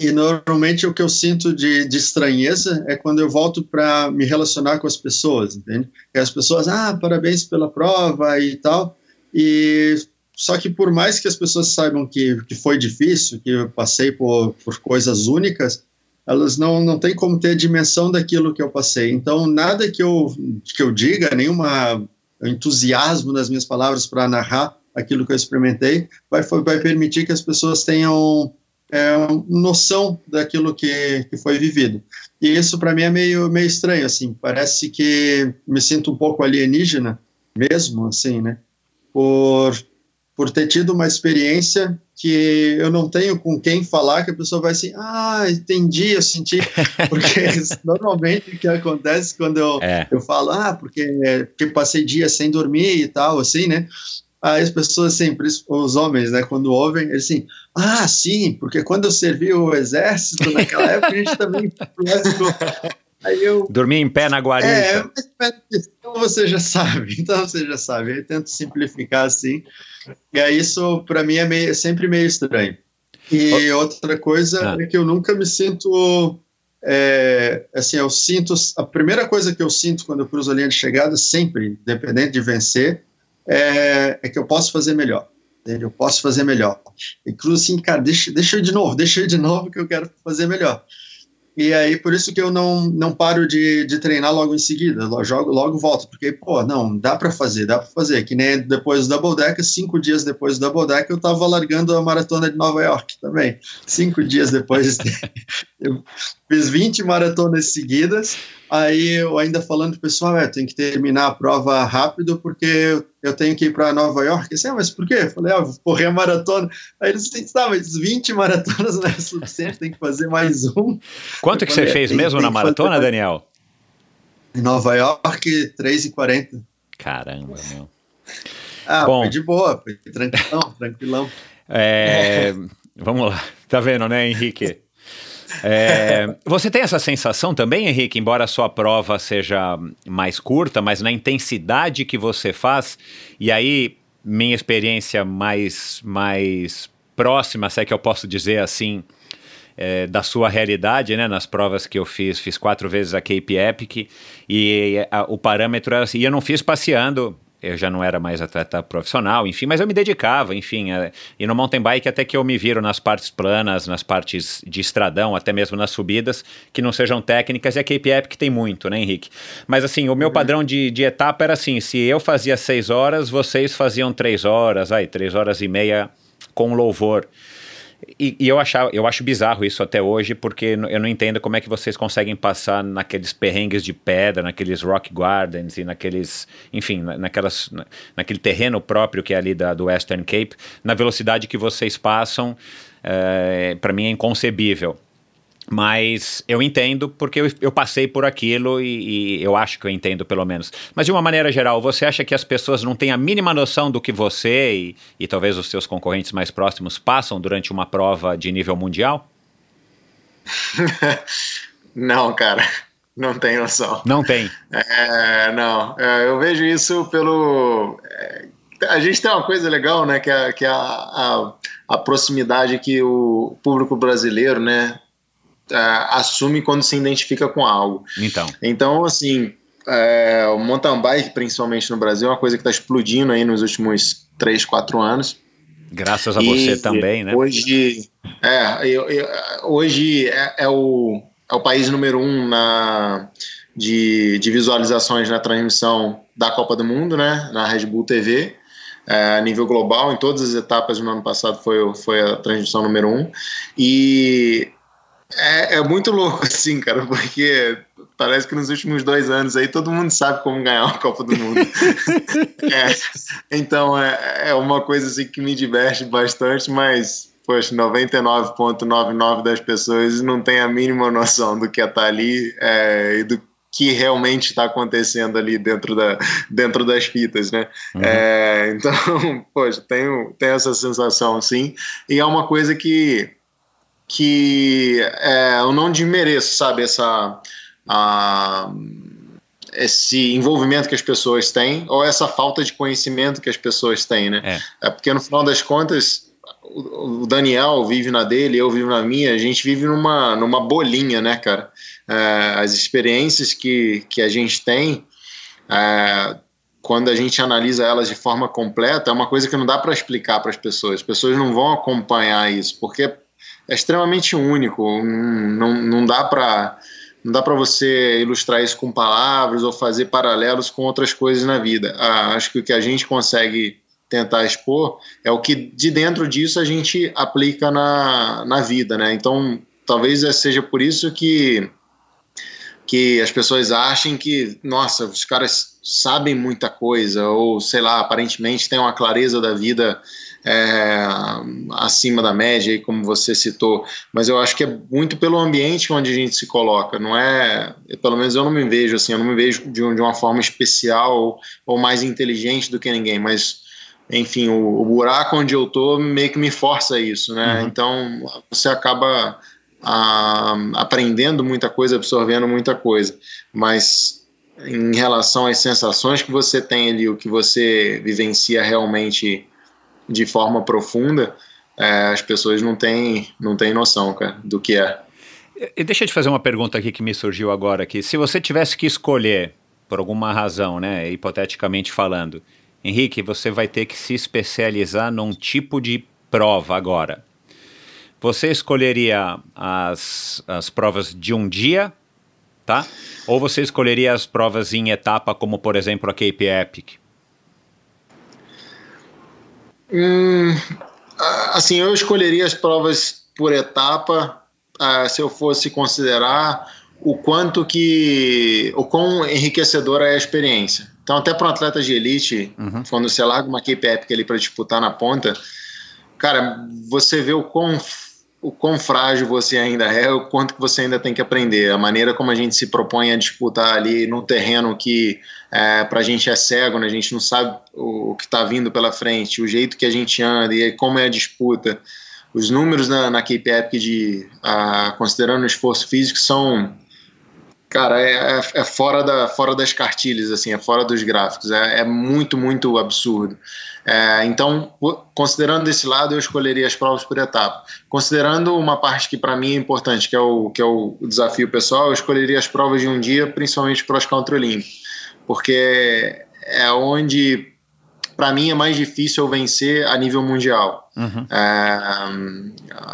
e normalmente o que eu sinto de, de estranheza é quando eu volto para me relacionar com as pessoas, entende? E as pessoas, ah, parabéns pela prova e tal. E só que por mais que as pessoas saibam que, que foi difícil, que eu passei por, por coisas únicas, elas não, não têm como ter a dimensão daquilo que eu passei. Então, nada que eu, que eu diga, nenhuma entusiasmo nas minhas palavras para narrar aquilo que eu experimentei, vai, vai permitir que as pessoas tenham é, noção daquilo que, que foi vivido. E isso para mim é meio, meio estranho, assim, parece que me sinto um pouco alienígena mesmo, assim, né, por por ter tido uma experiência que eu não tenho com quem falar, que a pessoa vai assim, ah, entendi, eu senti. Porque normalmente o que acontece quando eu, é. eu falo, ah, porque, porque passei dias sem dormir e tal, assim, né? Aí as pessoas, sempre, assim, os homens, né, quando ouvem, eles assim, ah, sim, porque quando eu servi o exército naquela época, a gente também Aí eu. Dormir em pé na guarita. É, então você já sabe, então você já sabe. Eu tento simplificar assim. E aí isso, para mim, é meio, é sempre meio estranho. E oh. outra coisa ah. é que eu nunca me sinto. É, assim, eu sinto. A primeira coisa que eu sinto quando eu cruzo a linha de chegada, sempre, independente de vencer, é, é que eu posso fazer melhor. Eu posso fazer melhor. E cruzo assim, cara, deixa, deixa eu de novo, deixa eu de novo que eu quero fazer melhor. E aí, por isso que eu não, não paro de, de treinar logo em seguida, logo, jogo, logo volto, porque, pô, não, dá para fazer, dá para fazer. Que nem depois do Double Deck, cinco dias depois do Double Deck, eu tava largando a maratona de Nova York também. Cinco dias depois, eu fiz 20 maratonas seguidas, Aí eu ainda falando pro pessoal, é, tem que terminar a prova rápido porque eu tenho que ir para Nova York. Assim, ah, mas por quê? Eu falei, ah, vou correr a maratona. Aí eles disseram, tá, mas 20 maratonas não é suficiente, tem que fazer mais um. Quanto eu que falei, você fez mesmo na maratona, fazer... Daniel? Em Nova York, 3h40. Caramba, meu. Ah, Bom, foi de boa, foi tranquilão, tranquilão. É, vamos lá, tá vendo, né, Henrique? É, você tem essa sensação também, Henrique, embora a sua prova seja mais curta, mas na intensidade que você faz, e aí minha experiência mais, mais próxima, se é que eu posso dizer assim, é, da sua realidade, né? Nas provas que eu fiz, fiz quatro vezes a Cape Epic e a, o parâmetro era assim, e eu não fiz passeando, eu já não era mais atleta profissional, enfim, mas eu me dedicava, enfim, a, e no mountain bike até que eu me viro nas partes planas, nas partes de estradão, até mesmo nas subidas, que não sejam técnicas, e a Cape Epic tem muito, né, Henrique? Mas assim, o meu padrão de, de etapa era assim, se eu fazia seis horas, vocês faziam três horas, aí, três horas e meia com louvor. E, e, eu, achava, eu acho bizarro isso até hoje, porque eu não entendo como é que vocês conseguem passar naqueles perrengues de pedra, naqueles rock gardens e naqueles, enfim, naquelas, naquele terreno próprio que é ali da, do Western Cape, na velocidade que vocês passam, é, para mim é inconcebível. Mas eu entendo porque eu, eu passei por aquilo e, e, eu acho que eu entendo pelo menos. Mas de uma maneira geral, você acha que as pessoas não têm a mínima noção do que você e, e talvez os seus concorrentes mais próximos passam durante uma prova de nível mundial? não, cara, não tem noção. Não tem? É, não, é, eu vejo isso pelo. É, a gente tem uma coisa legal, né, que é, que é a, a, a proximidade que o público brasileiro, né, assume quando se identifica com algo. Então, então assim, é, o mountain bike, principalmente no Brasil, é uma coisa que está explodindo aí nos últimos 3, 4 anos. Graças a você e, também, né? Hoje, é, eu, eu, hoje é, é, o, é o país número um na, de, de visualizações na transmissão da Copa do Mundo, né? Na Red Bull TV. É, a nível global, em todas as etapas no ano passado foi, foi a transmissão número um. E é, é, muito louco, assim, cara, porque parece que nos últimos dois anos aí todo mundo sabe como ganhar uma Copa do Mundo. é, então é, é uma coisa assim que me diverte bastante, mas, poxa, 99,99% das pessoas não tem a mínima noção do que é estar ali é, e do que realmente está acontecendo ali dentro, da, dentro das fitas, né? Uhum. É, então, poxa, tenho, tenho essa sensação, sim, e é uma coisa que que é, eu não desmereço, sabe, essa, a, esse envolvimento que as pessoas têm ou essa falta de conhecimento que as pessoas têm, né? É, é porque no final das contas o Daniel vive na dele, eu vivo na minha, a gente vive numa, numa bolinha, né, cara? É, as experiências que, que a gente tem, é, quando a gente analisa elas de forma completa, é uma coisa que não dá para explicar para as pessoas. As pessoas não vão acompanhar isso, porque é extremamente único. Não, não dá para não dá para você ilustrar isso com palavras ou fazer paralelos com outras coisas na vida. Ah, acho que o que a gente consegue tentar expor é o que de dentro disso a gente aplica na, na vida, né? Então, talvez seja por isso que que as pessoas achem que, nossa, os caras sabem muita coisa ou sei lá, aparentemente têm uma clareza da vida é, acima da média, como você citou, mas eu acho que é muito pelo ambiente onde a gente se coloca, não é, pelo menos eu não me vejo assim, eu não me vejo de, uma forma especial ou, ou, mais inteligente do que ninguém, mas enfim, o, o, buraco onde eu tô meio que me força isso, né? Uhum. Então você acaba a, aprendendo muita coisa, absorvendo muita coisa, mas em relação às sensações que você tem ali, o que você vivencia realmente de forma profunda, é, as pessoas não têm, não têm noção, cara, do que é. E deixa eu te fazer uma pergunta aqui que me surgiu agora aqui. Se você tivesse que escolher, por alguma razão, né, hipoteticamente falando, Henrique, você vai ter que se especializar num tipo de prova agora. Você escolheria as, as provas de um dia, tá? Ou você escolheria as provas em etapa, como por exemplo a Cape Epic? Hum, assim, eu escolheria as provas por etapa, uh, se eu fosse considerar o quanto que, o quão enriquecedora é a experiência. Então, até para um atleta de elite, uhum. quando você larga uma Cape Epic ali para disputar na ponta, cara, você vê o quão o quão frágil você ainda é, o quanto que você ainda tem que aprender, a maneira como a gente se propõe a disputar ali no terreno que é, para a gente é cego, né? a gente não sabe o, o que está vindo pela frente, o jeito que a gente anda e como é a disputa. Os números na, na Cape Epic, de, a, considerando o esforço físico, são Cara, é, é, é, fora, da, fora das cartilhas, assim, é fora dos gráficos, é, é muito, muito absurdo. É, então, considerando desse lado, eu escolheria as provas por etapa. Considerando uma parte que para mim é importante, que é, o, que é o desafio pessoal, eu escolheria as provas de um dia, principalmente cross country olímpico, porque é onde para mim é mais difícil eu vencer a nível mundial. Uhum. É,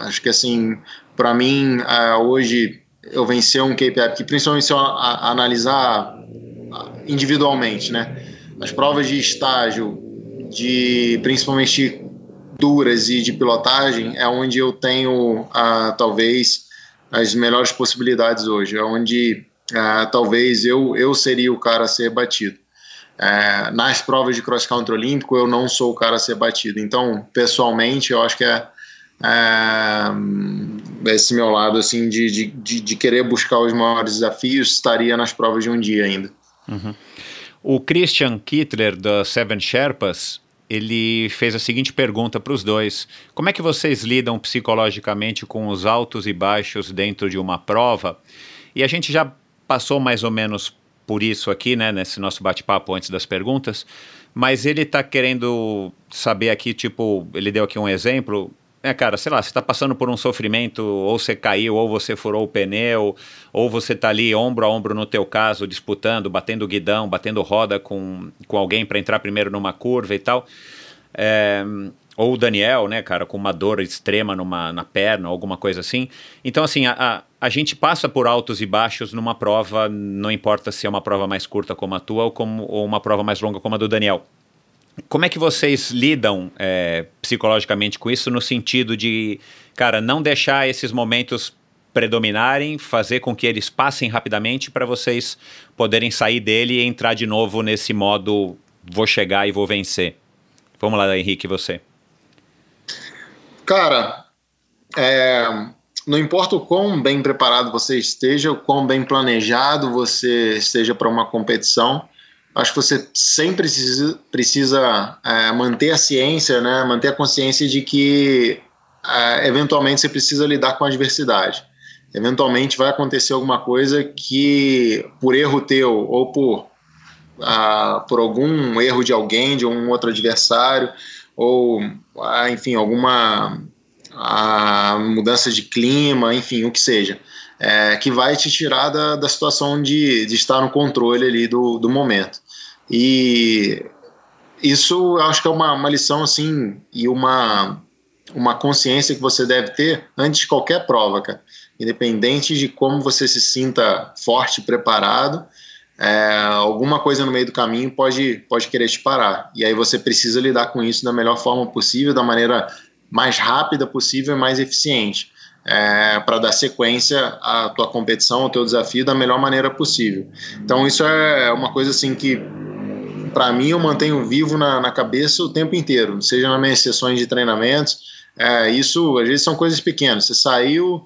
acho que assim, para mim é, hoje eu vencer um KPI, que principalmente se eu analisar individualmente, né? As provas de estágio, de principalmente duras e de pilotagem, é onde eu tenho talvez as melhores possibilidades hoje, é onde talvez eu, eu seria o cara a ser batido. É, nas provas de cross country olímpico eu não sou o cara a ser batido. Então, pessoalmente, eu acho que é é, esse meu lado assim de, de, de, de, querer buscar os maiores desafios estaria nas provas de um dia ainda. Uhum. O Christian Kittler da Seven Sherpas ele fez a seguinte pergunta para os dois: Como é que vocês lidam psicologicamente com os altos e baixos dentro de uma prova? E a gente já passou mais ou menos por isso aqui, né, nesse nosso bate-papo antes das perguntas, mas ele está querendo saber aqui, tipo, ele deu aqui um exemplo é, cara, sei lá, você está passando por um sofrimento, ou você caiu, ou você furou o pneu, ou você está ali ombro a ombro no teu caso, disputando, batendo guidão, batendo roda com, com alguém para entrar primeiro numa curva e tal. É, ou o Daniel, né, cara, com uma dor extrema numa, na perna, alguma coisa assim. Então, assim, a, a, a, gente passa por altos e baixos numa prova, não importa se é uma prova mais curta como a tua ou, como, ou uma prova mais longa como a do Daniel. Como é que vocês lidam é, psicologicamente com isso, no sentido de, cara, não deixar esses momentos predominarem, fazer com que eles passem rapidamente para vocês poderem sair dele e entrar de novo nesse modo vou chegar e vou vencer? Vamos lá, Henrique, você. Cara, é, não importa o quão bem preparado você esteja, o quão bem planejado você esteja para uma competição, acho que você sempre precisa, precisa é, manter a ciência, né, manter a consciência de que é, eventualmente você precisa lidar com a adversidade. Eventualmente vai acontecer alguma coisa que, por erro teu ou por, ah, por algum erro de alguém, de um outro adversário, ou, ah, enfim, alguma ah, mudança de clima, enfim, o que seja é, que vai te tirar da, da situação de, de estar no controle ali do, do momento. E isso eu acho que é uma, uma lição assim e uma, uma consciência que você deve ter antes de qualquer prova, cara. Independente de como você se sinta forte, preparado, é, alguma coisa no meio do caminho pode, pode querer te parar. E aí você precisa lidar com isso da melhor forma possível, da maneira mais rápida possível e mais eficiente é, para dar sequência à tua competição, ao teu desafio da melhor maneira possível. Então isso é uma coisa assim que para mim eu mantenho vivo na, na, cabeça o tempo inteiro, seja nas minhas sessões de treinamentos. É, isso às vezes são coisas pequenas. Você saiu,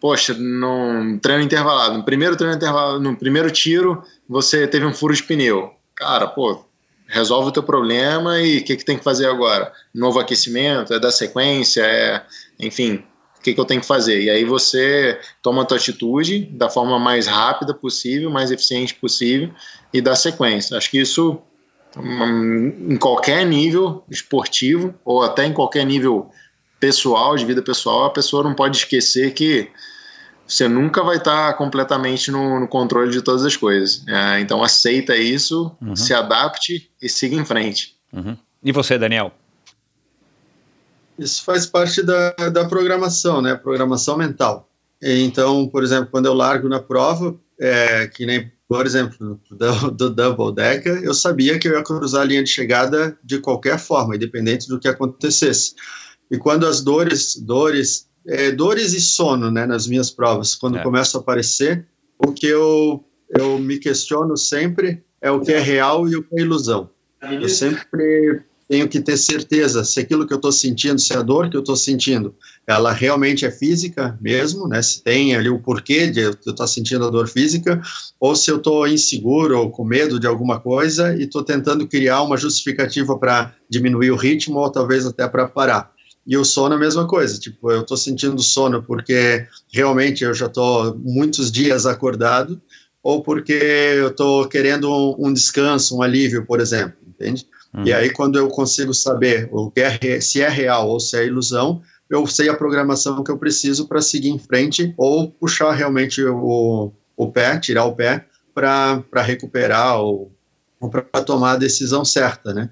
poxa, num treino intervalado, no primeiro treino intervalado, no primeiro tiro você teve um furo de pneu. Cara, pô, resolve o teu problema e o que, que tem que fazer agora? Novo aquecimento, é dar sequência, é, enfim, o que, que eu tenho que fazer? E aí você toma a tua atitude da forma mais rápida possível, mais eficiente possível e dá sequência. Acho que isso, em qualquer nível esportivo ou até em qualquer nível pessoal, de vida pessoal, a pessoa não pode esquecer que você nunca vai estar completamente no, no controle de todas as coisas. É, então aceita isso, uhum. se adapte e siga em frente. Uhum. E você, Daniel? Isso faz parte da, da programação, né? Programação mental. Então, por exemplo, quando eu largo na prova, é, que nem, por exemplo, do, do Double Decker, eu sabia que eu ia cruzar a linha de chegada de qualquer forma, independente do que acontecesse. E quando as dores, dores, é, dores e sono, né, nas minhas provas, quando é. começam a aparecer, o que eu, eu me questiono sempre é o que é real e o que é ilusão. Eu sempre tenho que ter certeza se aquilo que eu estou sentindo, se a dor que eu estou sentindo, ela realmente é física mesmo, né? Se tem ali o porquê de eu estar sentindo a dor física, ou se eu estou inseguro ou com medo de alguma coisa e estou tentando criar uma justificativa para diminuir o ritmo ou talvez até para parar. E o sono é a mesma coisa, tipo, eu estou sentindo sono porque realmente eu já estou muitos dias acordado, ou porque eu estou querendo um, um, descanso, um alívio, por exemplo, entende? Uhum. E aí, quando eu consigo saber o que é, se é real ou se é ilusão, eu sei a programação que eu preciso para seguir em frente ou puxar realmente o, o pé, tirar o pé para recuperar ou, ou para tomar a decisão certa, né?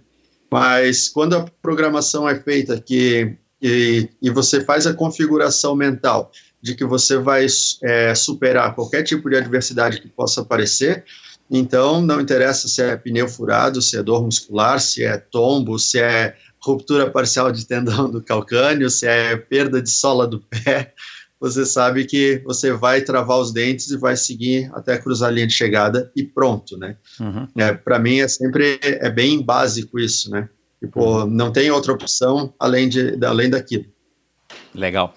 Mas quando a programação é feita que e, e você faz a configuração mental de que você vai é, superar qualquer tipo de adversidade que possa aparecer, então não interessa se é pneu furado, se é dor muscular, se é tombo, se é ruptura parcial de tendão do calcâneo, se é perda de sola do pé, você sabe que você vai travar os dentes e vai seguir até cruzar a linha de chegada e pronto, né? Uhum. É, Para mim é sempre é bem básico isso, né? Tipo, uhum. não tem outra opção além de além daquilo. Legal.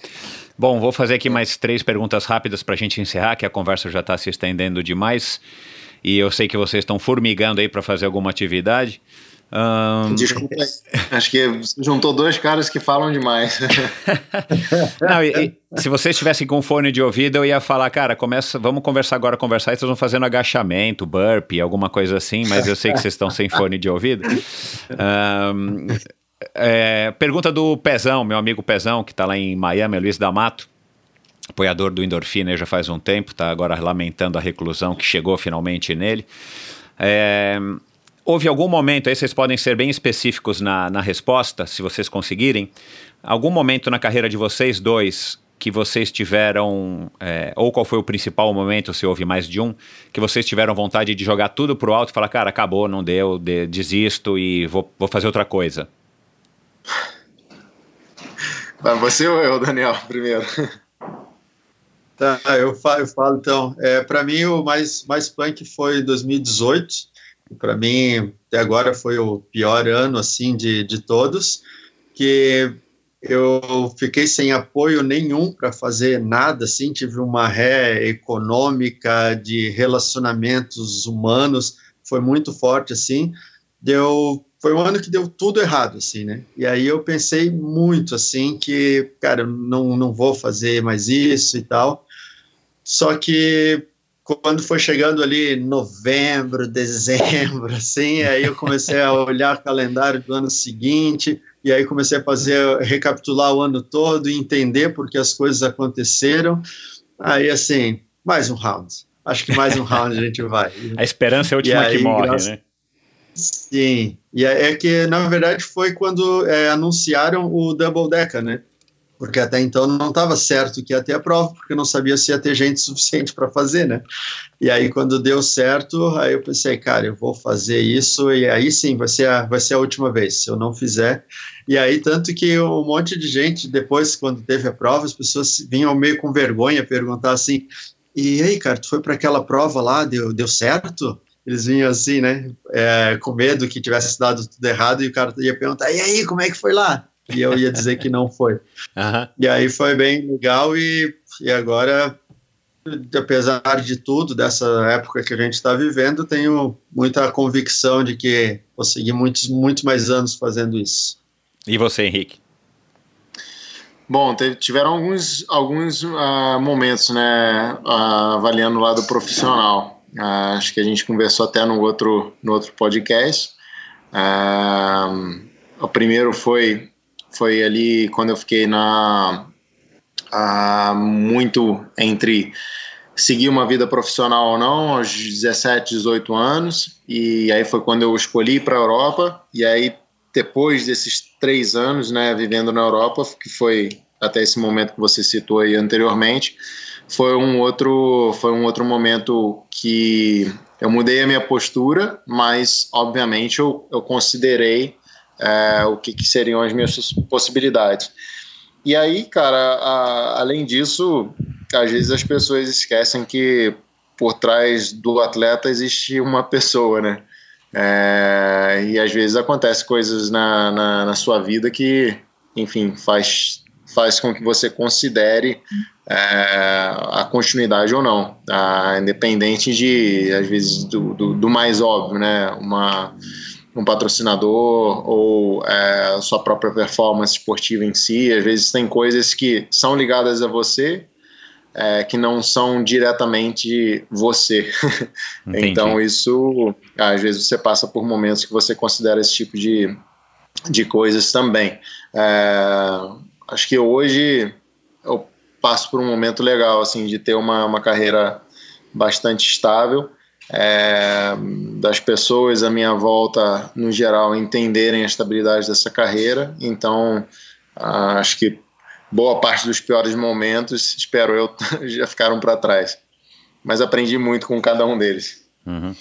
Bom, vou fazer aqui mais três perguntas rápidas para a gente encerrar, que a conversa já está se estendendo demais. E eu sei que vocês estão formigando aí para fazer alguma atividade. Um... Desculpa, acho que juntou dois caras que falam demais. Não, e, e, se vocês estivessem com fone de ouvido, eu ia falar, cara, começa, vamos conversar agora, conversar, e vocês vão fazendo agachamento, burpee, alguma coisa assim, mas eu sei que vocês estão sem fone de ouvido. Um, é, pergunta do Pezão, meu amigo Pezão, que está lá em Miami, Luiz D'Amato apoiador do Endorfina já faz um tempo, está agora lamentando a reclusão que chegou finalmente nele. É, houve algum momento, aí vocês podem ser bem específicos na, na resposta, se vocês conseguirem, algum momento na carreira de vocês dois que vocês tiveram, é, ou qual foi o principal momento, se houve mais de um, que vocês tiveram vontade de jogar tudo pro alto e falar, cara, acabou, não deu, de, desisto e vou, vou fazer outra coisa? Você ou eu, Daniel, primeiro? Tá, eu falo, eu falo então. É, para mim, o mais, mais punk foi 2018, para mim até agora foi o pior ano assim de, de todos, que eu fiquei sem apoio nenhum para fazer nada, assim, tive uma ré econômica de relacionamentos humanos, foi muito forte, assim, deu, foi um ano que deu tudo errado, assim, né, e aí eu pensei muito, assim, que, cara, não, não vou fazer mais isso e tal, só que quando foi chegando ali novembro, dezembro, assim, aí eu comecei a olhar o calendário do ano seguinte, e aí comecei a fazer, recapitular o ano todo e entender por que as coisas aconteceram. Aí, assim, mais um round. Acho que mais um round a gente vai. A esperança é a última aí, que morre, graças... né? Sim, e é, é que, na verdade, foi quando é, anunciaram o Double Decker, né? Porque até então não estava certo que ia ter a prova, porque não sabia se ia ter gente suficiente para fazer, né? E aí quando deu certo, aí eu pensei, cara, eu vou fazer isso e aí sim vai ser a, vai ser a última vez, se eu não fizer. E aí tanto que um monte de gente depois quando teve a prova, as pessoas vinham meio com vergonha perguntar assim: "E aí, cara, tu foi para aquela prova lá, deu deu certo?" Eles vinham assim, né, é, com medo que tivesse dado tudo errado e o cara ia perguntar: "E aí, como é que foi lá?" E eu ia dizer que não foi. Uhum. E aí foi bem legal e, e agora, apesar de tudo, dessa época que a gente está vivendo, tenho muita convicção de que vou seguir muitos, muitos mais anos fazendo isso. E você, Henrique? Bom, tiveram alguns, alguns uh, momentos, né, uh, avaliando o lado profissional. Uh, acho que a gente conversou até no outro, no outro podcast. o primeiro foi foi ali quando eu fiquei na muito entre seguir uma vida profissional ou não, aos 17, 18 anos, e aí foi quando eu escolhi para a Europa, e aí depois desses três anos, né, vivendo na Europa, que foi até esse momento que você citou aí anteriormente, foi um outro, foi um outro momento que eu mudei a minha postura, mas obviamente eu, eu considerei é, o que, que, seriam as minhas possibilidades. E aí, cara, a, além disso, às vezes as pessoas esquecem que por trás do atleta existe uma pessoa, né? É, e às vezes acontece coisas na, na, na, sua vida que, enfim, faz, faz com que você considere é, a continuidade ou não, tá? independente de, às vezes, do, do, do mais óbvio, né? Uma um patrocinador ou é, sua própria performance esportiva em si. Às vezes tem coisas que são ligadas a você, é, que não são diretamente você. então, isso, às vezes, você passa por momentos que você considera esse tipo de, de coisas também. É, acho que hoje eu passo por um momento legal, assim, de ter uma, uma carreira bastante estável, é, das pessoas à minha volta, no geral, entenderem a estabilidade dessa carreira. Então, acho que boa parte dos piores momentos, espero eu, já ficaram para trás. Mas aprendi muito com cada um deles. Uhum.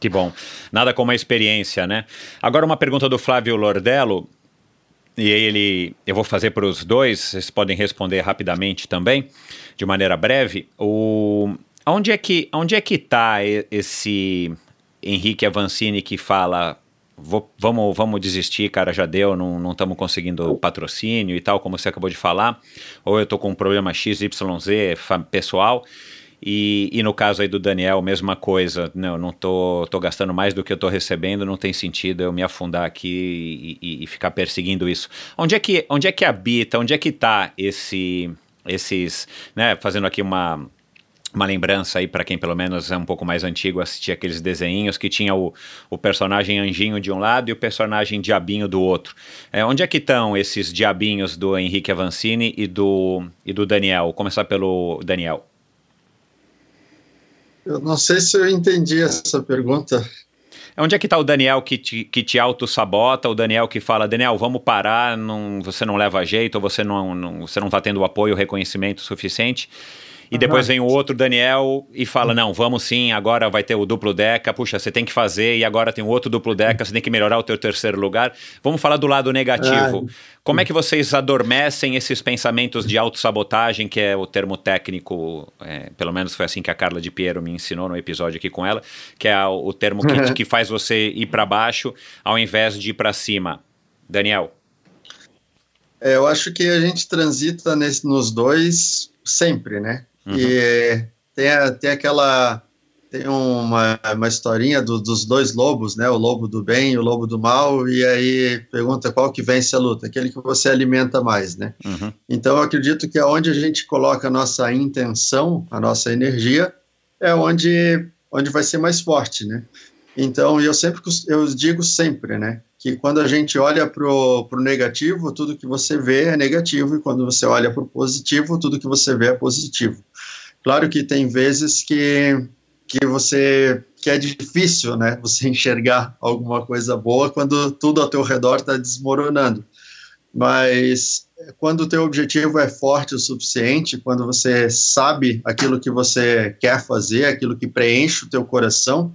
Que bom. Nada como a experiência, né? Agora uma pergunta do Flávio Lordello, e ele, eu vou fazer para os dois, vocês podem responder rapidamente também, de maneira breve. O, onde é que onde é que está esse Henrique Avancini que fala vou, vamos, vamos desistir, cara, já deu, não estamos conseguindo patrocínio e tal, como você acabou de falar, ou eu estou com um problema XYZ pessoal, e, e no caso aí do Daniel, mesma coisa, não, não tô, tô gastando mais do que eu tô recebendo, não tem sentido eu me afundar aqui e, e, e ficar perseguindo isso. Onde é que, onde é que habita, onde é que tá esse, esses, né, fazendo aqui uma uma lembrança aí para quem pelo menos é um pouco mais antigo assistir aqueles desenhos que tinha o, o personagem anjinho de um lado e o personagem diabinho do outro. É, onde é que estão esses diabinhos do Henrique Avancini e do, e do Daniel? Vou começar pelo Daniel. Eu não sei se eu entendi essa pergunta. Onde é que está o Daniel que te, que te auto-sabota, o Daniel que fala, Daniel, vamos parar, não, você não leva jeito, ou você não está não, você não tá tendo o apoio, o reconhecimento suficiente. E uhum. depois vem o outro Daniel e fala: Não, vamos sim, agora vai ter o duplo deca. Puxa, você tem que fazer, e agora tem o outro duplo deca, você tem que melhorar o teu terceiro lugar. Vamos falar do lado negativo. Como é que vocês adormecem esses pensamentos de autossabotagem, que é o termo técnico, é, pelo menos foi assim que a Carla de Piero me ensinou no episódio aqui com ela, que é o termo que, que faz você ir para baixo ao invés de ir para cima. Daniel. É, eu acho que a gente transita nesse, nos dois sempre, né? Uhum. E tem, tem aquela. Tem uma, uma historinha do, dos dois lobos, né? O lobo do bem e o lobo do mal, e aí pergunta qual que vence a luta, aquele que você alimenta mais, né? Uhum. Então eu acredito que aonde a gente coloca a nossa intenção, a nossa energia, é onde, onde vai ser mais forte, né? Então eu sempre eu digo sempre, né? Que quando a gente olha para o negativo, tudo que você vê é negativo, e quando você olha para o positivo, tudo que você vê é positivo. Claro que tem vezes que, que você que é difícil, né, você enxergar alguma coisa boa quando tudo ao teu redor está desmoronando. Mas quando o teu objetivo é forte o suficiente, quando você sabe aquilo que você quer fazer, aquilo que preenche o teu coração,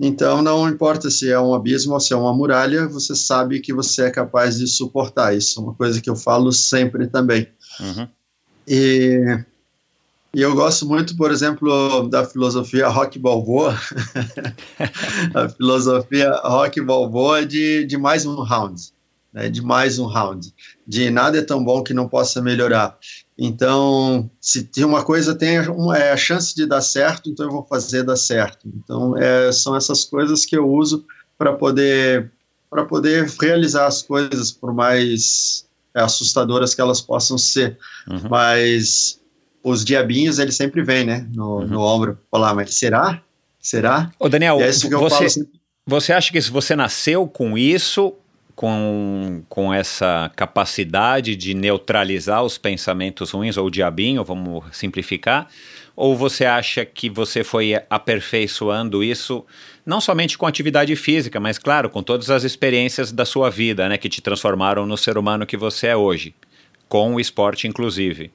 então não importa se é um abismo ou se é uma muralha, você sabe que você é capaz de suportar isso. É uma coisa que eu falo sempre também. Uhum. E e eu gosto muito, por exemplo, da filosofia Rock Balboa, a filosofia Rock Balboa de, de mais um round, né, de mais um round, de nada é tão bom que não possa melhorar. Então, se uma coisa tem uma, é a chance de dar certo, então eu vou fazer dar certo. Então, é, são essas coisas que eu uso para poder para poder realizar as coisas, por mais é, assustadoras que elas possam ser. Uhum. Mas os diabinhos, ele sempre vem, né, no, uhum. no ombro. Falar, mas será? Será? Ô, Daniel, é você, assim. você acha que você nasceu com isso, com, com essa capacidade de neutralizar os pensamentos ruins, ou o diabinho, vamos simplificar, ou você acha que você foi aperfeiçoando isso, não somente com atividade física, mas, claro, com todas as experiências da sua vida, né, que te transformaram no ser humano que você é hoje, com o esporte, inclusive?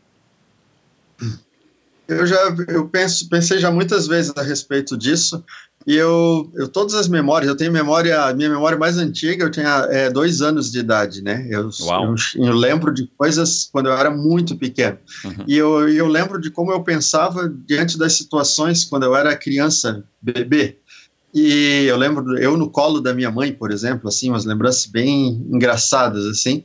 Eu já eu penso, pensei já muitas vezes a respeito disso e eu, eu todas as memórias, eu tenho memória, a minha memória mais antiga, eu tinha é, dois anos de idade, né? Eu, eu, eu, lembro de coisas quando eu era muito pequeno uhum. e eu, eu lembro de como eu pensava diante das situações quando eu era criança, bebê. E eu lembro, eu no colo da minha mãe, por exemplo, assim, umas lembranças bem engraçadas, assim.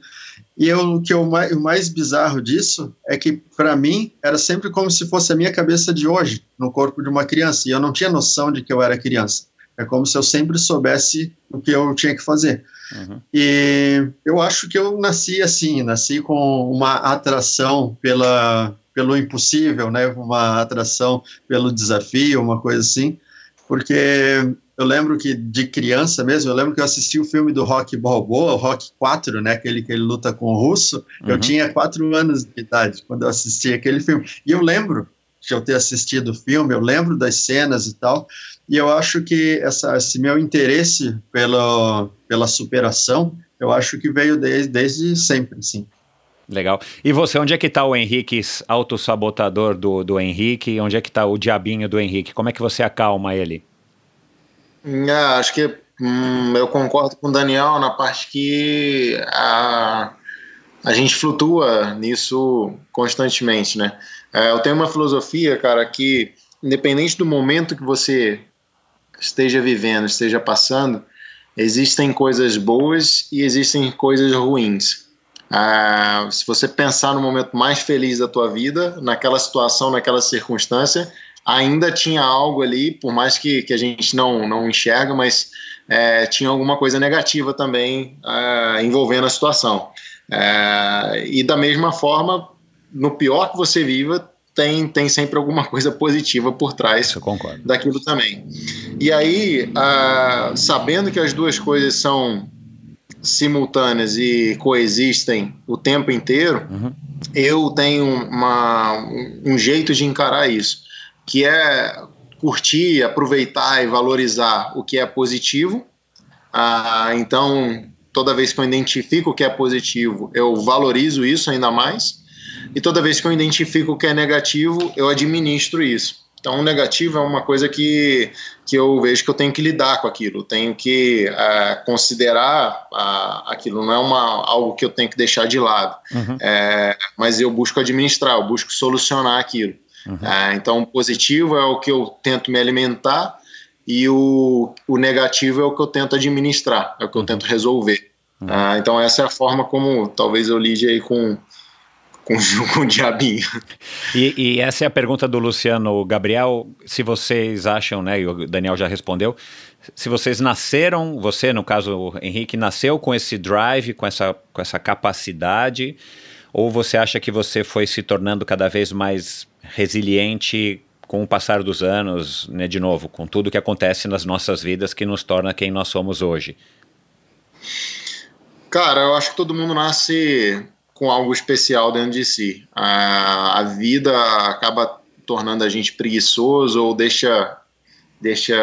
E eu, o que eu mais, o mais bizarro disso é que, para mim, era sempre como se fosse a minha cabeça de hoje, no corpo de uma criança. E eu não tinha noção de que eu era criança. É como se eu sempre soubesse o que eu tinha que fazer. Uhum. E eu acho que eu nasci assim, nasci com uma atração pela, pelo impossível, né? Uma atração pelo desafio, uma coisa assim. Porque eu lembro que de criança mesmo, eu lembro que eu assisti o filme do Rock Balboa, o Rock 4, né? Aquele que ele luta com o russo. Uhum. Eu tinha quatro anos de idade quando eu assisti aquele filme. E eu lembro de eu ter assistido o filme, eu lembro das cenas e tal. E eu acho que essa, esse meu interesse pela, pela superação, eu acho que veio desde, desde sempre, sim. Legal. E você, onde é que está o Henrique autossabotador do, do Henrique? Onde é que está o diabinho do Henrique? Como é que você acalma ele? É, acho que hum, eu concordo com o Daniel na parte que a, a gente flutua nisso constantemente, né? É, eu tenho uma filosofia, cara, que independente do momento que você esteja vivendo, esteja passando, existem coisas boas e existem coisas ruins. Ah, se você pensar no momento mais feliz da tua vida, naquela situação, naquela circunstância, ainda tinha algo ali, por mais que, que a gente não, não enxerga, mas é, tinha alguma coisa negativa também é, envolvendo a situação. É, e da mesma forma, no pior que você viva, tem, tem sempre alguma coisa positiva por trás daquilo também. E aí, sabendo que as duas coisas são simultâneas e coexistem o tempo inteiro, uhum. eu tenho uma, um jeito de encarar isso, que é curtir, aproveitar e valorizar o que é positivo. Ah, então, toda vez que eu identifico o que é positivo, eu valorizo isso ainda mais. E toda vez que eu identifico o que é negativo, eu administro isso. Então, o negativo é uma coisa que, que eu vejo que eu tenho que lidar com aquilo, tenho que uh, considerar uh, aquilo, não é uma, algo que eu tenho que deixar de lado, uhum. é, mas eu busco administrar, eu busco solucionar aquilo. Uhum. Uh, então, o positivo é o que eu tento me alimentar e o, o negativo é o que eu tento administrar, é o que eu uhum. tento resolver. Uhum. então, essa é a forma como talvez eu lide aí com com, com o diabinho. E, e, essa é a pergunta do Luciano Gabriel. Se vocês acham, né? E o Daniel já respondeu. Se vocês nasceram, você, no caso, o Henrique, nasceu com esse drive, com essa, com essa capacidade, ou você acha que você foi se tornando cada vez mais resiliente com o passar dos anos, né, de novo, com tudo que acontece nas nossas vidas que nos torna quem nós somos hoje? Cara, eu acho que todo mundo nasce com algo especial dentro de si. A, a vida acaba tornando a gente preguiçoso ou deixa deixa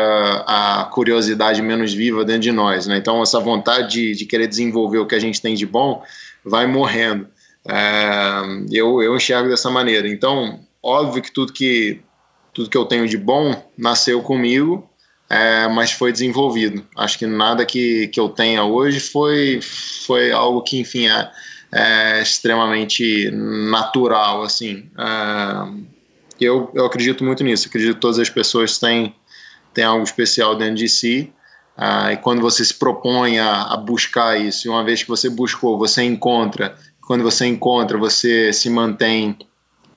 a curiosidade menos viva dentro de nós, né? Então essa vontade de, de querer desenvolver o que a gente tem de bom vai morrendo. É, eu, eu enxergo dessa maneira. Então óbvio que tudo que tudo que eu tenho de bom nasceu comigo, é, mas foi desenvolvido. Acho que nada que, que eu tenha hoje foi foi algo que enfim é, é, extremamente natural, assim. É, eu, eu acredito muito nisso, acredito que todas as pessoas têm, têm algo especial dentro de si, é, e quando você se propõe a, a, buscar isso, e uma vez que você buscou, você encontra, quando você encontra, você se mantém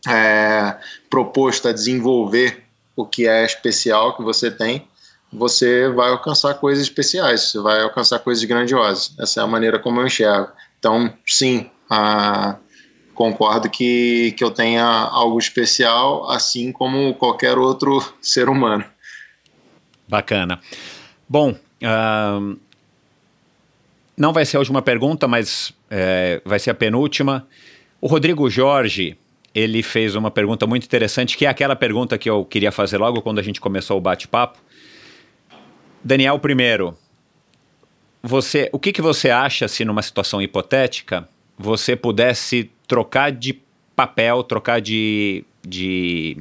é, proposto a desenvolver o que é especial que você tem, você vai alcançar coisas especiais, você vai alcançar coisas grandiosas. Essa é a maneira como eu enxergo. Então, sim, ah, concordo que, que eu tenha algo especial, assim como qualquer outro ser humano. Bacana. Bom, uh, não vai ser a última pergunta, mas é, vai ser a penúltima. O Rodrigo Jorge, ele fez uma pergunta muito interessante, que é aquela pergunta que eu queria fazer logo quando a gente começou o bate-papo. Daniel, primeiro, você, o que, que você acha se numa situação hipotética você pudesse trocar de papel, trocar de, de,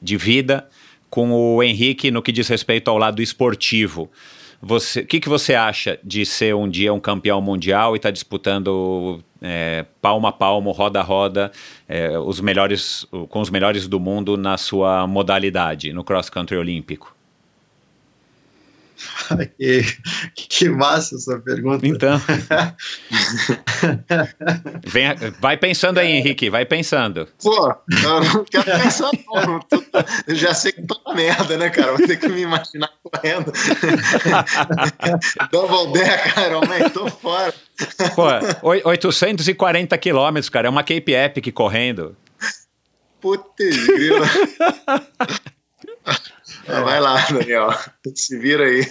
de vida com o Henrique no que diz respeito ao lado esportivo? Você, o que, que você acha de ser um dia um campeão mundial e estar tá disputando é, palmo a palmo, roda a roda, é, os melhores, com os melhores do mundo na sua modalidade, no cross country olímpico? Que, que massa essa pergunta. Então. Vem, vai pensando aí, Henrique, vai pensando. Pô, eu não quero pensar, não. Eu já sei que tô na merda, né, cara? Vou ter que me imaginar correndo. Double deck, Iron Man, tô fora. Pô, 840 quilômetros, cara, é uma Cape Epic correndo. Putz, grila. Vai lá, Daniel. Se vira aí.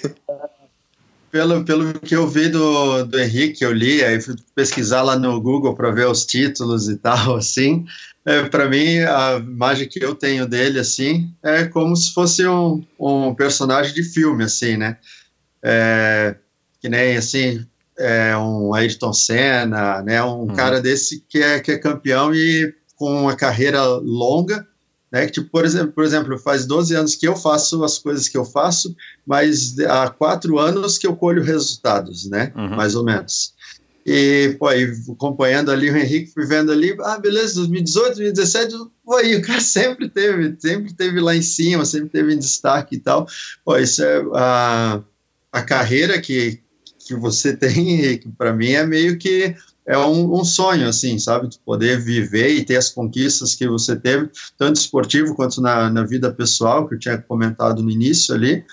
Pelo, pelo que eu vi do, do Henrique, eu li, aí fui pesquisar lá no Google para ver os títulos e tal, assim. É, para mim, a imagem que eu tenho dele, assim, é como se fosse um, um personagem de filme, assim, né? É, que nem, assim, é um Ayrton Senna, né? Um uhum. cara desse que é, que é campeão e com uma carreira longa, né? Que, tipo, por exemplo, por exemplo, faz 12 anos que eu faço as coisas que eu faço, mas há quatro anos que eu colho resultados, né? Uhum. Mais ou menos. E, pô, aí, acompanhando ali o Henrique, fui vendo ali, ah, beleza, 2018, 2017, pô, aí, o cara sempre teve, sempre teve lá em cima, sempre teve em destaque e tal. Pô, isso é a, a carreira que, que você tem, Henrique, para mim é meio que é um, um, sonho, assim, sabe, de poder viver e ter as conquistas que você teve, tanto esportivo quanto na, na vida pessoal, que eu tinha comentado no início ali.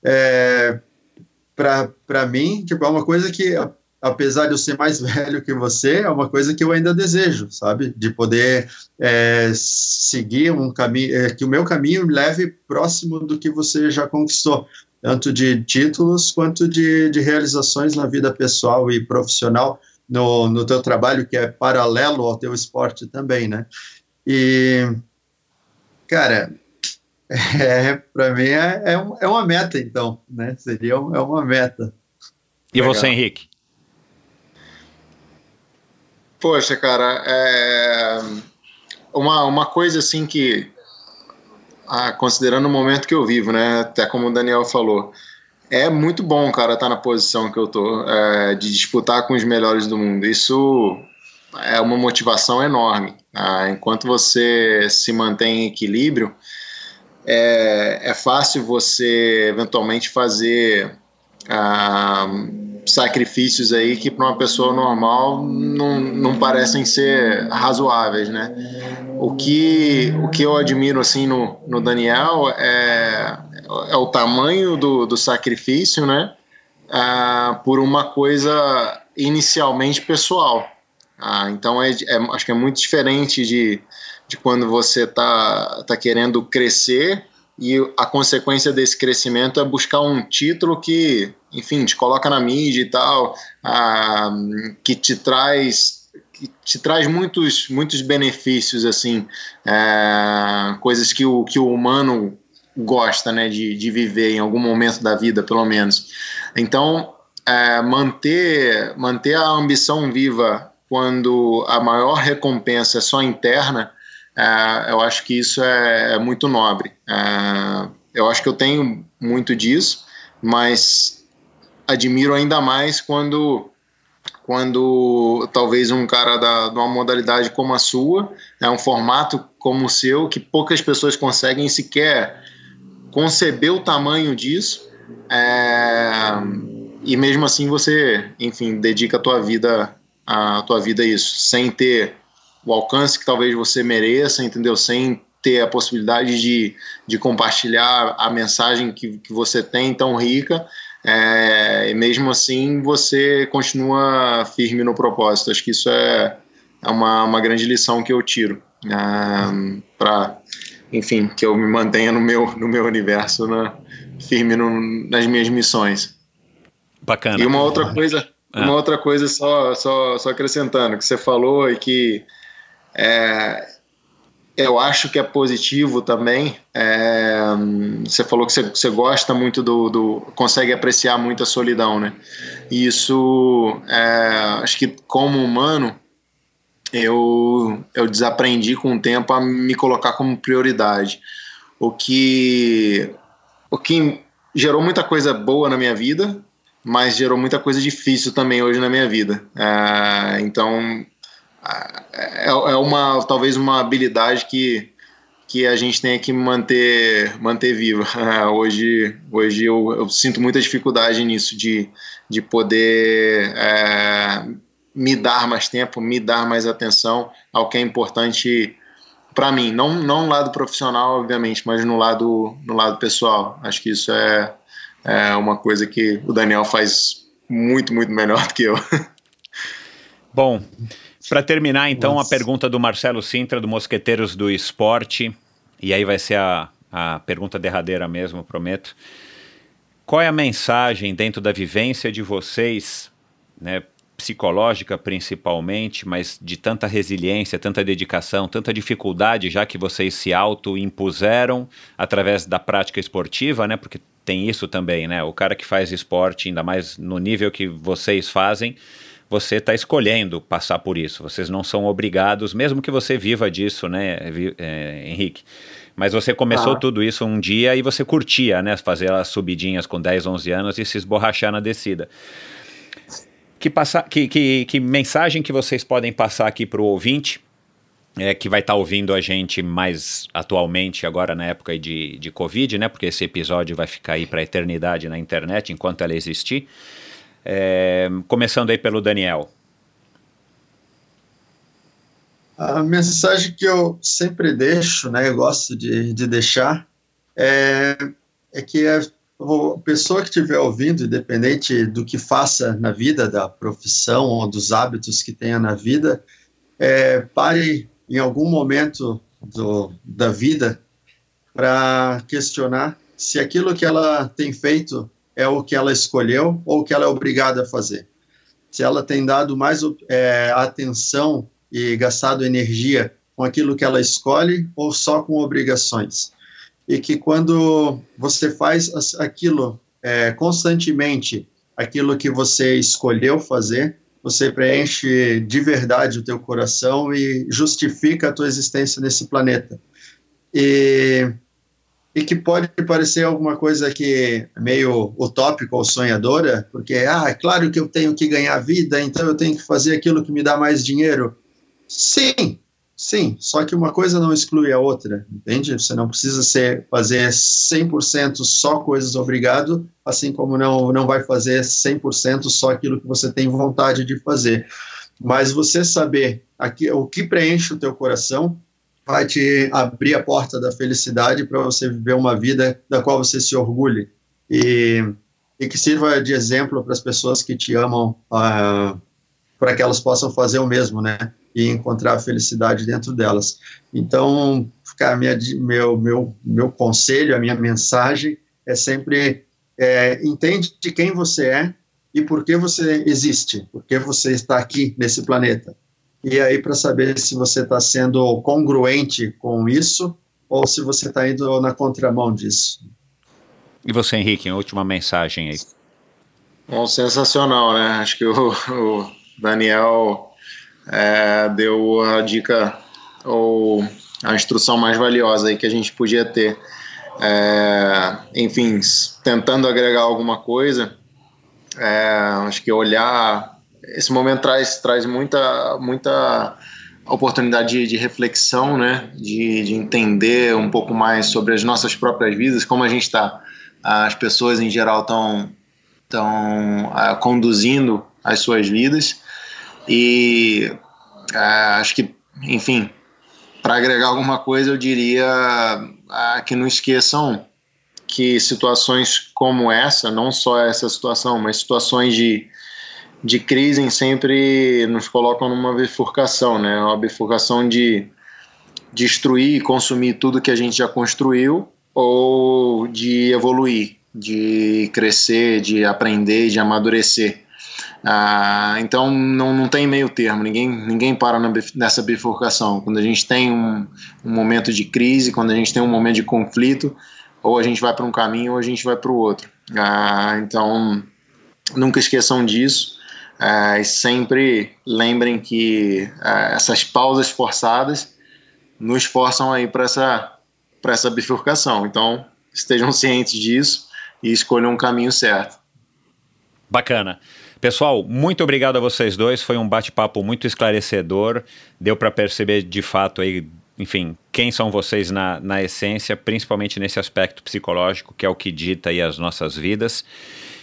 É, para mim, tipo, é uma coisa que, apesar de eu ser mais velho que você, é uma coisa que eu ainda desejo, sabe, de poder é, seguir um caminho, é, que o meu caminho me leve próximo do que você já conquistou, tanto de títulos quanto de, de realizações na vida pessoal e profissional, no, no teu trabalho, que é paralelo ao teu esporte também, né? E, cara, é, para mim é, é, um, é, uma meta, então, né? Seria um, é uma meta. E Legal. você, Henrique? Poxa, cara, é uma, uma coisa assim que, ah, considerando o momento que eu vivo, né? Até como o Daniel falou, é muito bom, cara, estar tá na posição que eu tô, é, de disputar com os melhores do mundo. Isso é uma motivação enorme. Tá? Enquanto você se mantém em equilíbrio, é, é fácil você eventualmente fazer ah, sacrifícios aí que para uma pessoa normal não, não parecem ser razoáveis, né? O que, o que eu admiro assim no, no Daniel é é o tamanho do, do sacrifício, né? Ah, por uma coisa inicialmente pessoal. Ah, então é, é, acho que é muito diferente de, de quando você está tá querendo crescer e a consequência desse crescimento é buscar um título que, enfim, te coloca na mídia e tal, ah, que te traz que te traz muitos muitos benefícios assim, é, coisas que o que o humano gosta né, de, de viver em algum momento da vida, pelo menos. Então, é, manter, manter a ambição viva quando a maior recompensa é só interna, é, eu acho que isso é, é muito nobre. É, eu acho que eu tenho muito disso, mas admiro ainda mais quando quando talvez um cara da, de uma modalidade como a sua, é um formato como o seu, que poucas pessoas conseguem sequer conceber o tamanho disso é, e mesmo assim você, enfim, dedica a tua vida a tua vida a isso, sem ter o alcance que talvez você mereça, entendeu? Sem ter a possibilidade de, de compartilhar a mensagem que, que você tem tão rica, é, e mesmo assim você continua firme no propósito. Acho que isso é, é uma, uma grande lição que eu tiro é, para enfim, que eu me mantenha no meu, no meu universo, na, firme no, nas minhas missões. Bacana. E uma outra coisa, ah. uma outra coisa só, só, só acrescentando, que você falou e que é, eu acho que é positivo também. É, você falou que você, você gosta muito do, do, consegue apreciar muito a solidão, né? E isso, é, acho que como humano, eu, eu desaprendi com o tempo a me colocar como prioridade. O que, o que gerou muita coisa boa na minha vida, mas gerou muita coisa difícil também hoje na minha vida. É, então, é, é uma talvez uma habilidade que, que a gente tem que manter, manter viva. Hoje hoje eu, eu, sinto muita dificuldade nisso, de, de poder. É, me dar mais tempo, me dar mais atenção ao que é importante para mim, não não no lado profissional, obviamente, mas no lado no lado pessoal. Acho que isso é, é uma coisa que o Daniel faz muito muito melhor do que eu. Bom, para terminar, então, Nossa. a pergunta do Marcelo Sintra, do Mosqueteiros do Esporte, e aí vai ser a, a pergunta derradeira mesmo, prometo. Qual é a mensagem dentro da vivência de vocês, né, psicológica principalmente, mas de tanta resiliência, tanta dedicação, tanta dificuldade, já que vocês se auto-impuseram através da prática esportiva, né? Porque tem isso também, né? O cara que faz esporte, ainda mais no nível que vocês fazem, você está escolhendo passar por isso. Vocês não são obrigados, mesmo que você viva disso, né, é, Henrique? Mas você começou ah. tudo isso um dia e você curtia, né? Fazer as subidinhas com 10, 11 anos e se esborrachar na descida. Que, passa, que, que, que mensagem que vocês podem passar aqui para o ouvinte é, que vai estar tá ouvindo a gente mais atualmente, agora na época de, de Covid, né? Porque esse episódio vai ficar aí para a eternidade na internet, enquanto ela existir. É, começando aí pelo Daniel. A mensagem que eu sempre deixo, né, eu gosto de, de deixar, é, é que a pessoa que estiver ouvindo, independente do que faça na vida, da profissão ou dos hábitos que tenha na vida, é, pare em algum momento do, da vida para questionar se aquilo que ela tem feito é o que ela escolheu ou o que ela é obrigada a fazer. Se ela tem dado mais é, atenção e gastado energia com aquilo que ela escolhe ou só com obrigações. E que quando você faz aquilo é, constantemente, aquilo que você escolheu fazer, você preenche de verdade o teu coração e justifica a tua existência nesse planeta. E, e que pode parecer alguma coisa que é meio utópica ou sonhadora, porque, ah, é claro que eu tenho que ganhar vida, então eu tenho que fazer aquilo que me dá mais dinheiro. Sim, sim, só que uma coisa não exclui a outra, entende? Você não precisa ser, fazer 100% só coisas obrigado, assim como não, não vai fazer 100% só aquilo que você tem vontade de fazer. Mas você saber aqui, o que preenche o teu coração vai te abrir a porta da felicidade para você viver uma vida da qual você se orgulhe. E, e que sirva de exemplo para as pessoas que te amam, uh, para que elas possam fazer o mesmo, né? E encontrar a felicidade dentro delas. Então, cara, minha, meu, meu, meu conselho, a minha mensagem é sempre é, entende de quem você é e por que você existe, por que você está aqui nesse planeta. E aí, para saber se você está sendo congruente com isso ou se você está indo na contramão disso. E você, Henrique, última mensagem aí. Bom, sensacional, né? Acho que o, o Daniel é, deu a dica ou a instrução mais valiosa aí que a gente podia ter. É, enfim, tentando agregar alguma coisa, é, acho que olhar esse momento traz, traz muita, muita oportunidade de, de reflexão, né? De, de, entender um pouco mais sobre as nossas próprias vidas, como a gente está, as pessoas em geral estão estão uh, conduzindo as suas vidas e uh, acho que, enfim, para agregar alguma coisa, eu diria uh, que não esqueçam que situações como essa, não só essa situação, mas situações de, de crise sempre nos colocam numa bifurcação, né? Uma bifurcação de destruir e consumir tudo que a gente já construiu ou de evoluir, de crescer, de aprender, de amadurecer. Ah, então não, não tem meio termo, ninguém, ninguém para na, nessa bifurcação. Quando a gente tem um, um momento de crise, quando a gente tem um momento de conflito, ou a gente vai para um caminho ou a gente vai para o outro. Ah, então nunca esqueçam disso. Ah, e sempre lembrem que ah, essas pausas forçadas nos forçam aí para essa, essa bifurcação. Então estejam cientes disso e escolham um caminho certo. Bacana. Pessoal, muito obrigado a vocês dois. Foi um bate-papo muito esclarecedor. Deu para perceber de fato aí, enfim, quem são vocês na, na essência, principalmente nesse aspecto psicológico, que é o que dita aí as nossas vidas.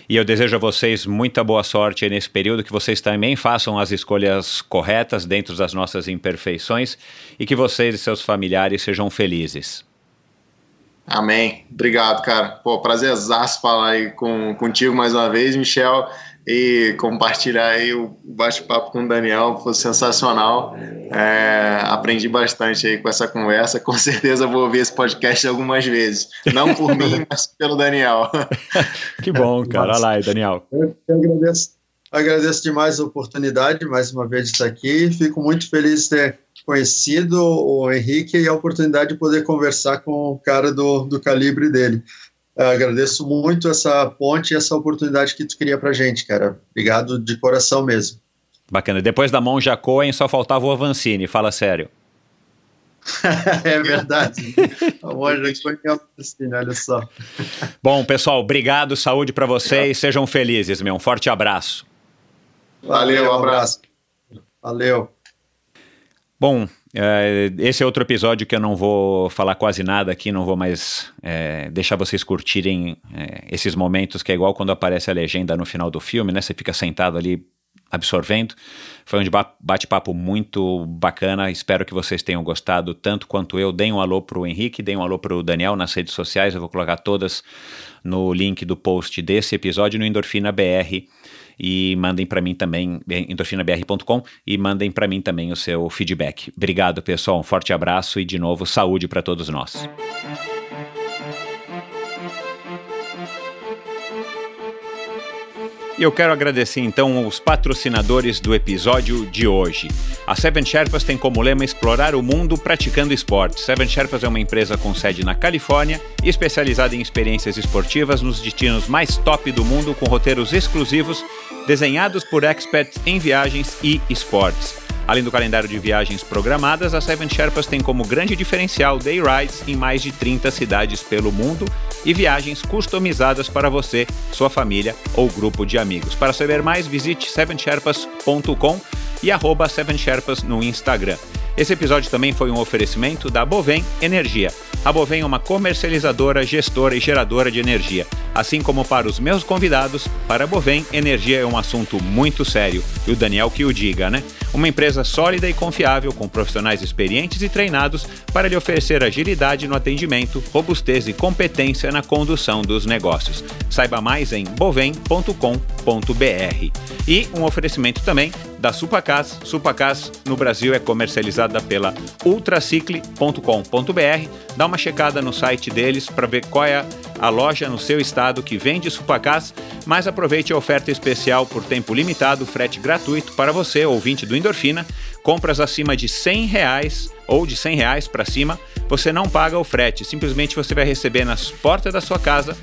E eu desejo a vocês muita boa sorte nesse período, que vocês também façam as escolhas corretas dentro das nossas imperfeições e que vocês e seus familiares sejam felizes. Amém. Obrigado, cara. Pô, prazerzaço falar aí com, contigo mais uma vez, Michel. E compartilhar aí o bate-papo com o Daniel, foi sensacional. É, aprendi bastante aí com essa conversa. Com certeza vou ouvir esse podcast algumas vezes. Não por mim, mas pelo Daniel. que bom, cara. Olha lá, Daniel. Eu, eu agradeço, agradeço demais a oportunidade, mais uma vez, de estar aqui. Fico muito feliz de ter conhecido o Henrique e a oportunidade de poder conversar com o cara do, do calibre dele. Eu agradeço muito essa ponte e essa oportunidade que tu queria pra gente, cara. Obrigado de coração mesmo. Bacana. Depois da mão Cohen, só faltava o Avancini, fala sério. é verdade. A Monja Cohen é Avancini, olha só. Bom, pessoal, obrigado, saúde para vocês, é. sejam felizes, meu. Um forte abraço. Valeu, um abraço. Valeu. Bom, esse é outro episódio que eu não vou falar quase nada aqui, não vou mais é, deixar vocês curtirem é, esses momentos que é igual quando aparece a legenda no final do filme, né? Você fica sentado ali absorvendo. Foi um bate-papo muito bacana. Espero que vocês tenham gostado tanto quanto eu. Deem um alô pro Henrique, deem um alô pro Daniel nas redes sociais. Eu vou colocar todas no link do post desse episódio no Endorfina BR e mandem para mim também, endorfinabr.com, e mandem para mim também o seu feedback. Obrigado, pessoal. Um forte abraço e, de novo, saúde para todos nós. E eu quero agradecer então os patrocinadores do episódio de hoje. A Seven Sherpas tem como lema explorar o mundo praticando esportes. Seven Sherpas é uma empresa com sede na Califórnia e especializada em experiências esportivas nos destinos mais top do mundo com roteiros exclusivos desenhados por experts em viagens e esportes. Além do calendário de viagens programadas, a Seven Sherpas tem como grande diferencial day rides em mais de 30 cidades pelo mundo e viagens customizadas para você, sua família ou grupo de amigos. Para saber mais, visite sevensherpas.com e arroba Seven Sherpas no Instagram. Esse episódio também foi um oferecimento da Bovem Energia. A Bovem é uma comercializadora, gestora e geradora de energia. Assim como para os meus convidados, para a Bovem, energia é um assunto muito sério. E o Daniel que o diga, né? Uma empresa sólida e confiável, com profissionais experientes e treinados para lhe oferecer agilidade no atendimento, robustez e competência na condução dos negócios. Saiba mais em bovem.com.br. E um oferecimento também da Supacas. Supacas no Brasil é comercializada pela ultracicle.com.br. Dá uma checada no site deles para ver qual é a loja no seu estado que vende Supacas, mas aproveite a oferta especial por tempo limitado, frete gratuito para você, ouvinte do Endorfina. Compras acima de 100 reais ou de 100 reais para cima, você não paga o frete, simplesmente você vai receber nas portas da sua casa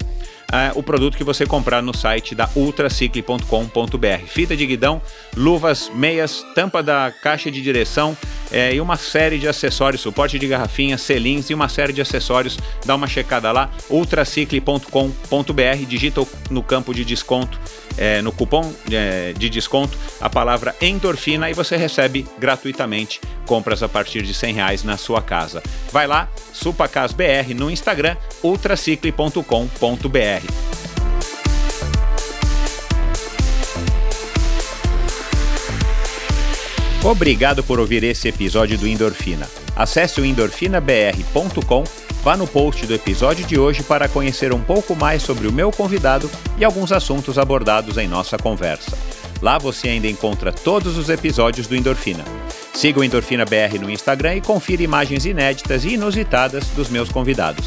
o produto que você comprar no site da ultracicle.com.br. Fita de guidão, luvas, meias, tampa da caixa de direção é, e uma série de acessórios, suporte de garrafinha, selins e uma série de acessórios. Dá uma checada lá, ultracicle.com.br, digita no campo de desconto, é, no cupom é, de desconto, a palavra endorfina e você recebe gratuitamente compras a partir de 100 reais na sua casa. Vai lá, supacasbr no Instagram, ultracicle.com.br. Obrigado por ouvir esse episódio do Endorfina. Acesse o endorfinabr.com, vá no post do episódio de hoje para conhecer um pouco mais sobre o meu convidado e alguns assuntos abordados em nossa conversa. Lá você ainda encontra todos os episódios do Endorfina. Siga o Endorfina BR no Instagram e confira imagens inéditas e inusitadas dos meus convidados.